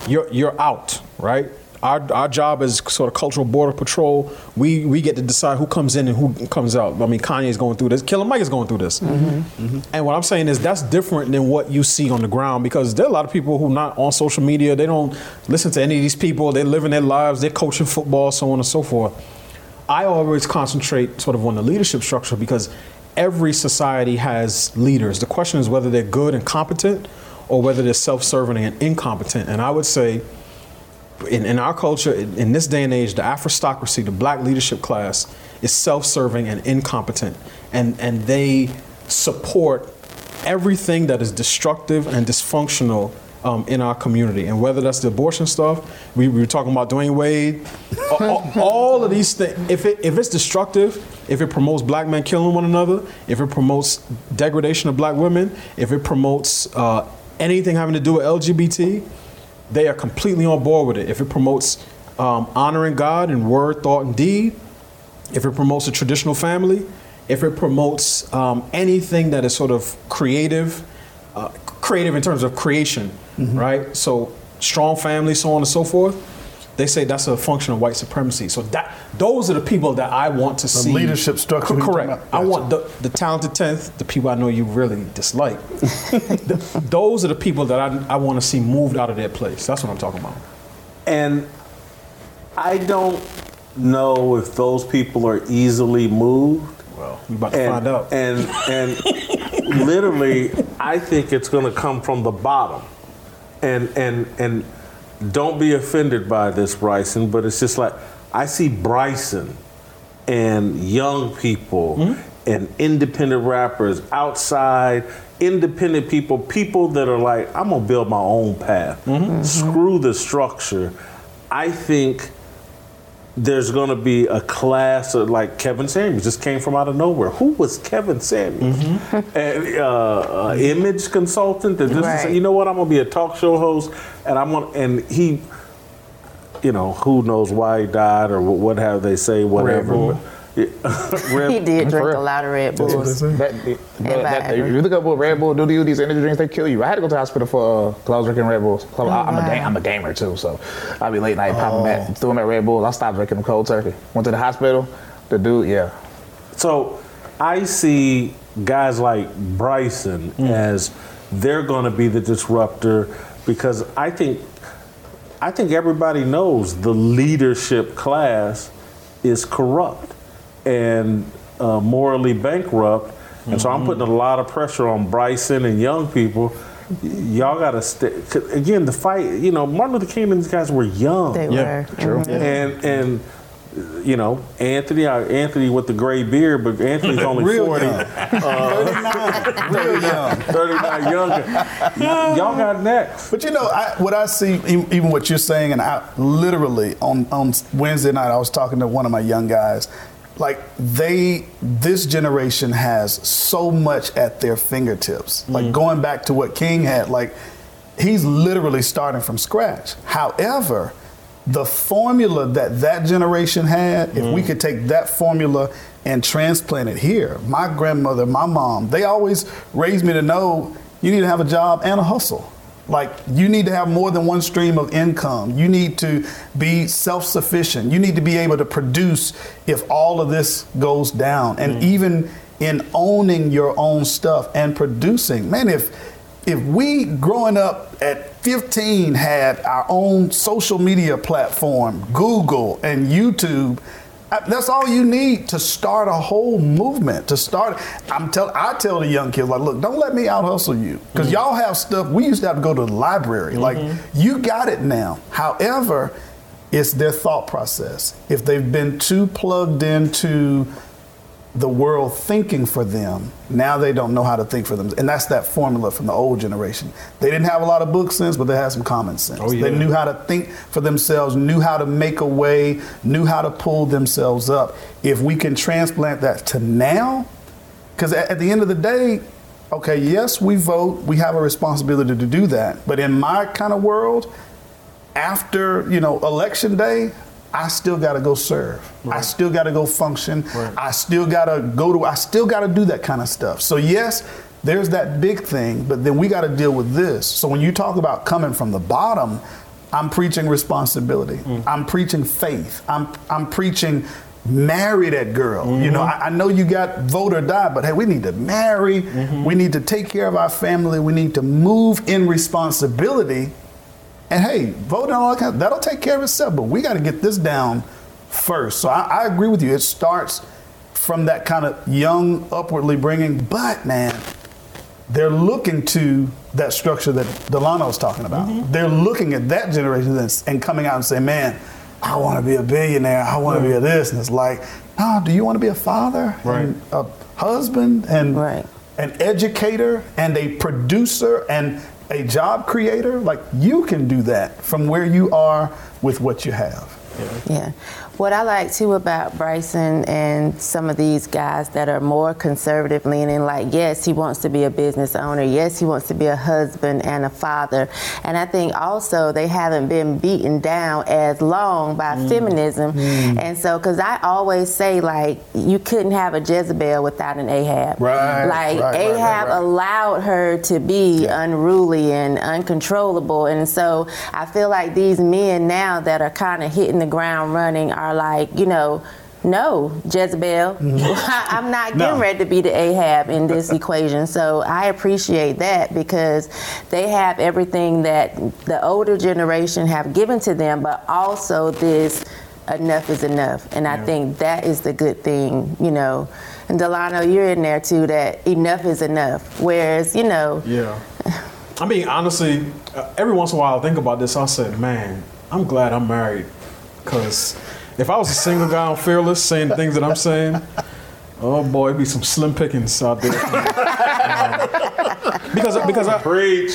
you're you're out, right? Our, our job as sort of cultural border patrol, we, we get to decide who comes in and who comes out. I mean, Kanye's going through this. Killer Mike is going through this. Mm-hmm. Mm-hmm. And what I'm saying is that's different than what you see on the ground because there are a lot of people who are not on social media. They don't listen to any of these people. They're living their lives. They're coaching football, so on and so forth. I always concentrate sort of on the leadership structure because every society has leaders. The question is whether they're good and competent or whether they're self-serving and incompetent. And I would say in, in our culture, in, in this day and age, the Afrostocracy, the black leadership class, is self-serving and incompetent, and and they support everything that is destructive and dysfunctional um, in our community. And whether that's the abortion stuff, we, we were talking about Dwyane Wade, a- a- all of these things. If it if it's destructive, if it promotes black men killing one another, if it promotes degradation of black women, if it promotes uh, anything having to do with LGBT, they are completely on board with it. If it promotes um, honoring God in word, thought, and deed, if it promotes a traditional family, if it promotes um, anything that is sort of creative, uh, creative in terms of creation, right? So strong family, so on and so forth. They say that's a function of white supremacy. So that those are the people that I want to The see. leadership structure Co- you're talking Correct. about. I want the, the talented tenth, the people I know you really dislike. Th- those are the people that I, I want to see moved out of their place. That's what I'm talking about. And I don't know if those people are easily moved. Well, you about to and, find out. And and literally, I think it's going to come from the bottom. And and and don't be offended by this, Bryson, but it's just like I see Bryson and young people hmm? and independent rappers outside, independent people, people that are like, I'm gonna build my own path. Mm-hmm. Screw the structure. I think there's going to be a class of like Kevin Samuels just came from out of nowhere. Who was Kevin Samuels? And, uh, uh, image consultant that just Right. say, you know what, I'm going to be a talk show host, and I'm going and he, you know, who knows why he died or what, what have they say, whatever. Bull. but- Yeah. Red- He did drink real. a lot of Red That, Bulls. that, that, that- Viagra. you look up what Red Bull do to you, these energy drinks, they kill you. I had to go to the hospital for uh, because I was drinking Red Bulls. 'Cause I, am a wow. ga- I'm a gamer too, so I'll be late night popping back, oh. threw them at Red Bulls. I stopped drinking them cold turkey. Went to the hospital. The dude, yeah. So I see guys like Bryson mm. as they're going to be the disruptor because I think I think everybody knows the leadership class is corrupt and uh, morally bankrupt, and so I'm putting a lot of pressure on Bryson and young people. Y- Y'all got to stay. 'cause Again, the fight. You know, Martin Luther King and these guys were young. They Yeah, were. true. Mhm. And and you know Anthony, uh, Anthony with the gray beard, but Anthony's only Real forty. young. 39, real young. Thirty-nine younger. Y'all got next. But you know, I, what I see, e- even what you're saying, and I literally on on Wednesday night, I was talking to one of my young guys. Like they, this generation has so much at their fingertips. Like mm. going back to what King had, like he's literally starting from scratch. However, the formula that that generation had, if we mm. could take that formula and transplant it here, my grandmother, my mom, they always raised me to know you need to have a job and a hustle. Like you need to have more than one stream of income. You need to be self-sufficient. You need to be able to produce if all of this goes down. And mm. even in owning your own stuff and producing, man, if if we growing up at 15 had our own social media platform, Google and YouTube, Uh, that's all you need to start a whole movement. To start, I'm tell I tell the young kids like, look, don't let me out hustle you because mm-hmm. y'all have stuff. We used to have to go to the library. Like mm-hmm. you got it now. However, it's their thought process. If they've been too plugged into the world thinking for them. Now they don't know how to think for them. And that's that formula from the old generation. They didn't have a lot of book sense, but they had some common sense. Oh, yeah. They knew how to think for themselves, knew how to make a way, knew how to pull themselves up. If we can transplant that to now, because at, at the end of the day, okay, yes, we vote, we have a responsibility to do that. But in my kind of world, after you know election day i still got to go serve. I still got to go function. I still got to go to i still got to do that kind of stuff. So yes there's that big thing but then we got to deal with this. So when you talk about coming from the bottom i'm preaching responsibility. Mm. I'm preaching faith. I'm, I'm preaching marry that girl. You know mm-hmm. I, I know you got vote or die but hey we need to marry. Mm-hmm. We need to take care of our family. We need to move in responsibility and hey, voting on all that kind that'll take care of itself. But we got to get this down first. So I, I agree with you. It starts from that kind of young, upwardly bringing. But man, they're looking to that structure that Delano was talking about. Mm-hmm. They're looking at that generation and, coming out and saying, "Man, I want to be a billionaire. I want to be a this." And it's like, no, do you want to be a father, and a husband, and Right. an educator, and a producer, and a job creator, like you can do that from where you are with what you have. Yeah. What I like too about Bryson and some of these guys that are more conservative leaning, like, yes, he wants to be a business owner. Yes, he wants to be a husband and a father. And I think also they haven't been beaten down as long by mm. feminism. Mm. And so, because I always say, like, you couldn't have a Jezebel without an Ahab. Right, Like, right, right, right, Ahab right. allowed her to be unruly and uncontrollable. And so I feel like these men now that are kind of hitting the ground running are like, you know, no, Jezebel, I'm not getting No. ready to be the Ahab in this equation. So I appreciate that because they have everything that the older generation have given to them, but also this enough is enough. And I think that is the good thing, you know. And Delano, you're in there too, that enough is enough. Whereas, you know, Yeah. I mean, honestly, uh, every once in a while I think about this. I say, man, I'm glad I'm married. Because if I was a single guy on Fearless saying the things that I'm saying, oh boy, it'd be some slim pickings out there. Um, because because I preach.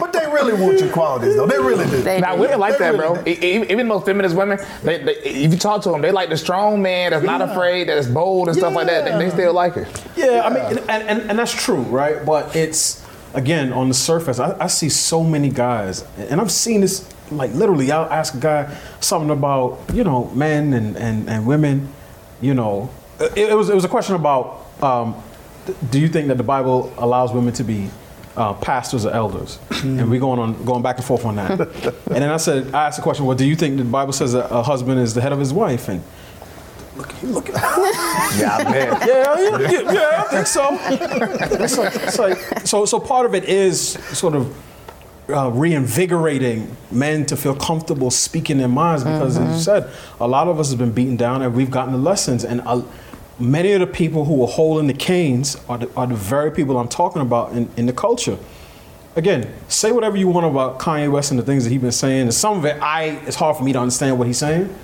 But they really want your qualities, though. They really do. Now women like They that, really bro. E- e- Even most feminist women, they, they, if you talk to them, they like the strong man that's not afraid, that's bold and stuff like that. They, they still like it. Yeah, I mean, and, and, and that's true, right? But it's again on the surface. I, I see so many guys, and I've seen this like literally. I'll ask a guy something about you know men and, and, and women. You know, it, it was it was a question about um, do you think that the Bible allows women to be uh, pastors or elders? and we're going on going back and forth on that. and then I said I asked the question, well, do you think the Bible says that a husband is the head of his wife? And look, look Yeah, I bet. yeah, yeah, yeah, yeah, I think so. it's like, it's like, so, so part of it is sort of uh, reinvigorating men to feel comfortable speaking their minds because, as you said, a lot of us have been beaten down and we've gotten the lessons. And uh, many of the people who are holding the canes are the, are the very people I'm talking about in, in the culture. Again, say whatever you want about Kanye West and the things that he's been saying. And some of it, I it's hard for me to understand what he's saying,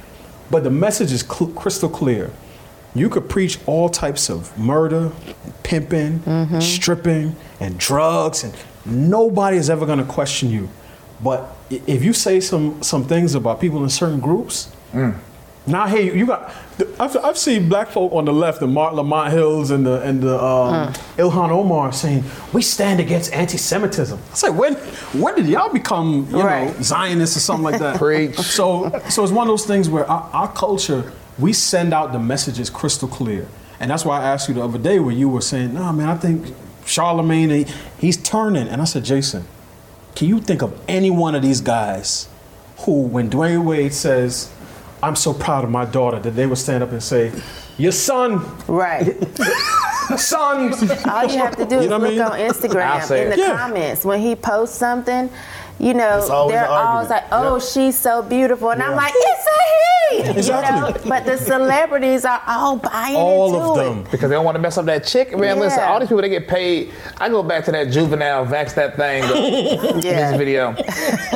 but the message is cl- crystal clear. You could preach all types of murder, pimping, stripping, and drugs, and nobody is ever going to question you. But if you say some some things about people in certain groups, now hey, you got. I've, I've seen black folk on the left, the Marc Lamont Hills and the and the um, Ilhan Omar saying we stand against anti-Semitism. I say when when did y'all become you know Zionists or something like that? Preach. So so it's one of those things where our, our culture we send out the messages crystal clear, and that's why I asked you the other day when you were saying, "No, man, I think Charlemagne he, he's turning," and I said, Jason, can you think of any one of these guys who, when Dwyane Wade says, I'm so proud of my daughter, that they would stand up and say, Your son. Right. son. All you have to do You is know what I mean? on Instagram in the Yeah. comments when he posts something. You know, they're always like, "Oh, she's so beautiful," and I'm like, "It's a he!" Exactly. You know? But the celebrities are all buying All into of it. them. Because they don't want to mess up that chick. Man, listen, all these people, they get paid. I go back to that juvenile vax that thing in Yeah. this video.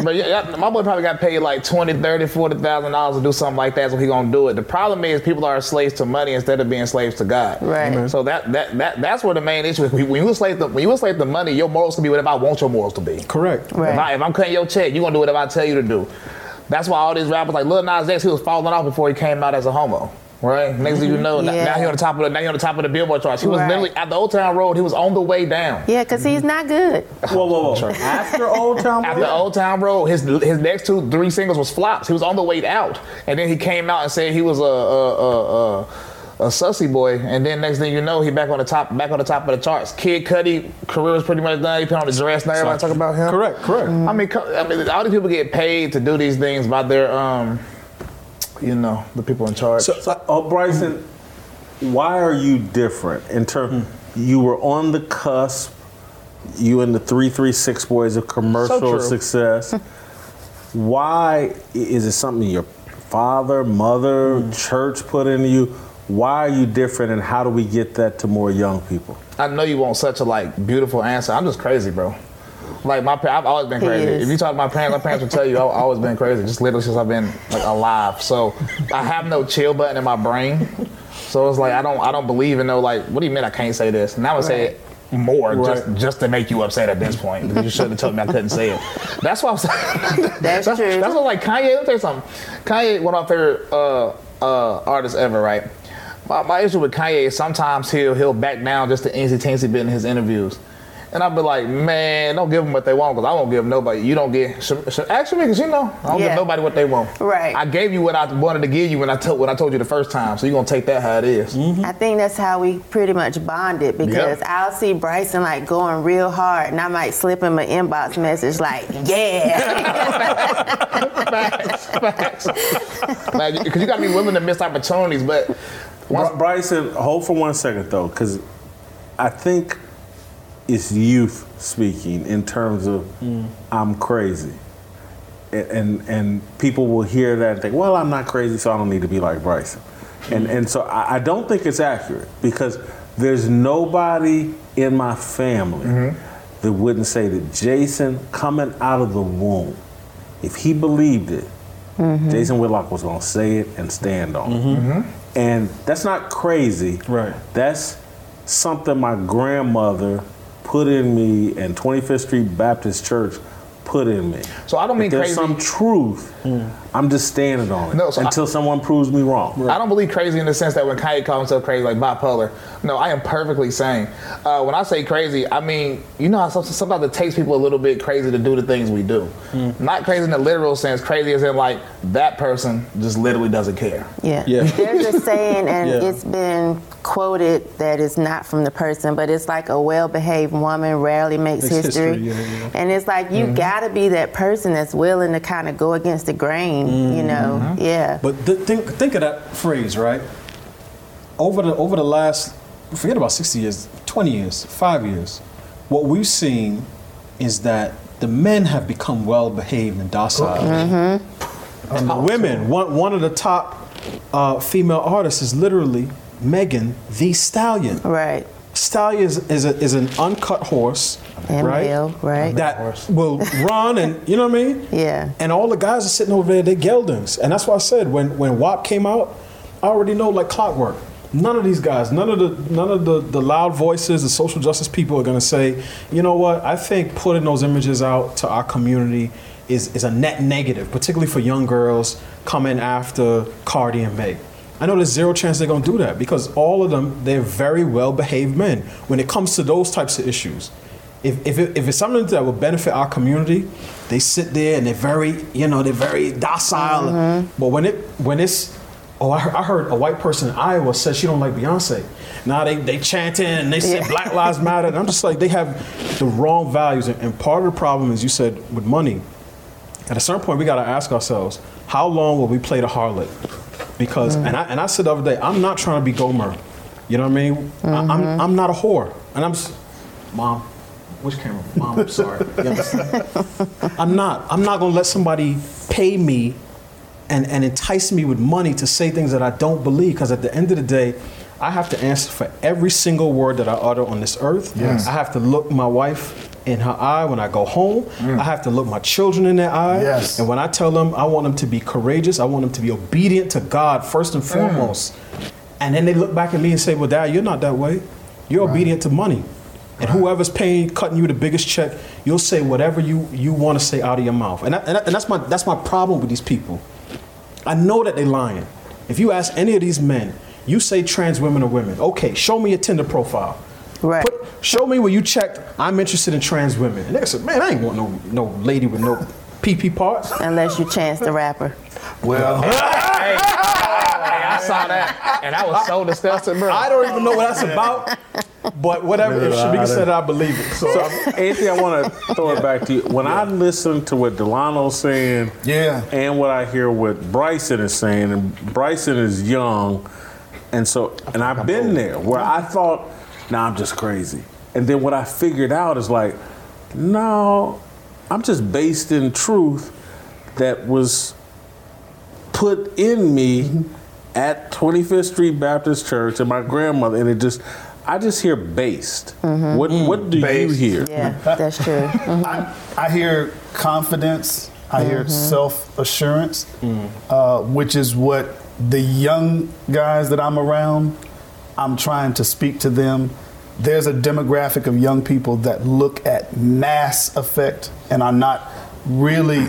But yeah, yeah, my boy probably got paid like 20, 30, 40,000 dollars to do something like that, so he gonna do it. The problem is people are slaves to money instead of being slaves to God. Right. So that, that that that's where the main issue is. When you enslave the when you enslave the money, your morals can be whatever I want your morals to be. Correct. Right. If, I, if I'm cutting your check, you're gonna do whatever I tell you to do. That's why all these rappers like Lil Nas X, he was falling off before he came out as a homo. Right? Next thing you mm-hmm. know, Yeah. now he on the top of the now he on the top of the billboard charts. He was Right. literally at the Old Town Road, he was on the way down. Yeah, because he's mm-hmm. not good. Whoa, whoa, whoa. After Old Town Road, After Road? Old Town Road, his his next two three singles was flops. He was on the way out, and then he came out and said he was a a a, a, a sussy boy. And then next thing you know, he back on the top back on the top of the charts. Kid Cudi career was pretty much done. He put on the dress. Now everybody talk about him. Correct, correct. I mean, I mean, all these people get paid to do these things by their um, you know, the people in charge. So, so uh, Bryson, why are you different in terms? You were on the cusp. You and the three three six boys of commercial true. success. why is it something your father, mother, church put into you? Why are you different, and how do we get that to more young people? I know you want such a like beautiful answer. I'm just crazy, bro. Like my, pa- I've always been crazy. If you talk to my parents, my parents will tell you I've always been crazy. Just literally since I've been like alive. So I have no chill button in my brain. So it's like I don't, I don't believe in no like. What do you mean I can't say this? Now I would say it more Right. just just to make you upset at this point. You shouldn't have told me I couldn't say it. That's why I'm saying. That's, that's true. That's what like Kanye. Let me tell you something. Kanye, one of my favorite uh, uh, artists ever. Right. My, my issue with Kanye is sometimes he'll he'll back down just to easy teensy bit in his interviews. And I'll be like, man, don't give them what they want because I won't give nobody. You don't get. Actually, because you know, I don't Yeah. give nobody what they want. Right. I gave you what I wanted to give you when I told when I told you the first time. So you're gonna take that how it is. Mm-hmm. I think that's how we pretty much bonded because Yep. I'll see Bryson like going real hard and I might slip him an inbox message like, yeah. facts, facts. Because you got to be willing to miss opportunities, but Bry- Bryson, hold for one second though, because I think it's youth speaking in terms of mm. I'm crazy. And, and and people will hear that and think, well, I'm not crazy, so I don't need to be like Bryson. And mm. and so I, I don't think it's accurate because there's nobody in my family mm-hmm. that wouldn't say that Jason coming out of the womb, if he believed it, mm-hmm. Jason Whitlock was going to say it and stand on it. Mm-hmm. And that's not crazy. Right. That's something my grandmother put in me in 25th Street Baptist Church put in me. So I don't mean if there's crazy- some truth, I'm just standing on it No, so I- until someone proves me wrong. I don't believe crazy in the sense that when Kanye calls himself crazy, like bipolar. No, I am perfectly sane. Uh, when I say crazy, I mean, you know how some- sometimes it takes people a little bit crazy to do the things we do. Not crazy in the literal sense, crazy as in like that person just literally doesn't care. Yeah. yeah. They're just saying, and Yeah. it's been quoted that is not from the person, but it's like a well behaved woman rarely makes Makes history. history, yeah, yeah. And it's like you Mhm. gotta be that person that's willing to kind of go against the grain, you know? Mm-hmm. Yeah. But th- think think of that phrase, right? Over the over the last forget about 60 years, 20 years, 5 years. What we've seen is that the men have become well behaved and docile. Mm-hmm. And the women, one one of the top uh, female artists is literally Megan Thee Stallion. Right. Stallion is, is, a, is an uncut horse, And right? male, right. That will run and you know what I mean? Yeah. And all the guys are sitting over there, they're geldings. And that's why I said when when WAP came out, I already know like clockwork. None of these guys, none of the none of the, the loud voices, the social justice people are gonna say, you know what, I think putting those images out to our community is, is a net negative, particularly for young girls coming after Cardi and Meg. I know there's zero chance they're gonna do that because all of them, they're very well behaved men when it comes to those types of issues if, if, it, if it's something that will benefit our community, they sit there and they're very, you know, they're very docile. Mm-hmm. But when it when it's, oh, I heard, I heard a white person in Iowa said she don't like Beyonce. Now they they chanting and they say Yeah. Black Lives Matter. And I'm just like they have the wrong values. And, and part of the problem is you said with money. At a certain point, we got to ask ourselves, how long will we play the harlot? Because and I and I said the other day, I'm not trying to be Gomer. You know what I mean? I, I'm mm-hmm. I'm not a whore, and I'm. Mom, which camera? Mom, I'm sorry. You? I'm not. I'm not gonna let somebody pay me and, and entice me with money to say things that I don't believe. Because at the end of the day, I have to answer for every single word that I utter on this earth. Yes. I have to look my wife in her eye when I go home. Mm. I have to look my children in their eye. Yes. And when I tell them I want them to be courageous, I want them to be obedient to God first and mm. foremost. And then they look back at me and say, Well, Dad, you're not that way. You're obedient to money. And whoever's paying, cutting you the biggest check, you'll say whatever you, you want to say out of your mouth. And, that, and, that- and that's my that's my problem with these people. I know that they're lying. If you ask any of these men, you say trans women are women. Okay, show me a Tinder profile. Right. Put, show me where you checked. I'm interested in trans women. And they said, man, I ain't want no no lady with no PP parts. Unless you Chance the Rapper. Well, hey, hey, I saw that, and I was so disgusted, bro. I don't even know what that's about. But whatever, if Shamika said it, I believe it. So, So, Anthony, I want to throw it back to you. When I listen to what Delano's saying, Yeah. and what I hear what Bryson is saying, and Bryson is young, and so, and I've been there where I thought, nah, I'm just crazy, and then what I figured out is like, no, I'm just based in truth that was put in me at 25th Street Baptist Church and my grandmother, and it just, I just hear based. What what do Based. you hear? Yeah, that's true. Mhm. I, I hear confidence. I hear self assurance, uh, which is what the young guys that I'm around. I'm trying to speak to them. there's a demographic of young people that look at mass effect and are not really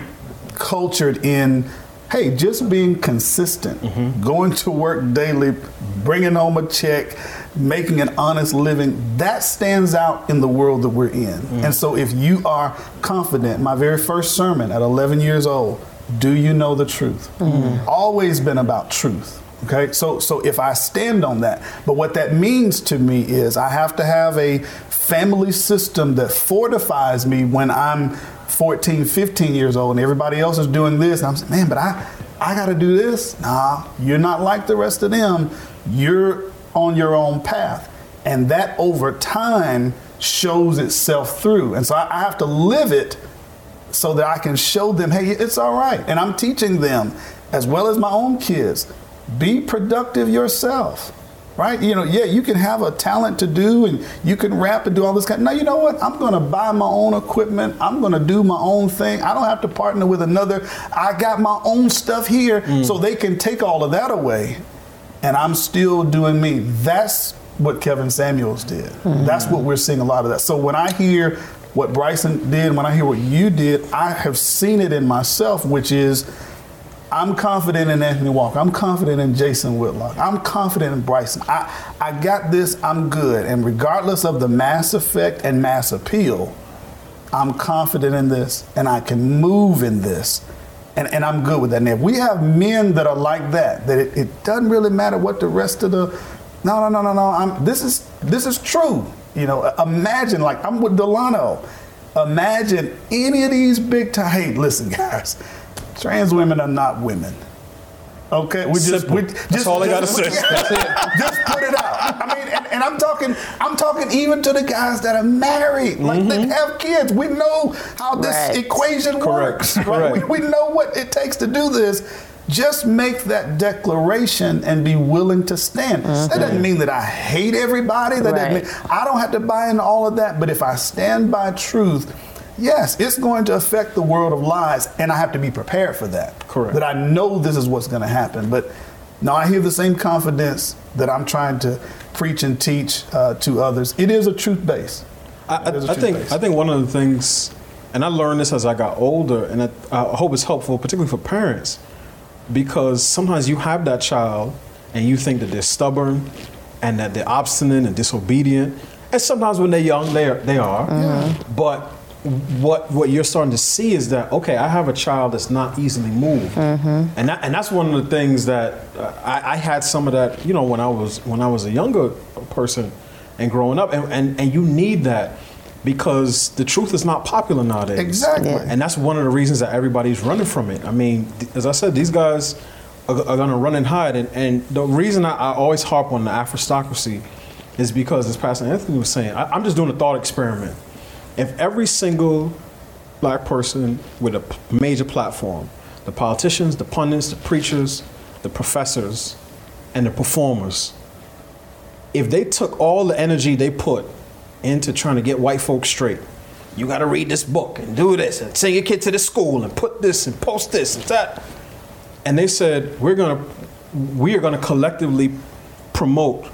cultured in hey just being consistent mm-hmm. going to work daily bringing home a check making an honest living that stands out in the world that we're in. Mm-hmm. And so if you are confident my very first sermon at 11 years old do you know the truth? Mm-hmm. Always been about truth okay so so if i stand on that but what that means to me is i have to have a family system that fortifies me when i'm 14 15 years old and everybody else is doing this. And i'm saying man but i i gotta do this. Nah you're not like the rest of them. You're on your own path. And that over time shows itself through. And so i, I have to live it so that I can show them, hey, it's all right. And I'm teaching them, as well as my own kids, be productive yourself. Right? You know, yeah, you can have a talent to do and you can rap and do all this kind. Now, you know what? I'm gonna buy my own equipment. I'm gonna do my own thing. I don't have to partner with another. I got my own stuff here mm. so they can take all of that away and I'm still doing me. That's what Kevin Samuels did. Mm. That's what we're seeing a lot of that. So when I hear what Bryson did, when I hear what you did, I have seen it in myself, which is I'm confident in Anthony Walker. I'm confident in Jason Whitlock. I'm confident in Bryson. I, I got this, I'm good. And regardless of the mass effect and mass appeal, I'm confident in this and I can move in this. And, and I'm good with that. And if we have men that are like that, that it, it doesn't really matter what the rest of the no no no no no I'm this is this is true. You know, imagine like I'm with Delano. Imagine any of these big time hey, listen guys, trans women are not women. Okay, we just Simple. we That's just, all I gotta just- say. yeah. That's it. Just put it out. I mean, and, and I'm talking, I'm talking even to the guys that are married, like that mm-hmm. have kids. We know how this Right. equation Correct. works. Right? Correct. We, we know what it takes to do this. Just make that declaration and be willing to stand. That mm-hmm. doesn't mean that I hate everybody. That Right. doesn't mean I don't have to buy into all of that. But if I stand by truth, yes, it's going to affect the world of lies, and I have to be prepared for that. Correct. That I know this is what's going to happen. But now I hear the same confidence that I'm trying to preach and teach uh, to others. It is a truth base. I, I, It is a I think base. I think one of the things, and I learned this as I got older, and I, I hope it's helpful, particularly for parents, because sometimes you have that child and you think that they're stubborn and that they're obstinate and disobedient, and sometimes when they're young, they are, they are. But what what you're starting to see is that okay, I have a child that's not easily moved, and that, and that's one of the things that uh, I, I had some of that you know when I was when I was a younger person and growing up, and, and, and you need that because the truth is not popular nowadays. Exactly. Yeah. And that's one of the reasons that everybody's running from it. I mean, th- as I said, these guys are, are going to run and hide. And, and the reason I, I always harp on the aristocracy is because, as Pastor Anthony was saying, I, I'm just doing a thought experiment. If every single black person with a major platform, the politicians, the pundits, the preachers, the professors, and the performers, if they took all the energy they put into trying to get white folks straight, you got to read this book and do this and send your kid to this school and put this and post this and that, and they said we're gonna we are gonna collectively promote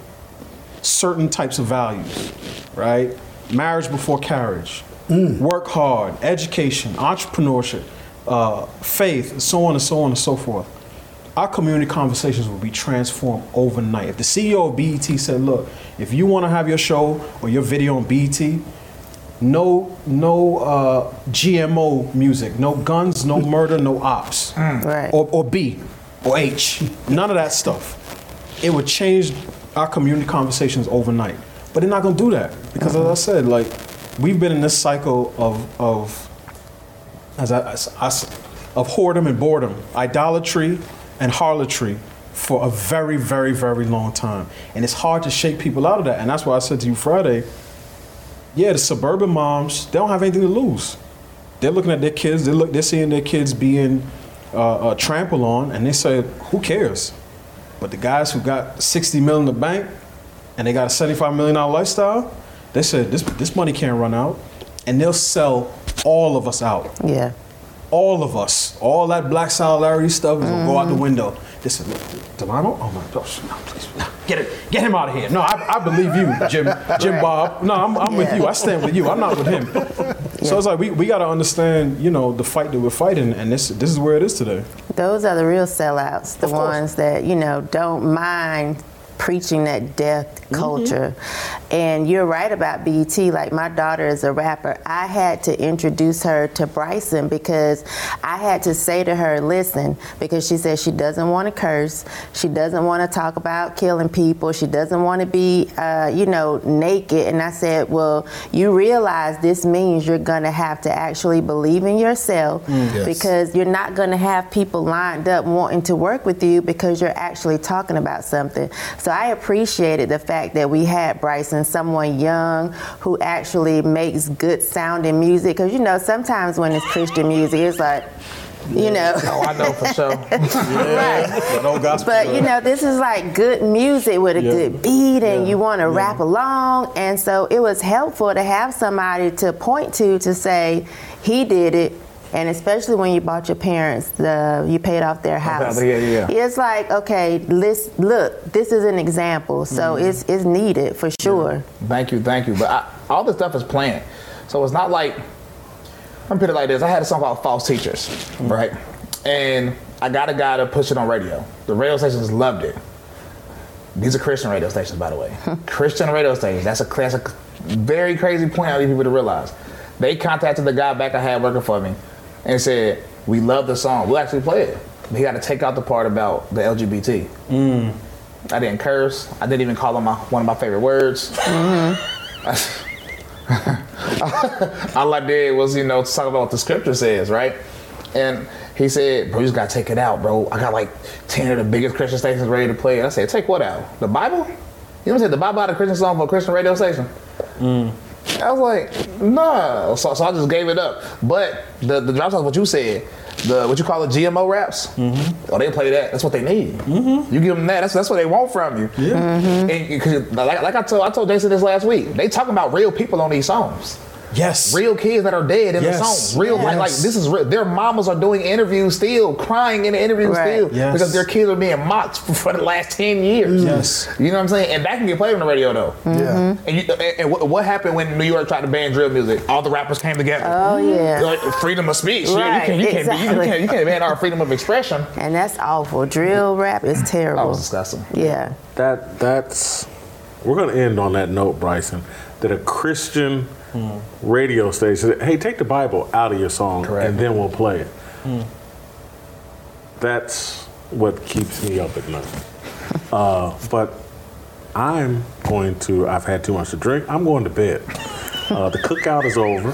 certain types of values, right? Marriage before carriage, work hard, education, entrepreneurship, uh, faith, so on and so on and so forth. Our community conversations will be transformed overnight. If the CEO of BET said, "Look, if you want to have your show or your video on BET, no, no uh, GMO music, no guns, no murder, no ops, Right. or, or B, or H, none of that stuff. It would change our community conversations overnight. But they're not going to do that because, as I said, like we've been in this cycle of of as I, as I of whoredom and boredom, idolatry and harlotry for a very, very, very long time, and it's hard to shake people out of that. And that's why I said to you Friday, yeah, the suburban moms they don't have anything to lose. They're looking at their kids. They look. They're seeing their kids being uh, uh, trampled on, and they say, "Who cares?" But the guys who got 60 million in the bank and they got a 75 million dollar lifestyle, they said this this money can't run out, and they'll sell all of us out. Yeah. All of us, all that black solidarity stuff is gonna go out the mm-hmm. window. They said, "Look, Delano, oh my gosh, no, please, no. get it, get him out of here. No, I, I believe you, Jim, Jim Bob. No, I'm, I'm with you. I stand with you. I'm not with him. So it's like we, we got to understand, you know, the fight that we're fighting, and this this is where it is today. Those are the real sellouts, the ones that, you know, don't mind preaching that death culture. And you're right about BET. Like my daughter is a rapper. I had to introduce her to Bryson because I had to say to her, listen, because she said she doesn't want to curse. She doesn't want to talk about killing people. She doesn't want to be, uh, you know, naked. And I said, well, you realize this means you're going to have to actually believe in yourself Mm. Yes. because you're not going to have people lined up wanting to work with you because you're actually talking about something. So I appreciated the fact that we had Bryson, someone young who actually makes good sounding music. Because, you know, sometimes when it's Christian music, it's like, you know. Oh, I know for sure. right. No gospel. But you know, this is like good music with a Yeah. good beat, and you want to rap along. And so it was helpful to have somebody to point to to say he did it. And especially when you bought your parents, the you paid off their house. Yeah, yeah, yeah. It's like okay, let's look. This is an example, so Mhm. it's it's needed for sure. Thank you, thank you. But I, all this stuff is planned. So it's not like, I'm put it like this. I had a song called False Teachers, right? And I got a guy to push it on radio. The radio stations loved it. These are Christian radio stations, by the way. Christian radio stations. That's a, that's a very crazy point I need people to realize. They contacted the guy back I had working for me and said, we love the song. We'll actually play it. But he got to take out the part about the LGBT. Mm. I didn't curse. I didn't even call him my, one of my favorite words. Mm-hmm. All I did was, you know, to talk about what the scripture says, right? And he said, bro, you just gotta take it out, bro. I got like 10 of the biggest Christian stations ready to play. And I said, take what out? The Bible? You know what I'm saying? The Bible out a Christian song for a Christian radio station? Mm. I was like, nah. So, so I just gave it up. But the, the drop songs, what you said, the what you call it, GMO raps, mm-hmm. oh, they play that. That's what they need. Mm-hmm. You give them that. That's, that's what they want from you. Yeah. And, 'cause like, like I told I told Jason this last week, they talking about real people on these songs. Yes. Real kids that are dead in Yes. the songs. Real like, like this is real. Their mamas are doing interviews still, crying in the interviews Right. still Yes. because their kids are being mocked for, for the last ten years. Mm. Yes. You know what I'm saying? And that can get played on the radio though. Yeah. Mm-hmm. And, you, and, and what, what happened when New York tried to ban drill music? All the rappers came together. Oh yeah. Like, freedom of speech. Yeah, Right, you, can't, you, can't, be- you, exactly. can't, you can't ban our freedom of expression. And that's awful. Drill rap is terrible. That was disgusting. Yeah. That that's we're going to end on that note, Bryson. That a Christian radio station, hey, take the Bible out of your song, and then we'll play it. That's what keeps me up at night. Uh, but I'm going to. I've had too much to drink. I'm going to bed. Uh, the cookout is over.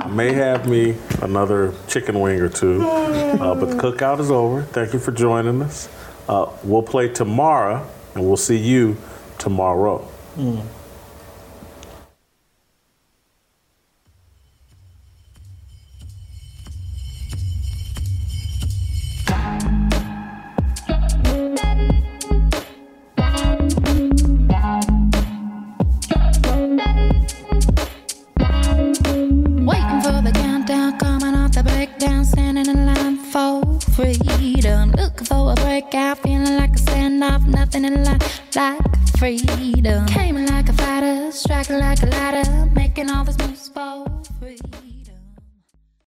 I may have me another chicken wing or two, uh, but the cookout is over. Thank you for joining us. Uh, we'll play tomorrow, and we'll see you tomorrow. Waiting For a breakout, feeling like a standoff, nothing in life like freedom. Came like a fighter, striking like a ladder, making all this moves for freedom.